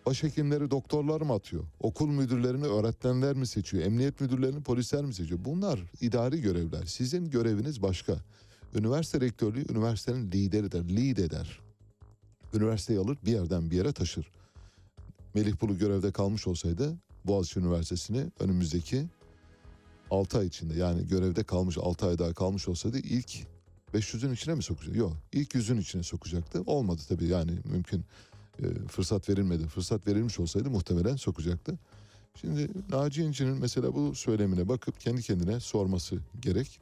başhekimleri doktorlar mı atıyor? Okul müdürlerini öğretmenler mi seçiyor? Emniyet müdürlerini polisler mi seçiyor? Bunlar idari görevler. Sizin göreviniz başka. Üniversite rektörlüğü üniversitenin lideridir. Lead eder. Üniversiteyi alır bir yerden bir yere taşır. Melih Bulu görevde kalmış olsaydı Boğaziçi Üniversitesi'ni önümüzdeki 6 ay içinde yani görevde kalmış 6 ay daha kalmış olsaydı ilk 500'ün içine mi sokacaktı? Yok ilk yüzün içine sokacaktı. Olmadı tabii yani mümkün e, fırsat verilmedi. Fırsat verilmiş olsaydı muhtemelen sokacaktı. Şimdi Naci İnci'nin mesela bu söylemine bakıp kendi kendine sorması gerek.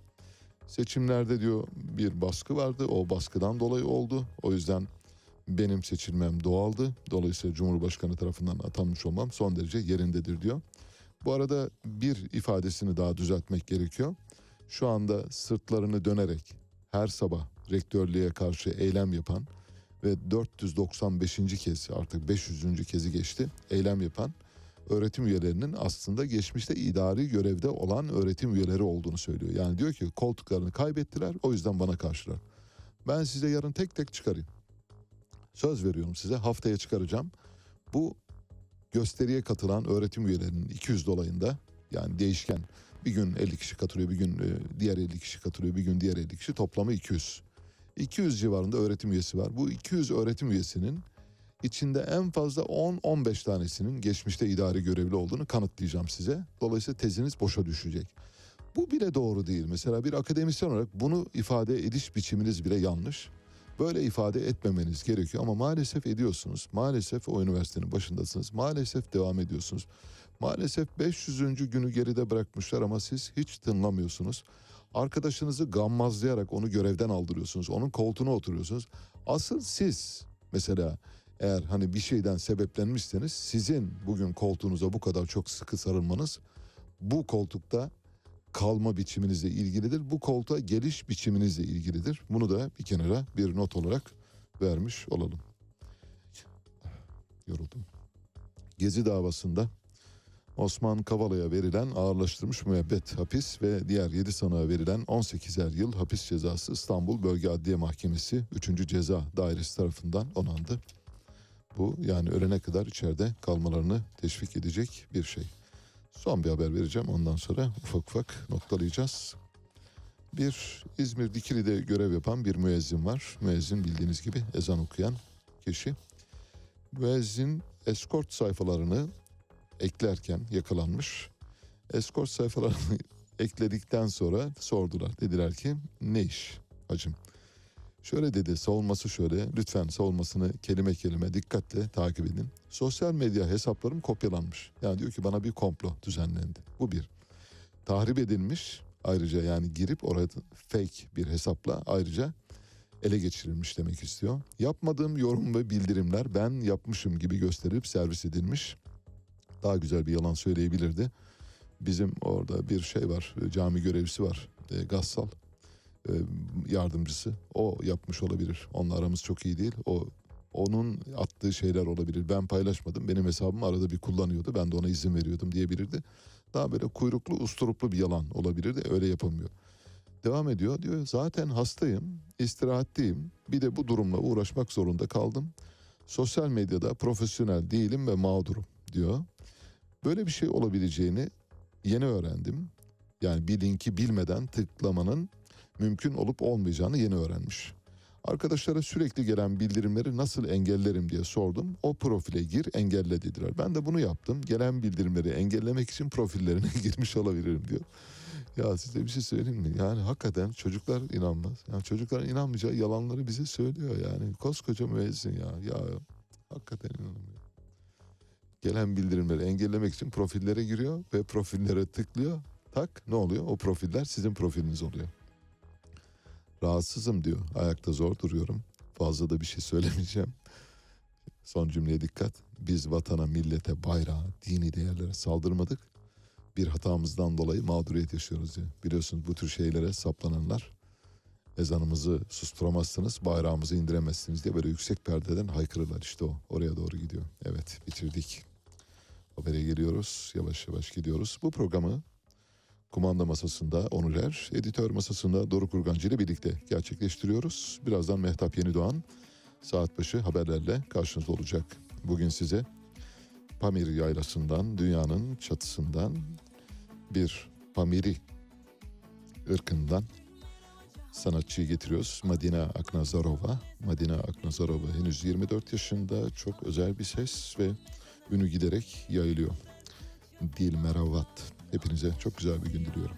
Seçimlerde diyor bir baskı vardı. O baskıdan dolayı oldu. O yüzden benim seçilmem doğaldı. Dolayısıyla Cumhurbaşkanı tarafından atanmış olmam son derece yerindedir diyor. Bu arada bir ifadesini daha düzeltmek gerekiyor. Şu anda sırtlarını dönerek her sabah rektörlüğe karşı eylem yapan ve 495. kez artık 500. kezi geçti eylem yapan öğretim üyelerinin aslında geçmişte idari görevde olan öğretim üyeleri olduğunu söylüyor. Yani diyor ki koltuklarını kaybettiler o yüzden bana karşılar. Ben size yarın tek tek çıkarayım. Söz veriyorum size haftaya çıkaracağım. Bu gösteriye katılan öğretim üyelerinin 200 dolayında yani değişken bir gün 50 kişi katılıyor bir gün e, diğer 50 kişi katılıyor bir gün diğer 50 kişi toplamı 200. 200 civarında öğretim üyesi var. Bu 200 öğretim üyesinin içinde en fazla 10-15 tanesinin geçmişte idari görevli olduğunu kanıtlayacağım size. Dolayısıyla teziniz boşa düşecek. Bu bile doğru değil. Mesela bir akademisyen olarak bunu ifade ediş biçiminiz bile yanlış. Böyle ifade etmemeniz gerekiyor ama maalesef ediyorsunuz. Maalesef o üniversitenin başındasınız. Maalesef devam ediyorsunuz. Maalesef 500. günü geride bırakmışlar ama siz hiç tınlamıyorsunuz. Arkadaşınızı gammazlayarak onu görevden aldırıyorsunuz. Onun koltuğuna oturuyorsunuz. Asıl siz mesela eğer hani bir şeyden sebeplenmişseniz sizin bugün koltuğunuza bu kadar çok sıkı sarılmanız bu koltukta kalma biçiminizle ilgilidir. Bu koltuğa geliş biçiminizle ilgilidir. Bunu da bir kenara bir not olarak vermiş olalım. Yoruldum. Gezi davasında Osman Kavala'ya verilen ağırlaştırmış müebbet hapis ve diğer 7 sanığa verilen 18'er yıl hapis cezası İstanbul Bölge Adliye Mahkemesi 3. Ceza Dairesi tarafından onandı. Bu yani ölene kadar içeride kalmalarını teşvik edecek bir şey. Son bir haber vereceğim ondan sonra ufak ufak noktalayacağız. Bir İzmir Dikili'de görev yapan bir müezzin var. Müezzin bildiğiniz gibi ezan okuyan kişi. Müezzin eskort sayfalarını eklerken yakalanmış. Eskort sayfalarını ekledikten sonra sordular. Dediler ki ne iş hacım? Şöyle dedi savunması şöyle lütfen savunmasını kelime kelime dikkatle takip edin. Sosyal medya hesaplarım kopyalanmış. Yani diyor ki bana bir komplo düzenlendi. Bu bir. Tahrip edilmiş ayrıca yani girip orada fake bir hesapla ayrıca ele geçirilmiş demek istiyor. Yapmadığım yorum ve bildirimler ben yapmışım gibi gösterilip servis edilmiş. Daha güzel bir yalan söyleyebilirdi. Bizim orada bir şey var cami görevlisi var e, Gassal yardımcısı o yapmış olabilir. Onunla aramız çok iyi değil. O onun attığı şeyler olabilir. Ben paylaşmadım. Benim hesabımı arada bir kullanıyordu. Ben de ona izin veriyordum diyebilirdi. Daha böyle kuyruklu, usturuplu bir yalan olabilirdi. Öyle yapamıyor. Devam ediyor. Diyor zaten hastayım, istirahatteyim. Bir de bu durumla uğraşmak zorunda kaldım. Sosyal medyada profesyonel değilim ve mağdurum diyor. Böyle bir şey olabileceğini yeni öğrendim. Yani bir linki bilmeden tıklamanın mümkün olup olmayacağını yeni öğrenmiş. Arkadaşlara sürekli gelen bildirimleri nasıl engellerim diye sordum. O profile gir engelle dediler. Ben de bunu yaptım. Gelen bildirimleri engellemek için profillerine girmiş olabilirim diyor. Ya size bir şey söyleyeyim mi? Yani hakikaten çocuklar inanmaz. Yani çocuklar inanmayacağı yalanları bize söylüyor yani. Koskoca müezzin ya. Ya hakikaten inanamıyor. Gelen bildirimleri engellemek için profillere giriyor ve profillere tıklıyor. Tak ne oluyor? O profiller sizin profiliniz oluyor. Rahatsızım diyor. Ayakta zor duruyorum. Fazla da bir şey söylemeyeceğim. Son cümleye dikkat. Biz vatana, millete, bayrağa, dini değerlere saldırmadık. Bir hatamızdan dolayı mağduriyet yaşıyoruz diyor. Biliyorsunuz bu tür şeylere saplananlar ezanımızı susturamazsınız, bayrağımızı indiremezsiniz diye böyle yüksek perdeden haykırırlar. İşte o. Oraya doğru gidiyor. Evet bitirdik. Habere geliyoruz. Yavaş yavaş gidiyoruz. Bu programı kumanda masasında Onur Er, editör masasında Doruk Urgancı ile birlikte gerçekleştiriyoruz. Birazdan Mehtap Yeni Doğan saat başı haberlerle karşınızda olacak. Bugün size Pamir yaylasından, dünyanın çatısından bir Pamiri ırkından sanatçıyı getiriyoruz. Madina Aknazarova. Madina Aknazarova henüz 24 yaşında çok özel bir ses ve ünü giderek yayılıyor. Dil Meravat. Hepinize çok güzel bir gün diliyorum.